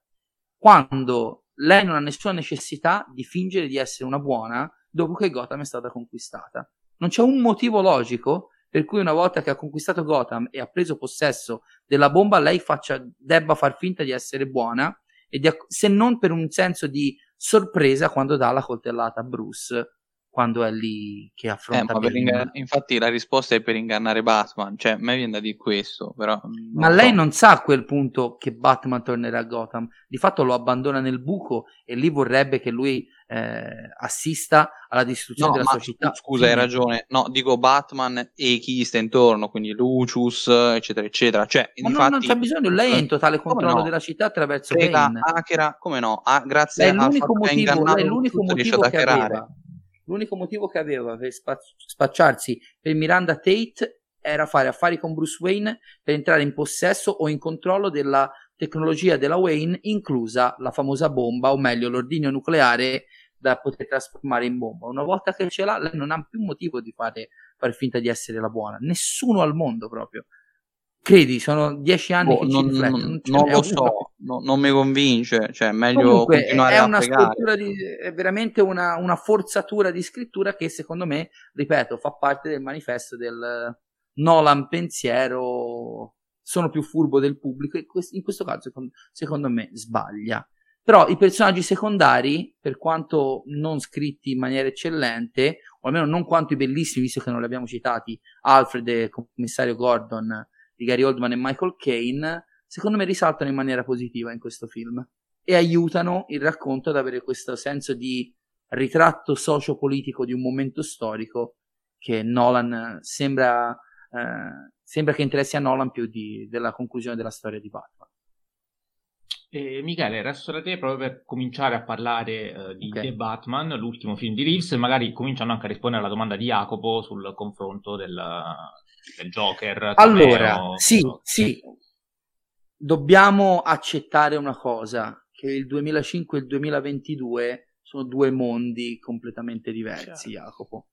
quando lei non ha nessuna necessità di fingere di essere una buona dopo che Gotham è stata conquistata. Non c'è un motivo logico per cui una volta che ha conquistato Gotham e ha preso possesso della bomba, lei faccia, debba far finta di essere buona, di, se non per un senso di sorpresa quando dà la coltellata a Bruce quando è lì che affronta eh, ingann- infatti la risposta è per ingannare Batman cioè a me viene da dire questo però ma lei so. non sa a quel punto che Batman tornerà a Gotham? Di fatto lo abbandona nel buco e lì vorrebbe che lui eh, assista alla distruzione no, della sua città scusa hai ragione. No dico Batman e chi gli sta intorno quindi Lucius eccetera eccetera. Cioè ma infatti, non, c'è bisogno lei è in totale controllo no? della città attraverso Bane hackera come no? Ah, grazie lei a l'unico motivo, lei l'unico motivo che aveva L'unico motivo che aveva per spacciarsi per Miranda Tate era fare affari con Bruce Wayne per entrare in possesso o in controllo della tecnologia della Wayne, inclusa la famosa bomba, o meglio l'ordigno nucleare da poter trasformare in bomba. Una volta che ce l'ha, lei non ha più motivo di fare, fare finta di essere la buona. Nessuno al mondo proprio. Credi, sono dieci anni oh, che non, ci non, non lo so, no, non mi convince, cioè è meglio Comunque, continuare è a una pregare. Di, è veramente una, una, forzatura di scrittura che secondo me, ripeto, fa parte del manifesto del Nolan pensiero, sono più furbo del pubblico e in questo caso secondo me sbaglia. Però i personaggi secondari, per quanto non scritti in maniera eccellente, o almeno non quanto i bellissimi, visto che non li abbiamo citati, Alfred e commissario Gordon, di Gary Oldman e Michael Caine, secondo me risaltano in maniera positiva in questo film e aiutano il racconto ad avere questo senso di ritratto sociopolitico di un momento storico che Nolan sembra, eh, sembra che interessi a Nolan più di, della conclusione della storia di Batman. E Michele, resto da te proprio per cominciare a parlare uh, di okay. The Batman, l'ultimo film di Reeves, e magari cominciando anche a rispondere alla domanda di Jacopo sul confronto del Joker. Allora, cameo, sì, no? sì, dobbiamo accettare una cosa, che il 2005 e il 2022 sono due mondi completamente diversi, Chiaro. Jacopo.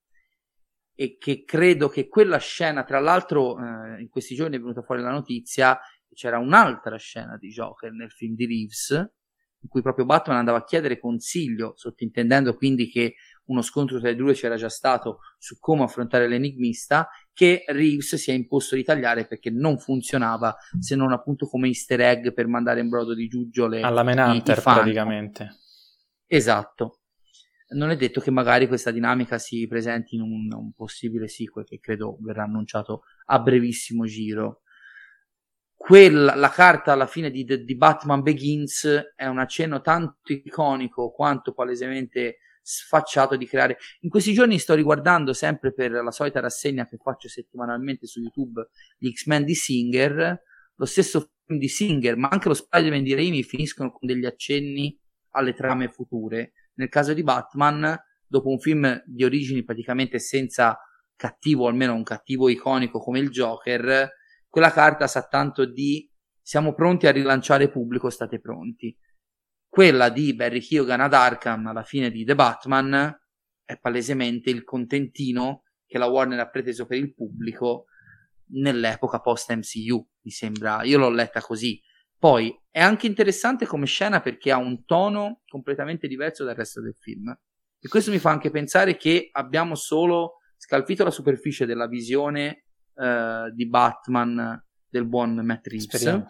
E che credo che quella scena, tra l'altro, eh, in questi giorni è venuta fuori la notizia che c'era un'altra scena di Joker nel film di Reeves, in cui proprio Batman andava a chiedere consiglio, sottintendendo quindi che uno scontro tra i due c'era già stato su come affrontare l'enigmista, che Reeves si è imposto di tagliare perché non funzionava se non appunto come easter egg per mandare in brodo di giuggiole alla Menhunter praticamente. Esatto. Non è detto che magari questa dinamica si presenti in un, un possibile sequel che credo verrà annunciato a brevissimo giro. Quella, la carta alla fine di, di Batman Begins è un accenno tanto iconico quanto palesemente sfacciato di creare. In questi giorni sto riguardando sempre per la solita rassegna che faccio settimanalmente su YouTube gli X-Men di Singer, lo stesso film di Singer, ma anche lo Spider-Man di Raimi finiscono con degli accenni alle trame future. Nel caso di Batman, dopo un film di origini praticamente senza cattivo, almeno un cattivo iconico come il Joker, quella carta sa tanto di siamo pronti a rilanciare pubblico, state pronti quella di Barry Keoghan ad Arkham alla fine di The Batman è palesemente il contentino che la Warner ha preteso per il pubblico nell'epoca post MCU, mi sembra, io l'ho letta così. Poi è anche interessante come scena perché ha un tono completamente diverso dal resto del film. E questo mi fa anche pensare che abbiamo solo scalfito la superficie della visione eh, di Batman del buon Matt Reeves Speriamo.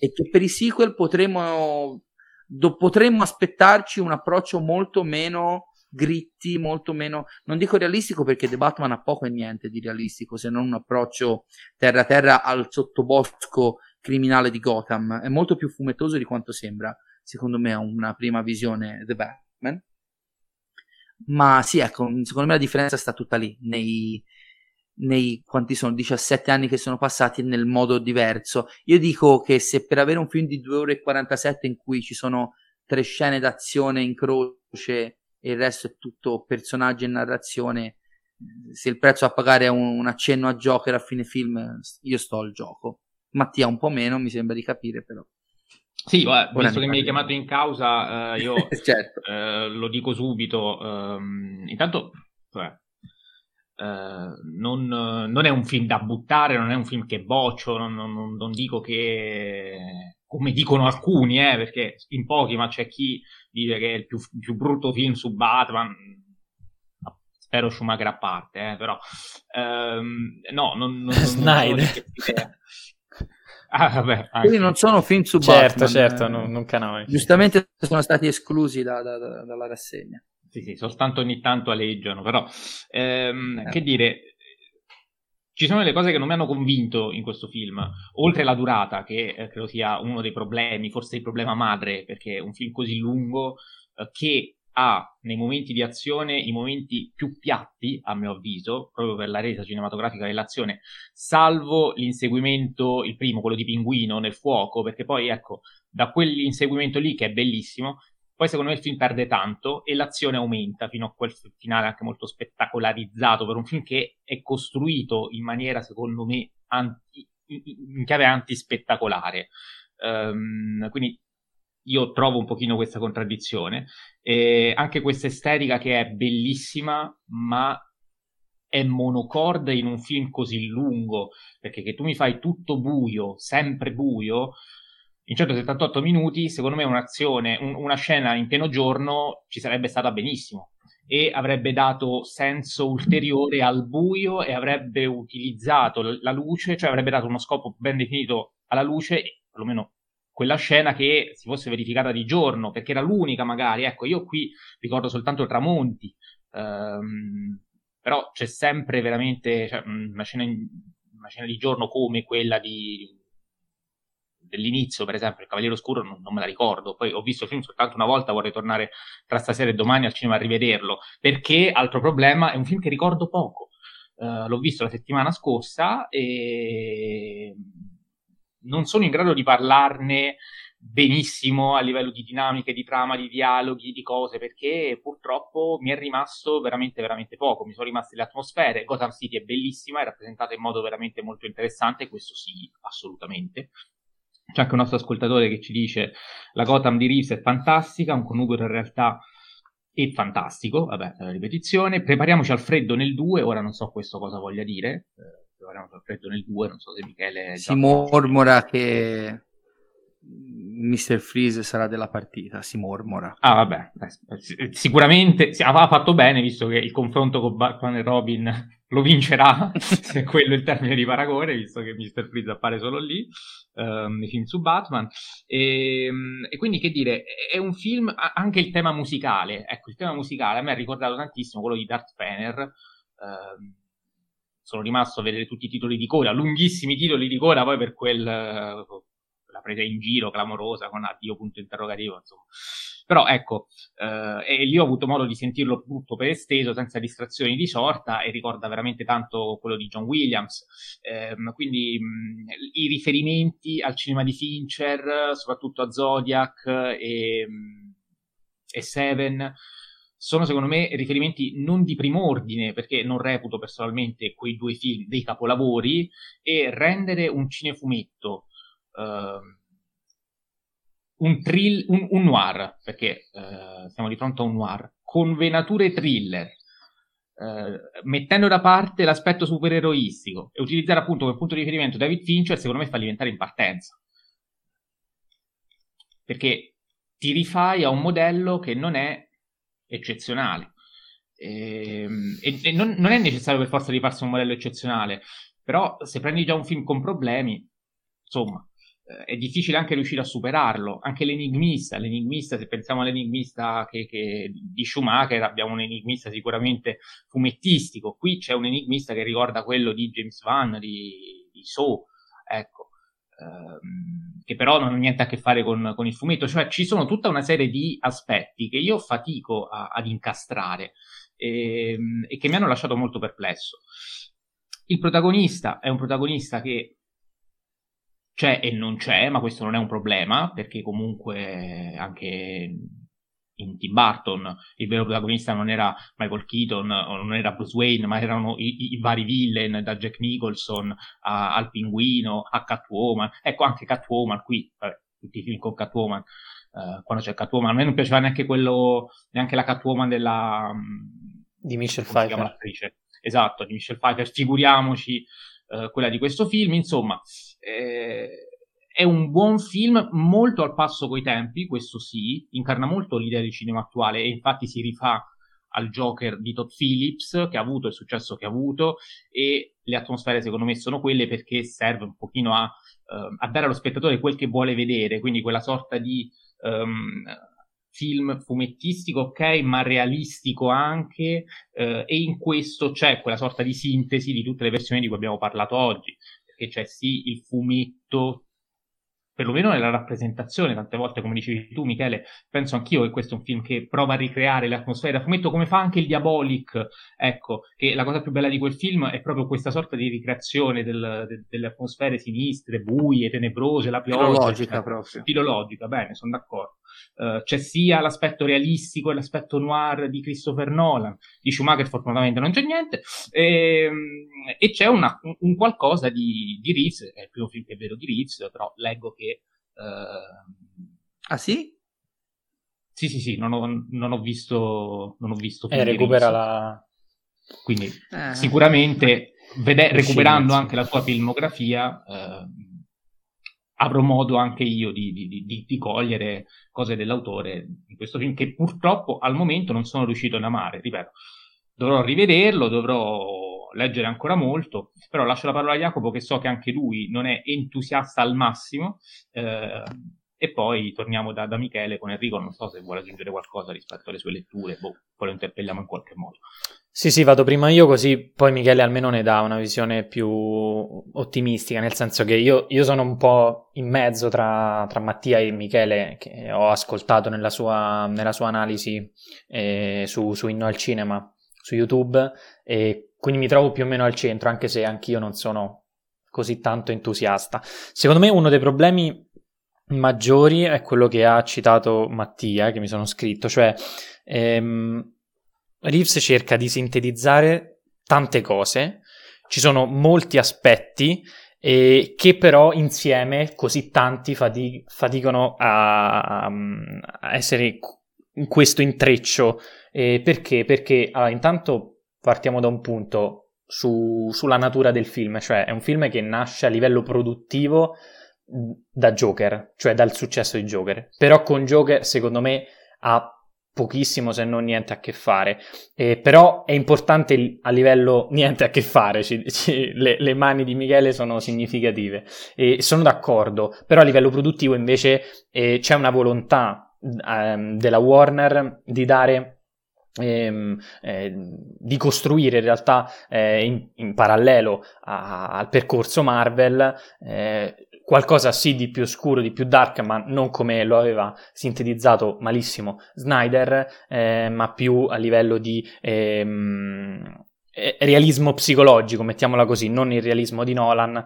e che per i sequel potremo, do, potremmo aspettarci un approccio molto meno gritti, molto meno, non dico realistico perché The Batman ha poco e niente di realistico se non un approccio terra terra al sottobosco criminale di Gotham, è molto più fumettoso di quanto sembra, secondo me, a una prima visione The Batman. Ma sì, ecco, secondo me la differenza sta tutta lì, nei, nei quanti sono 17 anni che sono passati nel modo diverso. Io dico che se per avere un film di 2 ore e 47 in cui ci sono tre scene d'azione in croce e il resto è tutto personaggi e narrazione. Se il prezzo a pagare è un, un accenno a Joker a fine film, io sto al gioco. Mattia un po' meno, mi sembra di capire però. Sì, guarda, visto che mi hai chiamato in causa, eh, io certo. eh, lo dico subito. Ehm, intanto, cioè, eh, non, non, è un film da buttare, non è un film che boccio, non, non, non dico che come dicono alcuni, eh, perché in pochi, ma c'è chi dice che è il più, più brutto film su Batman. Spero Schumacher a parte, eh, però ehm, no, non, non, Snyder. Ah, vabbè, Quindi non sono film su certo, Batman. Certo, certo, non, non canonici. Giustamente sono stati esclusi da, da, da, dalla rassegna. Sì, sì, soltanto ogni tanto aleggiano, però ehm, eh. che dire, ci sono delle cose che non mi hanno convinto in questo film, oltre la durata, che eh, credo sia uno dei problemi, forse il problema madre, perché è un film così lungo eh, che ha nei momenti di azione i momenti più piatti, a mio avviso, proprio per la resa cinematografica dell'azione, salvo l'inseguimento, il primo, quello di Pinguino nel fuoco, perché poi ecco, da quell'inseguimento lì che è bellissimo, poi secondo me il film perde tanto e l'azione aumenta fino a quel finale anche molto spettacolarizzato per un film che è costruito in maniera secondo me anti, in chiave antispettacolare. Um, quindi io trovo un pochino questa contraddizione. E anche questa estetica che è bellissima, ma è monocorde in un film così lungo, perché che tu mi fai tutto buio, sempre buio, in 178 minuti, secondo me un'azione, un, una scena in pieno giorno ci sarebbe stata benissimo e avrebbe dato senso ulteriore al buio e avrebbe utilizzato la luce, cioè avrebbe dato uno scopo ben definito alla luce, perlomeno quella scena che si fosse verificata di giorno, perché era l'unica magari, ecco, io qui ricordo soltanto tramonti, ehm, però c'è sempre veramente cioè, una, scena in, una scena di giorno come quella di dell'inizio, per esempio, il Cavaliere Oscuro, non, non, me la ricordo. Poi ho visto il film soltanto una volta, vorrei tornare tra stasera e domani al cinema a rivederlo. Perché, altro problema, è un film che ricordo poco. Uh, l'ho visto la settimana scorsa e non sono in grado di parlarne benissimo a livello di dinamiche, di trama, di dialoghi, di cose, perché purtroppo mi è rimasto veramente, veramente poco. Mi sono rimaste le atmosfere. Gotham City è bellissima, è rappresentata in modo veramente molto interessante, questo sì, assolutamente. C'è anche un nostro ascoltatore che ci dice la Gotham di Reeves è fantastica, un connubio in realtà è fantastico, vabbè, ripetizione. Prepariamoci al freddo nel 2, ora non so questo cosa voglia dire. Eh, prepariamoci al freddo nel 2, non so se Michele... Si mormora che Mr. Freeze sarà della partita, si mormora. Ah, vabbè, sicuramente ha fatto bene visto che il confronto con Batman e Robin lo vincerà, se quello è il termine di paragone, visto che Mr. Freeze appare solo lì, um, nei film su Batman. E, ehm, e, quindi, che dire, è un film, anche il tema musicale, ecco, il tema musicale a me ha ricordato tantissimo quello di Darth Banner. Um, sono rimasto a vedere tutti i titoli di coda, lunghissimi titoli di coda, poi per quel, la presa in giro clamorosa con addio punto interrogativo, insomma. Però ecco, eh, e lì ho avuto modo di sentirlo tutto per esteso, senza distrazioni di sorta, e ricorda veramente tanto quello di John Williams. Eh, quindi mh, i riferimenti al cinema di Fincher, soprattutto a Zodiac e, e Seven, sono secondo me riferimenti non di prim'ordine, perché non reputo personalmente quei due film dei capolavori, e rendere un cinefumetto Uh, un, trill, un, un noir, perché eh, siamo di fronte a un noir, con venature thriller, eh, mettendo da parte l'aspetto supereroistico e utilizzare appunto come punto di riferimento David Fincher, secondo me fa diventare in partenza. Perché ti rifai a un modello che non è eccezionale. Ehm, e, e non, non, è necessario per forza rifarsi un modello eccezionale, però se prendi già un film con problemi, insomma, è difficile anche riuscire a superarlo. Anche l'enigmista, l'enigmista, se pensiamo all'enigmista che, che, di Schumacher, abbiamo un enigmista sicuramente fumettistico. Qui c'è un enigmista che ricorda quello di James Van, di, di Saw, ecco, ehm, che però non ha niente a che fare con, con, il fumetto. Cioè ci sono tutta una serie di aspetti che io fatico a, ad incastrare e, ehm, e che mi hanno lasciato molto perplesso. Il protagonista è un protagonista che c'è e non c'è, ma questo non è un problema, perché comunque anche in Tim Burton il vero protagonista non era Michael Keaton non era Bruce Wayne, ma erano i, i vari villain, da Jack Nicholson a, al Pinguino a Catwoman. Ecco, anche Catwoman qui, vabbè, tutti i film con Catwoman. Uh, quando c'è Catwoman, a me non piaceva neanche quello, neanche la Catwoman della di Michelle Pfeiffer. Esatto, di Michelle Pfeiffer, figuriamoci uh, quella di questo film, insomma, eh, è un buon film molto al passo coi tempi, questo sì, incarna molto l'idea di cinema attuale e infatti si rifà al Joker di Todd Phillips che ha avuto il successo che ha avuto e le atmosfere secondo me sono quelle perché serve un pochino a, uh, a dare allo spettatore quel che vuole vedere, quindi quella sorta di um, film fumettistico, ok, ma realistico anche, uh, e in questo c'è quella sorta di sintesi di tutte le versioni di cui abbiamo parlato oggi, che c'è sì il fumetto perlomeno nella rappresentazione, tante volte come dicevi tu Michele, penso anch'io che questo è un film che prova a ricreare l'atmosfera da fumetto come fa anche il Diabolic, ecco, che la cosa più bella di quel film è proprio questa sorta di ricreazione del, de, delle atmosfere sinistre, buie, tenebrose, la pioggia. Filologica cioè, proprio. Filologica, bene, sono d'accordo. Uh, c'è sia l'aspetto realistico e l'aspetto noir di Christopher Nolan, di Schumacher fortunatamente non c'è niente, e, ehm, e c'è una, un, qualcosa di, di Reeves, è il primo film che vedo di Reeves, però leggo che... Uh, ah sì? Sì, sì, sì, non ho, non ho visto... Non ho visto eh, recupera la... Quindi eh. sicuramente vede- recuperando anche la sua filmografia... Uh, avrò modo anche io di, di, di, di, cogliere cose dell'autore in questo film che purtroppo al momento non sono riuscito ad amare, ripeto. Dovrò rivederlo, dovrò leggere ancora molto, però lascio la parola a Jacopo che so che anche lui non è entusiasta al massimo eh, e poi torniamo da, da, Michele con Enrico, non so se vuole aggiungere qualcosa rispetto alle sue letture, boh, poi lo interpelliamo in qualche modo. Sì, sì, vado prima io così poi Michele almeno ne dà una visione più ottimistica, nel senso che io, io sono un po' in mezzo tra, tra, Mattia e Michele, che ho ascoltato nella sua, nella sua analisi eh, su, su Inno al Cinema, su YouTube, e quindi mi trovo più o meno al centro, anche se anch'io non sono così tanto entusiasta. Secondo me uno dei problemi maggiori è quello che ha citato Mattia, che mi sono scritto, cioè ehm, Reeves cerca di sintetizzare tante cose, ci sono molti aspetti eh, che però insieme così tanti fati- faticano a, a, essere in questo intreccio. Eh, perché? Perché allora, intanto partiamo da un punto su, sulla natura del film, cioè è un film che nasce a livello produttivo da Joker, cioè dal successo di Joker. Però con Joker, secondo me, ha pochissimo se non niente a che fare. Eh, però è importante a livello niente a che fare, ci, ci, le, le, mani di Michele sono significative. E sono d'accordo, però a livello produttivo invece eh, c'è una volontà ehm, della Warner di dare Ehm, eh, di costruire in realtà eh, in, in, parallelo a, al percorso Marvel eh, qualcosa sì di più scuro, di più dark, ma non come lo aveva sintetizzato malissimo Snyder, eh, ma più a livello di ehm, eh, realismo psicologico, mettiamola così, non il realismo di Nolan,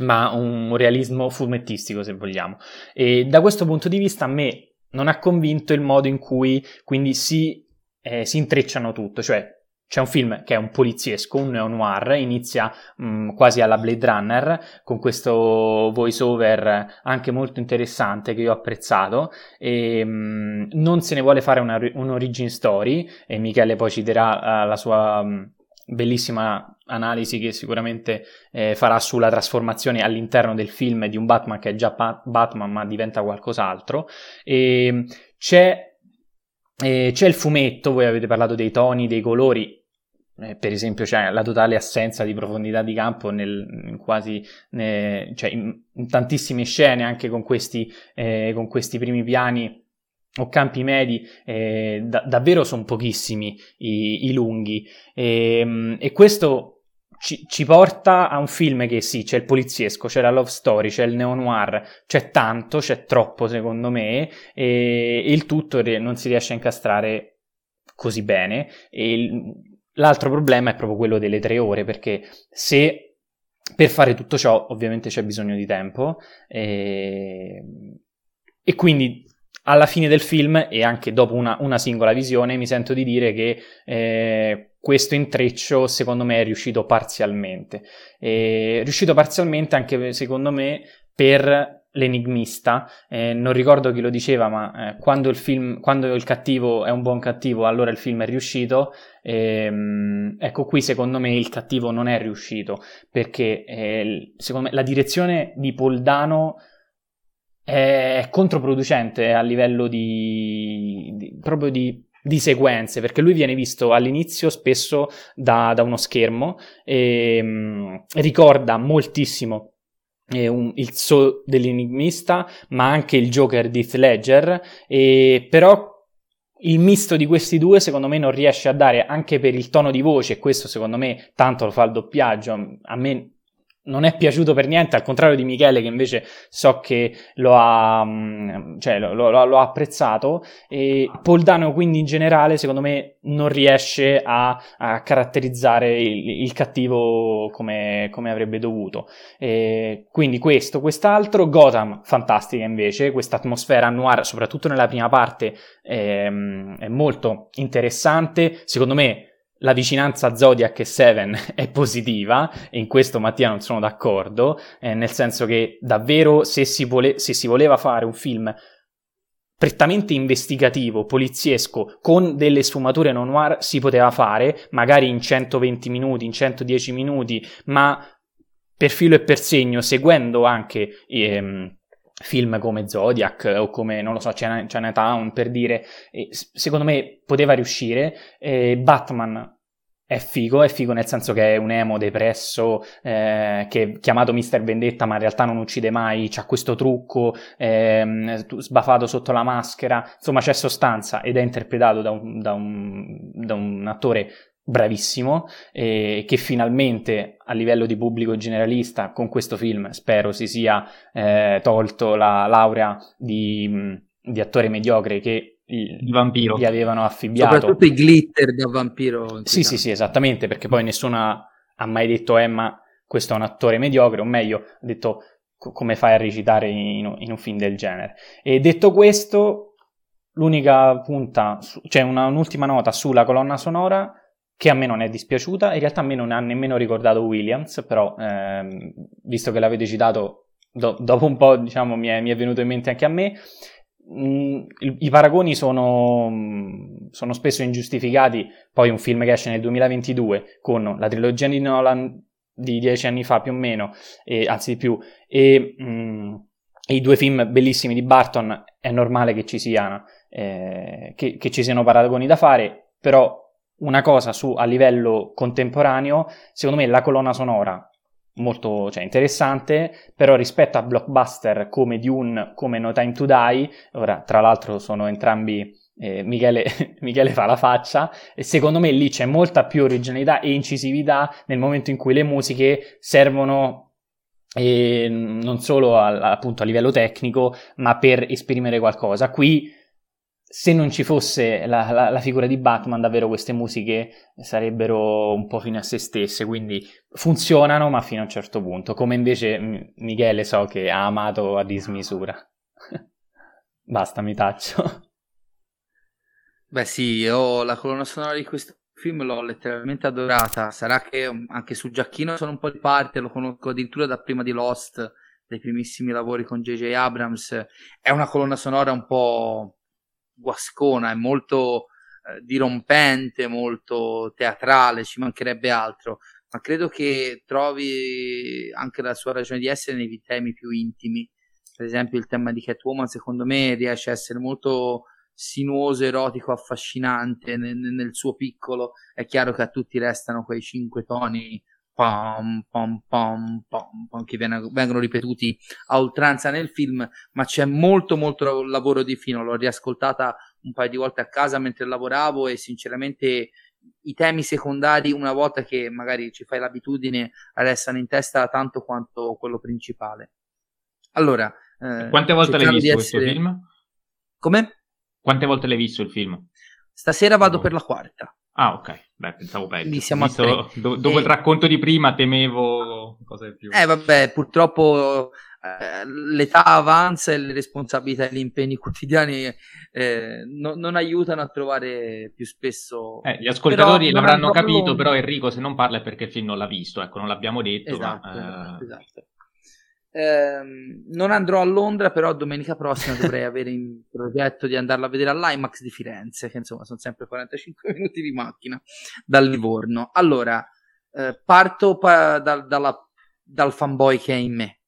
ma un realismo fumettistico, se vogliamo. E da questo punto di vista a me non ha convinto il modo in cui quindi si, eh, si intrecciano tutto, cioè c'è un film che è un poliziesco, un neo-noir, inizia mh, mm, quasi alla Blade Runner, con questo voice-over anche molto interessante che io ho apprezzato, e mh, mm, non se ne vuole fare una, un'origin story, e Michele poi citerà uh, la sua mh, mm, bellissima analisi che sicuramente eh, farà sulla trasformazione all'interno del film di un Batman che è già pa- Batman ma diventa qualcos'altro, e c'è e c'è il fumetto, voi avete parlato dei toni, dei colori, eh, per esempio c'è la totale assenza di profondità di campo nel, in quasi ne, cioè in, in, tantissime scene, anche con questi, eh, con questi primi piani o campi medi, eh, da, davvero sono pochissimi i, i lunghi. E, ehm, e questo ci, ci, porta a un film che sì, c'è il poliziesco, c'è la love story, c'è il neo-noir, c'è tanto, c'è troppo secondo me, e, e il tutto non si riesce a incastrare così bene. Il, l'altro problema è proprio quello delle tre ore, perché se per fare tutto ciò ovviamente c'è bisogno di tempo, e, e quindi alla fine del film e anche dopo una, una singola visione mi sento di dire che eh, questo intreccio secondo me è riuscito parzialmente. È riuscito parzialmente anche secondo me per l'enigmista. Eh, non ricordo chi lo diceva, ma eh, quando, il film, quando il cattivo è un buon cattivo, allora il film è riuscito. Ehm, ecco, qui secondo me il cattivo non è riuscito perché eh, secondo me la direzione di Poldano è controproducente a livello di, di proprio di di sequenze, perché lui viene visto all'inizio spesso da, da uno schermo e mh, mm, ricorda moltissimo eh, un, il so dell'enigmista, ma anche il Joker di Ledger, e, però il misto di questi due secondo me non riesce a dare anche per il tono di voce, e questo secondo me tanto lo fa il doppiaggio, a me non è piaciuto per niente, al contrario di Michele che invece so che lo ha, mm, cioè, lo, lo, lo ha apprezzato. E Poldano quindi in generale secondo me non riesce a, a caratterizzare il, il cattivo come, come, avrebbe dovuto. E quindi questo, quest'altro, Gotham fantastica invece, questa atmosfera noir soprattutto nella prima parte è, è molto interessante, secondo me la vicinanza Zodiac e Seven è positiva, e in questo Mattia non sono d'accordo, eh, nel senso che davvero se si, vole- se si voleva fare un film prettamente investigativo, poliziesco, con delle sfumature non noir, si poteva fare, magari in 120 minuti, in 110 minuti, ma per filo e per segno, seguendo anche ehm, film come Zodiac o come, non lo so, Chinatown per dire, secondo me poteva riuscire. Eh, Batman è figo, è figo nel senso che è un emo depresso eh, che chiamato Mister Vendetta ma in realtà non uccide mai, c'ha questo trucco eh, sbafato sotto la maschera, insomma c'è sostanza ed è interpretato da un, da un, da un attore bravissimo e che finalmente a livello di pubblico generalista con questo film spero si sia eh, tolto la laurea di, di attore mediocre che il vampiro. gli avevano affibbiato. Soprattutto i glitter da vampiro sì sì sì esattamente perché poi nessuno ha mai detto Emma eh, questo è un attore mediocre o meglio ha detto come fai a recitare in, in un film del genere? E detto questo l'unica punta cioè una, un'ultima nota sulla colonna sonora che a me non è dispiaciuta, in realtà a me non ha nemmeno ricordato Williams, però ehm, visto che l'avete citato, do- dopo un po' diciamo mi è, mi è, venuto in mente anche a me, mm, i, paragoni sono, sono, spesso ingiustificati, poi un film che esce nel 2022 con la trilogia di Nolan di dieci anni fa più o meno, e, anzi di più, e mm, i due film bellissimi di Barton, è normale che ci siano, eh, che, che ci siano paragoni da fare, però una cosa su, a livello contemporaneo, secondo me la colonna sonora molto cioè, interessante, però rispetto a blockbuster come Dune, come No Time to Die, ora tra l'altro sono entrambi eh, Michele, Michele, fa la faccia e secondo me lì c'è molta più originalità e incisività nel momento in cui le musiche servono eh, non solo a, appunto a livello tecnico ma per esprimere qualcosa. Qui se non ci fosse la, la, la, figura di Batman, davvero queste musiche sarebbero un po' fine a se stesse, quindi funzionano, ma fino a un certo punto, come invece Michele so che ha amato a dismisura. Basta, mi taccio. Beh sì, io la colonna sonora di questo film l'ho letteralmente adorata. Sarà che um, anche su Giacchino sono un po' di parte, lo conosco addirittura da prima di Lost, dai primissimi lavori con J.J. Abrams. È una colonna sonora un po' guascona, è molto eh, dirompente, molto teatrale, ci mancherebbe altro. Ma credo che trovi anche la sua ragione di essere nei temi più intimi. Per esempio, il tema di Catwoman, secondo me, riesce a essere molto sinuoso, erotico, affascinante nel, nel, suo piccolo. È chiaro che a tutti restano quei cinque toni pom, pom, pom, pom, pom, che vengono, vengono ripetuti a oltranza nel film, ma c'è molto molto lavoro di fino. L'ho riascoltata un paio di volte a casa mentre lavoravo e sinceramente i temi secondari, una volta che magari ci fai l'abitudine, restano in testa tanto quanto quello principale. Allora, eh, quante volte l'hai visto essere... questo film? Come? Quante volte l'hai visto il film? Stasera vado oh. per la quarta. Ah, ok. Beh, pensavo peggio. Quindi siamo Visto, do, dopo e... il racconto di prima temevo cose più... Eh, vabbè, purtroppo eh, l'età avanza e le responsabilità e gli impegni quotidiani eh, no, non aiutano a trovare più spesso... Eh, gli ascoltatori l'avranno capito, però Enrico se non parla è perché il film non l'ha visto, ecco, non l'abbiamo detto. Esatto, ma, esatto. Eh, non andrò a Londra, però domenica prossima dovrei avere in progetto di andarla a vedere all'IMAX di Firenze, che insomma sono sempre 45 minuti di macchina dal Livorno. Allora, eh, parto pa- da- dalla- dal fanboy che è in me.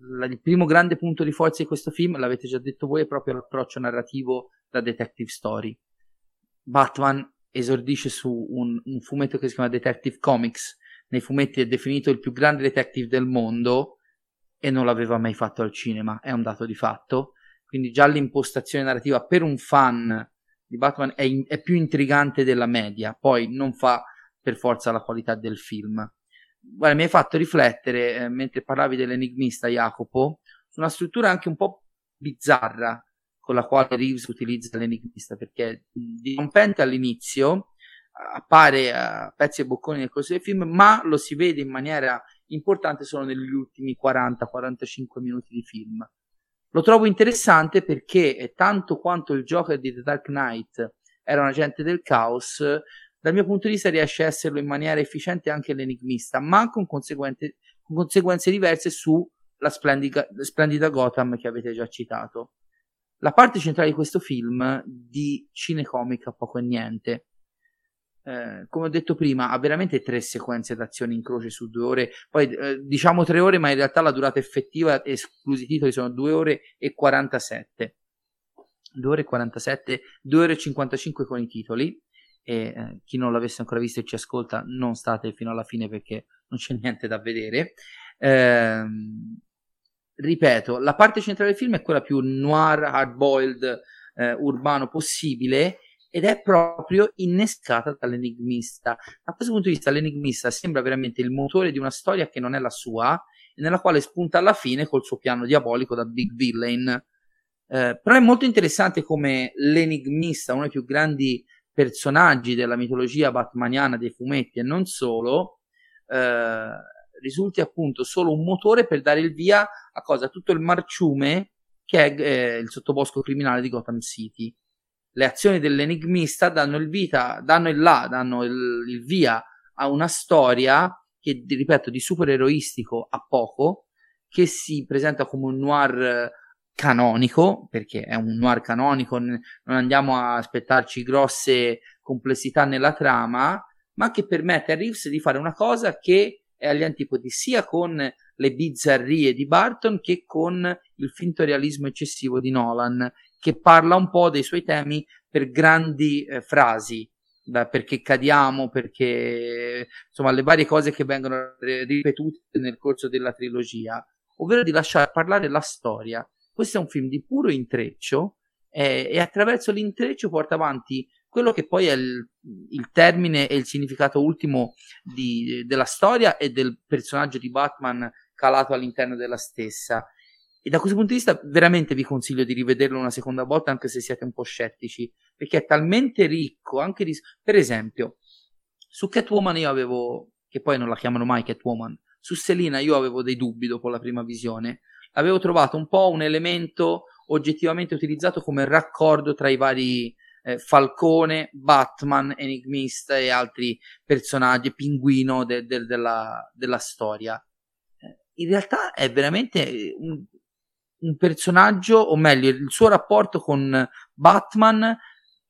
La- il primo grande punto di forza di questo film, l'avete già detto voi, è proprio l'approccio narrativo da detective story. Batman esordisce su un, un fumetto che si chiama Detective Comics, nei fumetti è definito il più grande detective del mondo e non l'aveva mai fatto al cinema, è un dato di fatto. Quindi già l'impostazione narrativa per un fan di Batman è, in, è più intrigante della media, poi non fa per forza la qualità del film. Guarda, mi hai fatto riflettere, eh, mentre parlavi dell'enigmista Jacopo, su una struttura anche un po' bizzarra con la quale Reeves utilizza l'enigmista, perché dirompente all'inizio appare a pezzi e bocconi nel corso del film, ma lo si vede in maniera importante solo negli ultimi 40-45 minuti di film. Lo trovo interessante perché tanto quanto il Joker di The Dark Knight era un agente del caos, dal mio punto di vista riesce a esserlo in maniera efficiente anche l'enigmista, ma con, con conseguenze diverse sulla splendida, splendida Gotham che avete già citato. La parte centrale di questo film di cinecomica poco e niente eh, come ho detto prima, ha veramente tre sequenze d'azione in croce su due ore. Poi eh, diciamo tre ore, ma in realtà la durata effettiva, esclusi i titoli, sono due ore e 47. 2 ore e 47, 2 ore e 55 con i titoli. E eh, chi non l'avesse ancora visto e ci ascolta, non state fino alla fine perché non c'è niente da vedere. Ehm, ripeto, la parte centrale del film è quella più noir, hard-boiled, eh, urbano possibile ed è proprio innescata dall'enigmista. Da questo punto di vista, l'enigmista sembra veramente il motore di una storia che non è la sua e nella quale spunta alla fine col suo piano diabolico da Big Villain. Eh, però è molto interessante come l'enigmista, uno dei più grandi personaggi della mitologia batmaniana dei fumetti e non solo, eh, risulti appunto solo un motore per dare il via a cosa? Tutto il marciume che è eh, il sottobosco criminale di Gotham City le azioni dell'enigmista danno il vita, danno il là, danno il, il via a una storia che, ripeto, di supereroistico a poco, che si presenta come un noir canonico, perché è un noir canonico, non andiamo a aspettarci grosse complessità nella trama, ma che permette a Reeves di fare una cosa che è agli antipodi sia con le bizzarrie di Barton che con il finto realismo eccessivo di Nolan che parla un po' dei suoi temi per grandi eh, frasi, da, perché cadiamo, perché insomma le varie cose che vengono ripetute nel corso della trilogia, ovvero di lasciare parlare la storia. Questo è un film di puro intreccio eh, e attraverso l'intreccio porta avanti quello che poi è il, il termine e il significato ultimo di, della storia e del personaggio di Batman calato all'interno della stessa. E da questo punto di vista veramente vi consiglio di rivederlo una seconda volta anche se siete un po' scettici, perché è talmente ricco, anche di... per esempio, su Catwoman io avevo, che poi non la chiamano mai Catwoman, su Selina io avevo dei dubbi dopo la prima visione, avevo trovato un po' un elemento oggettivamente utilizzato come raccordo tra i vari eh, Falcone, Batman, Enigmista e altri personaggi, Pinguino de- de- della, della, storia. Eh, in realtà è veramente un, un personaggio, o meglio, il suo rapporto con Batman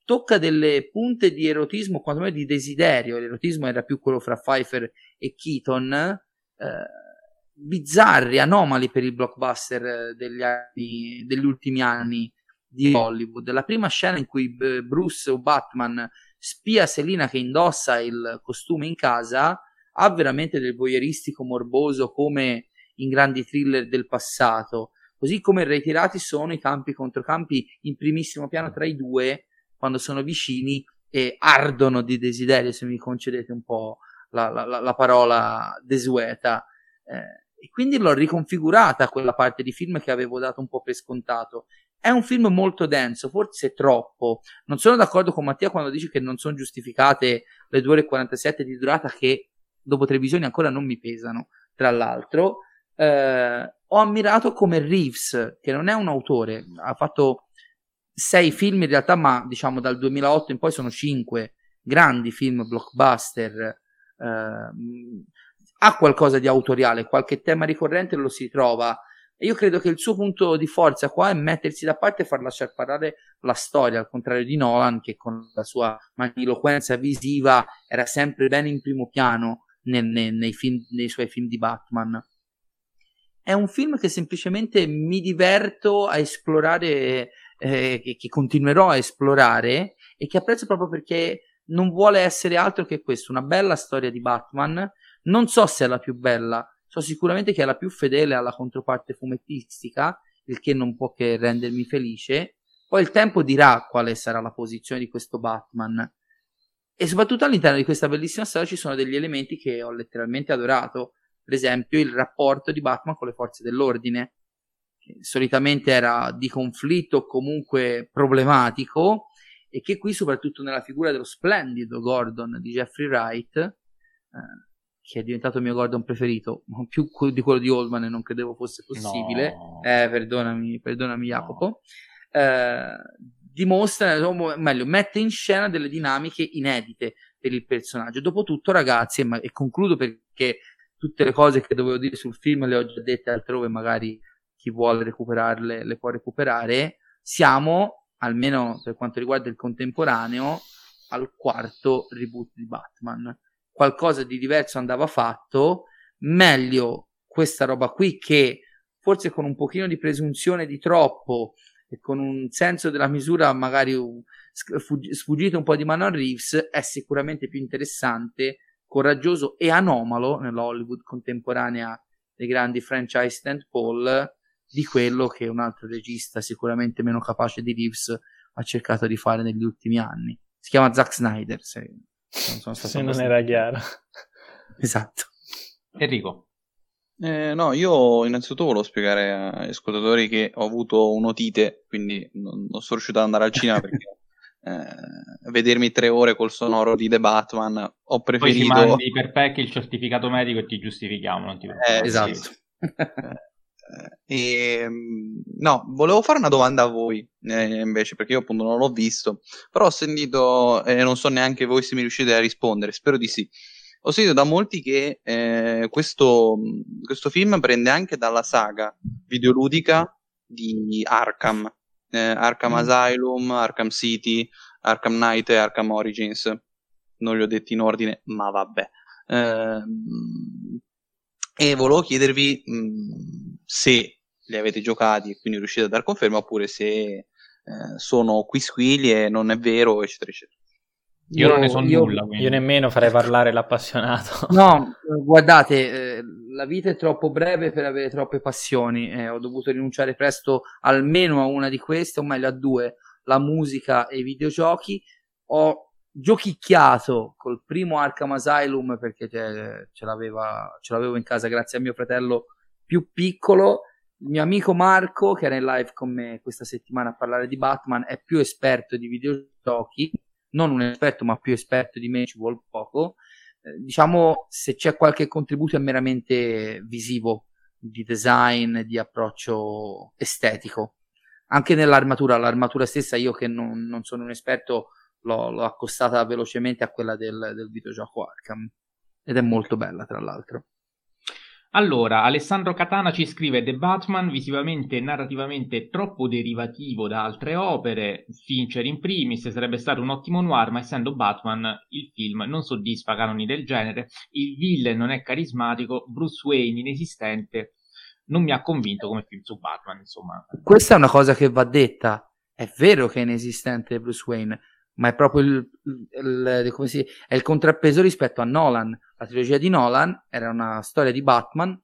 tocca delle punte di erotismo, quantomeno di desiderio. L'erotismo era più quello fra Pfeiffer e Keaton. Eh, bizzarri, anomali per il blockbuster degli, anni, degli ultimi anni di Hollywood. La prima scena in cui eh, Bruce o Batman spia Selina che indossa il costume in casa ha veramente del voyeuristico morboso come in grandi thriller del passato. Così come ritirati sono i campi contro campi in primissimo piano tra i due quando sono vicini e ardono di desiderio, se mi concedete un po' la, la, la parola desueta. Eh, e quindi l'ho riconfigurata quella parte di film che avevo dato un po' per scontato. È un film molto denso, forse troppo. Non sono d'accordo con Mattia quando dice che non sono giustificate le 2 ore e 47 di durata che dopo tre visioni ancora non mi pesano. Tra l'altro, eh, ho ammirato come Reeves, che non è un autore, ha fatto sei film in realtà, ma diciamo dal 2008 in poi sono cinque grandi film blockbuster. Eh, ha qualcosa di autoriale, qualche tema ricorrente lo si trova. E io credo che il suo punto di forza qua è mettersi da parte e far lasciare parlare la storia, al contrario di Nolan, che con la sua magniloquenza visiva era sempre ben in primo piano nel, nei, nei, film, nei suoi film di Batman. È un film che semplicemente mi diverto a esplorare, eh, che, che continuerò a esplorare e che apprezzo proprio perché non vuole essere altro che questo, una bella storia di Batman non so se è la più bella, so sicuramente che è la più fedele alla controparte fumettistica, il che non può che rendermi felice. Poi il tempo dirà quale sarà la posizione di questo Batman. E soprattutto all'interno di questa bellissima storia ci sono degli elementi che ho letteralmente adorato. Per esempio, il rapporto di Batman con le forze dell'ordine, che solitamente era di conflitto o comunque problematico, e che qui, soprattutto nella figura dello splendido Gordon di Jeffrey Wright, eh, che è diventato il mio Gordon preferito, più di quello di Oldman e non credevo fosse possibile. No. Eh, perdonami, perdonami Jacopo. No. Eh, dimostra, o meglio, mette in scena delle dinamiche inedite per il personaggio. Dopotutto, ragazzi, e, e concludo perché tutte le cose che dovevo dire sul film le ho già dette altrove, magari chi vuole recuperarle le può recuperare. Siamo, almeno per quanto riguarda il contemporaneo, al quarto reboot di Batman qualcosa di diverso andava fatto, meglio questa roba qui che forse con un pochino di presunzione di troppo e con un senso della misura magari sfuggito un po' di mano a Reeves è sicuramente più interessante, coraggioso e anomalo nella Hollywood contemporanea dei grandi franchise tentpole di quello che un altro regista sicuramente meno capace di Reeves ha cercato di fare negli ultimi anni. Si chiama Zack Snyder, se non sono stato Se non era chiaro. Esatto. Enrico. Eh, no, io innanzitutto volevo spiegare agli ascoltatori che ho avuto un'otite, quindi non, non sono riuscito ad andare al cinema perché eh, vedermi tre ore col sonoro di The Batman ho preferito... Poi ti mandi per PEC il certificato medico e ti giustifichiamo, non ti eh, Esatto. E, ehm, no, volevo fare una domanda a voi eh, invece, perché io appunto non l'ho visto, però ho sentito, e eh, non so neanche voi se mi riuscite a rispondere, spero di sì. Ho sentito da molti che eh, questo, questo, film prende anche dalla saga videoludica di Arkham, eh, Arkham mm. Asylum, Arkham City, Arkham Knight e Arkham Origins. Non li ho detti in ordine, ma vabbè. Ehm, e volevo chiedervi mh, mm, se li avete giocati e quindi riuscite a dar conferma oppure se eh, sono quisquili e non è vero, eccetera, eccetera. Io, io non ne so io, nulla. Quindi. Io nemmeno farei parlare l'appassionato. No, guardate, eh, la vita è troppo breve per avere troppe passioni. Eh, ho dovuto rinunciare presto almeno a una di queste, o meglio a due, la musica e i videogiochi. Ho giochicchiato col primo Arkham Asylum perché ce, ce, ce l'avevo in casa grazie a mio fratello più piccolo. Il mio amico Marco, che era in live con me questa settimana a parlare di Batman, è più esperto di videogiochi, non un esperto, ma più esperto di me, ci vuole poco. Eh, diciamo, se c'è qualche contributo è meramente visivo, di design, di approccio estetico. anche nell'armatura, l'armatura stessa io che non, non sono un esperto l'ho, l'ho, accostata velocemente a quella del, del videogioco Arkham ed è molto bella tra l'altro. Allora, Alessandro Catana ci scrive The Batman visivamente e narrativamente troppo derivativo da altre opere, Fincher in primis sarebbe stato un ottimo noir, ma essendo Batman il film non soddisfa canoni del genere, il villain non è carismatico, Bruce Wayne inesistente, non mi ha convinto come film su Batman, insomma. Questa è una cosa che va detta, è vero che è inesistente Bruce Wayne, ma è proprio il, il, il, si, è il contrappeso rispetto a Nolan. La trilogia di Nolan era una storia di Batman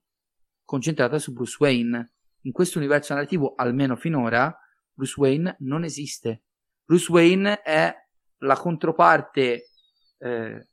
concentrata su Bruce Wayne. In questo universo narrativo, almeno finora, Bruce Wayne non esiste. Bruce Wayne è la controparte eh,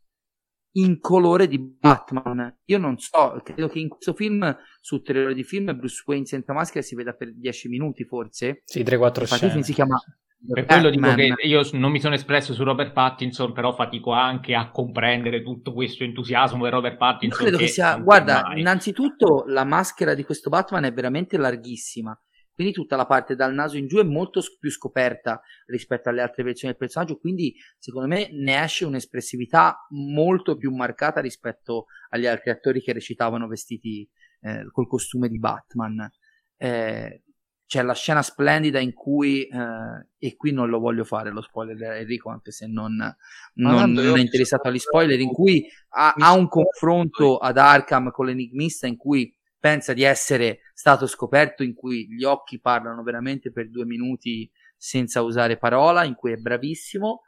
in colore di Batman. Io non so, credo che in questo film, su tre ore di film, Bruce Wayne senza maschera si veda per 10 minuti forse. Sì, 3-4 scene. Il film si chiama per quello dico che io non mi sono espresso su Robert Pattinson, però fatico anche a comprendere tutto questo entusiasmo per Robert Pattinson. Io credo che, che sia, guarda, mai. innanzitutto la maschera di questo Batman è veramente larghissima, quindi tutta la parte dal naso in giù è molto più scoperta rispetto alle altre versioni del personaggio, quindi secondo me ne esce un'espressività molto più marcata rispetto agli altri attori che recitavano vestiti eh, col costume di Batman. Eh, c'è la scena splendida in cui, eh, e qui non lo voglio fare lo spoiler Enrico, anche se non, non, non è interessato agli spoiler, in cui ha, ha, un confronto ad Arkham con l'enigmista in cui pensa di essere stato scoperto, in cui gli occhi parlano veramente per due minuti senza usare parola, in cui è bravissimo.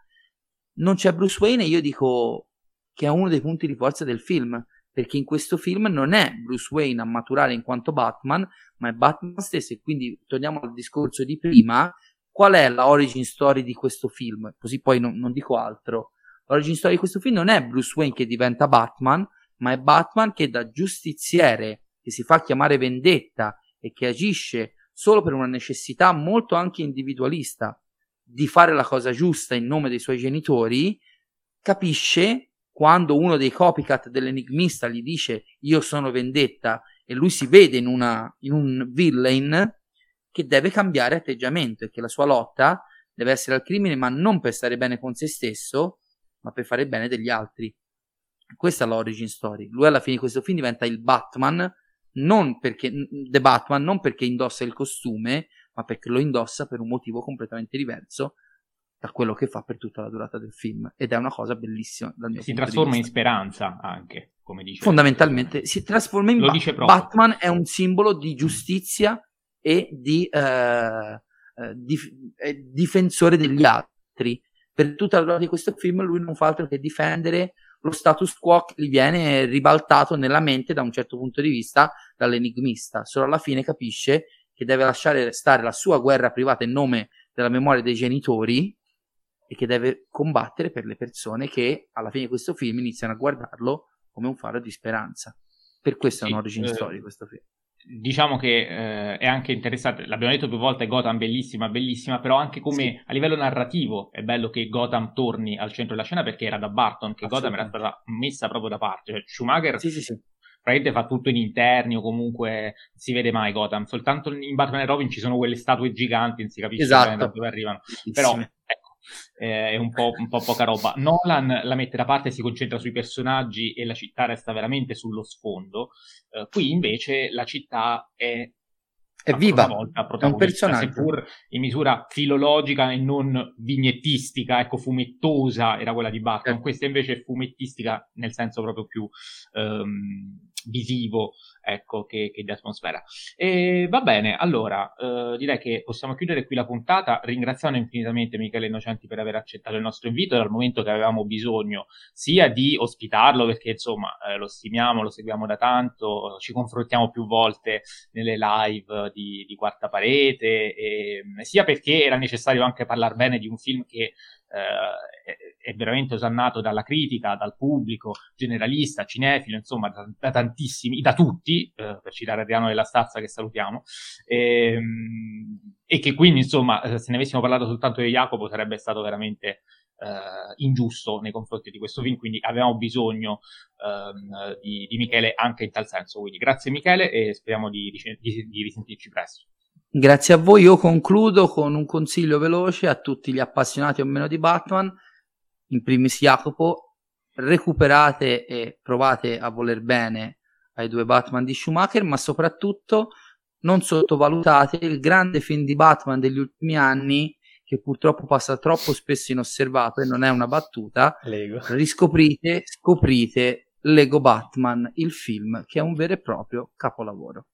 Non c'è Bruce Wayne e io dico che è uno dei punti di forza del film, perché in questo film non è Bruce Wayne a maturare in quanto Batman, ma è Batman stesso. E quindi torniamo al discorso di prima. Qual è la origin story di questo film? Così poi non, non dico altro. L'origin story di questo film non è Bruce Wayne che diventa Batman, ma è Batman che da giustiziere, che si fa chiamare vendetta e che agisce solo per una necessità molto anche individualista di fare la cosa giusta in nome dei suoi genitori, capisce quando uno dei copycat dell'enigmista gli dice io sono vendetta e lui si vede in, una, in un villain che deve cambiare atteggiamento e che la sua lotta deve essere al crimine ma non per stare bene con se stesso ma per fare bene degli altri. Questa è l'origin story. Lui alla fine di questo film diventa il Batman non perché The Batman non perché indossa il costume ma perché lo indossa per un motivo completamente diverso da quello che fa per tutta la durata del film ed è una cosa bellissima dal mio si trasforma in speranza anche come dice fondamentalmente si trasforma in Lo ba- Batman è un simbolo di giustizia e di eh, eh dif- difensore degli altri. Per tutta la durata di questo film lui non fa altro che difendere lo status quo che gli viene ribaltato nella mente da un certo punto di vista dall'enigmista. Solo alla fine capisce che deve lasciare stare la sua guerra privata in nome della memoria dei genitori e che deve combattere per le persone che alla fine di questo film iniziano a guardarlo come un faro di speranza. Per questo sì, è un'origin eh, story questo film. Diciamo che eh, è anche interessante, l'abbiamo detto più volte, Gotham bellissima, bellissima, però anche come sì. a livello narrativo è bello che Gotham torni al centro della scena perché era da Barton che Gotham era stata messa proprio da parte. Cioè, Schumacher sì, sì, sì. praticamente fa tutto in interni o comunque si vede mai Gotham. Soltanto in Batman e Robin ci sono quelle statue giganti, non si capisce esatto. da dove arrivano. Però eh, è un po', un po' poca roba. Nolan la mette da parte si concentra sui personaggi e la città resta veramente sullo sfondo. Eh, qui invece la città è è viva, volta, è un personaggio. Seppur in misura filologica e non vignettistica, ecco, fumettosa era quella di Batman. Eh. Questa invece è fumettistica nel senso proprio più um, visivo ecco, che, che, di atmosfera. E va bene, allora eh, direi che possiamo chiudere qui la puntata, ringraziando infinitamente Michele Innocenti per aver accettato il nostro invito dal momento che avevamo bisogno sia di ospitarlo perché insomma eh, lo stimiamo, lo seguiamo da tanto, ci confrontiamo più volte nelle live di, di Quarta Parete, e, sia perché era necessario anche parlare bene di un film che eh, è veramente osannato dalla critica, dal pubblico, generalista, cinefilo, insomma, da, da tantissimi, da tutti, eh, per citare Adriano della Stazza che salutiamo, e, ehm, e, che quindi, insomma, eh, se ne avessimo parlato soltanto di Jacopo sarebbe stato veramente eh, ingiusto nei confronti di questo film, quindi avevamo bisogno ehm, di, di, Michele anche in tal senso. Quindi grazie Michele e speriamo di, di, di risentirci presto. Grazie a voi, io concludo con un consiglio veloce a tutti gli appassionati o meno di Batman, in primis Jacopo, recuperate e provate a voler bene ai due Batman di Schumacher, ma soprattutto non sottovalutate il grande film di Batman degli ultimi anni che purtroppo passa troppo spesso inosservato e non è una battuta. Lego. Riscoprite, scoprite Lego Batman, il film che è un vero e proprio capolavoro.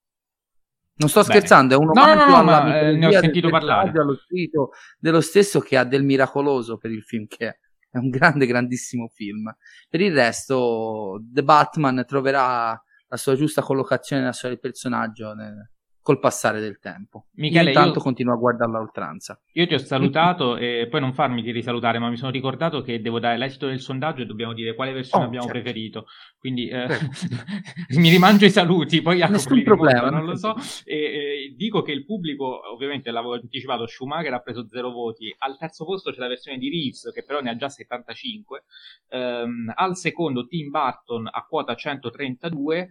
Non sto Bene. scherzando, è uno no, no, no, ma eh, ne ho sentito parlare. allo spirito dello stesso che ha del miracoloso per il film che è. È un grande, grandissimo film. Per il resto, The Batman troverà la sua giusta collocazione nella storia del personaggio nel, col passare del tempo. Michele, io intanto io, continuo a guardarla a oltranza. Io ti ho salutato e poi non farmi di risalutare, ma mi sono ricordato che devo dare l'esito del sondaggio e dobbiamo dire quale versione oh, abbiamo certo. preferito. Quindi eh, mi rimangio i saluti, poi Nessun problema, non lo so. E, e, dico che il pubblico, ovviamente l'avevo anticipato, Schumacher ha preso zero voti. Al terzo posto c'è la versione di Reeves, che però ne ha già 75. Um, al secondo Tim Burton a quota 132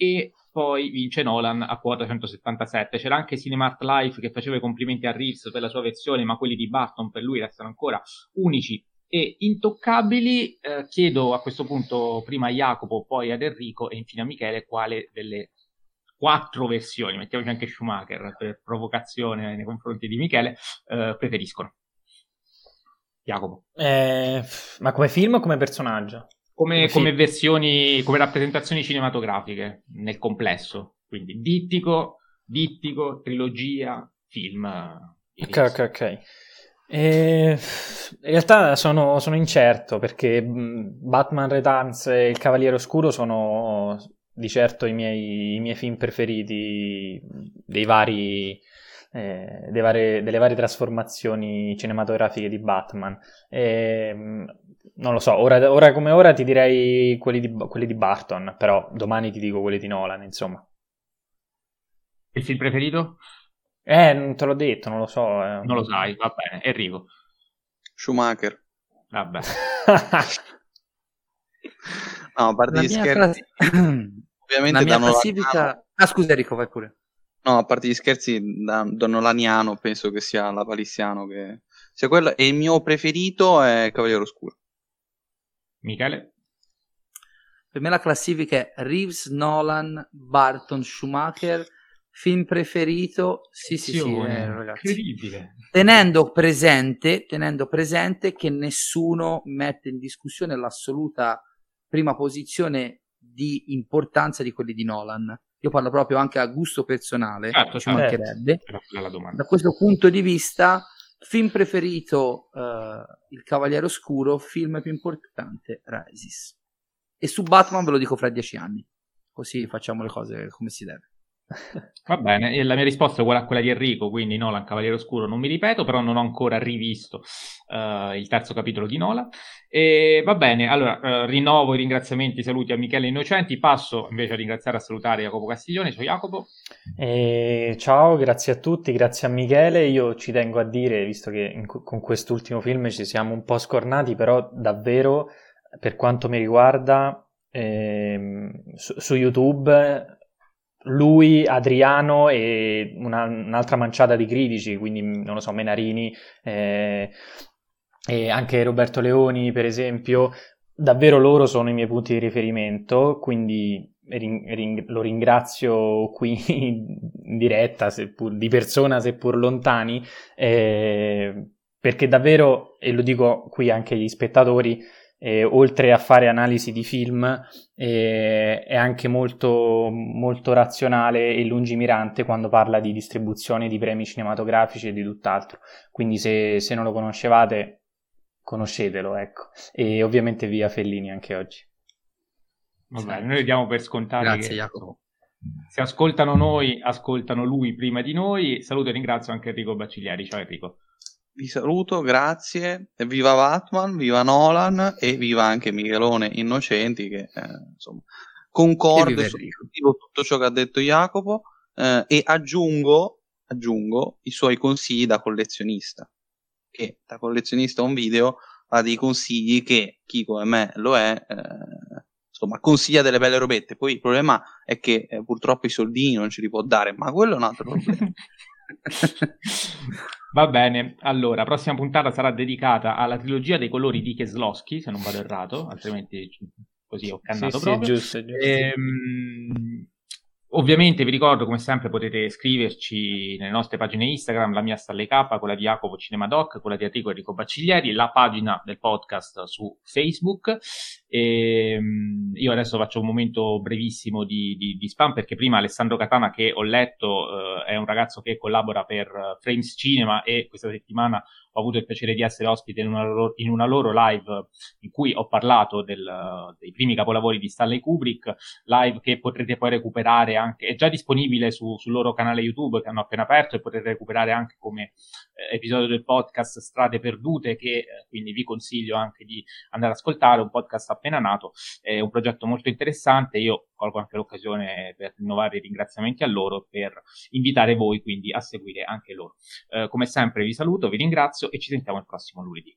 e poi vince Nolan a quota 177. C'era anche Cinemart Life che faceva i complimenti a Reeves per la sua versione, ma quelli di Barton per lui restano ancora unici e intoccabili. Eh, chiedo a questo punto prima a Jacopo, poi ad Enrico e infine a Michele quale delle quattro versioni, mettiamoci anche Schumacher per provocazione nei confronti di Michele, eh, preferiscono. Jacopo. Eh, ma come film o come personaggio? Come, sì. come versioni, come rappresentazioni cinematografiche nel complesso. Quindi dittico, dittico, trilogia, film. Ok, ok, ok. E in realtà sono, sono, incerto perché Batman Returns e Il Cavaliere Oscuro sono di certo i miei, i miei film preferiti dei vari, eh, varie, delle varie trasformazioni cinematografiche di Batman. E, non lo so, ora, ora, come ora ti direi quelli di, quelli di Barton, però domani ti dico quelli di Nolan, insomma. Il film preferito? Eh, non te l'ho detto, non lo so. Eh. Non lo sai, va bene. Enrico. Schumacher. Vabbè. no, a parte gli scherzi. Class... Ovviamente da classifica... Ah, scusa Enrico, vai pure. No, a parte gli scherzi, da, da Nolaniano penso che sia la Palissiano che sia quello. E il mio preferito è Cavaliere Oscuro. Michele? Per me la classifica è Reeves, Nolan, Barton, Schumacher. Film preferito? Sì, sì, sì, eh, ragazzi. Incredibile. Tenendo presente, tenendo presente che nessuno mette in discussione l'assoluta prima posizione di importanza di quelli di Nolan. Io parlo proprio anche a gusto personale, certo, ci certo. mancherebbe. Da questo punto di vista, Film preferito uh, Il Cavaliere Oscuro, film più importante Rises. E su Batman ve lo dico fra dieci anni, così facciamo le cose come si deve. Va bene, e la mia risposta è uguale quella di Enrico, quindi Nolan Cavaliere Oscuro non mi ripeto, però non ho ancora rivisto uh, il terzo capitolo di Nolan. E va bene, allora uh, rinnovo i ringraziamenti, saluti a Michele Innocenti, passo invece a ringraziare e a salutare Jacopo Castiglione, ciao Jacopo. E ciao, grazie a tutti, grazie a Michele, io ci tengo a dire, visto che in, con quest'ultimo film ci siamo un po' scornati, però davvero per quanto mi riguarda ehm, su, su YouTube lui, Adriano e una, un'altra manciata di critici, quindi non lo so, Menarini eh, e anche Roberto Leoni, per esempio, davvero loro sono i miei punti di riferimento, quindi ring, ring, lo ringrazio qui in diretta, seppur di persona, seppur lontani, eh, perché davvero, e lo dico qui anche agli spettatori, eh, oltre a fare analisi di film, eh, è anche molto, molto razionale e lungimirante quando parla di distribuzione di premi cinematografici e di tutt'altro. Quindi se, se non lo conoscevate, conoscetelo, ecco. E ovviamente via Fellini anche oggi. Vabbè, noi diamo per scontato Grazie, che Jacopo. se ascoltano noi, ascoltano lui prima di noi. Saluto e ringrazio anche Enrico Baccigliari. Ciao Enrico vi saluto, grazie, e viva Batman, viva Nolan e viva anche Michelone Innocenti che eh, insomma concorde su tutto ciò che ha detto Jacopo eh, e aggiungo, aggiungo i suoi consigli da collezionista che da collezionista un video ha dei consigli che chi come me lo è eh, insomma consiglia delle belle robette. Poi il problema è che eh, purtroppo i soldini non ce li può dare ma quello è un altro problema Va bene, allora, prossima puntata sarà dedicata alla trilogia dei colori di Keslowski, se non vado errato, altrimenti così ho cannato sì, proprio. Sì, giusto, giusto. Ehm, Ovviamente vi ricordo, come sempre, potete scriverci nelle nostre pagine Instagram, la mia Stalle K, quella di Jacopo Cinemadoc, quella di Enrico Enrico Bacciglieri, la pagina del podcast su Facebook. E, ehm, io adesso faccio un momento brevissimo di, di, di spam perché prima Alessandro Catana, che ho letto, eh, è un ragazzo che collabora per Frames Cinema e questa settimana ho avuto il piacere di essere ospite in una loro, in una loro live in cui ho parlato del, dei primi capolavori di Stanley Kubrick, live che potrete poi recuperare anche, è già disponibile su, sul loro canale YouTube che hanno appena aperto e potete recuperare anche come eh, episodio del podcast Strade Perdute che eh, quindi vi consiglio anche di andare ad ascoltare, un podcast appena nato, è un progetto molto interessante, io colgo anche l'occasione per rinnovare i ringraziamenti a loro, per invitare voi quindi a seguire anche loro. Eh, come sempre vi saluto, vi ringrazio e ci sentiamo il prossimo lunedì.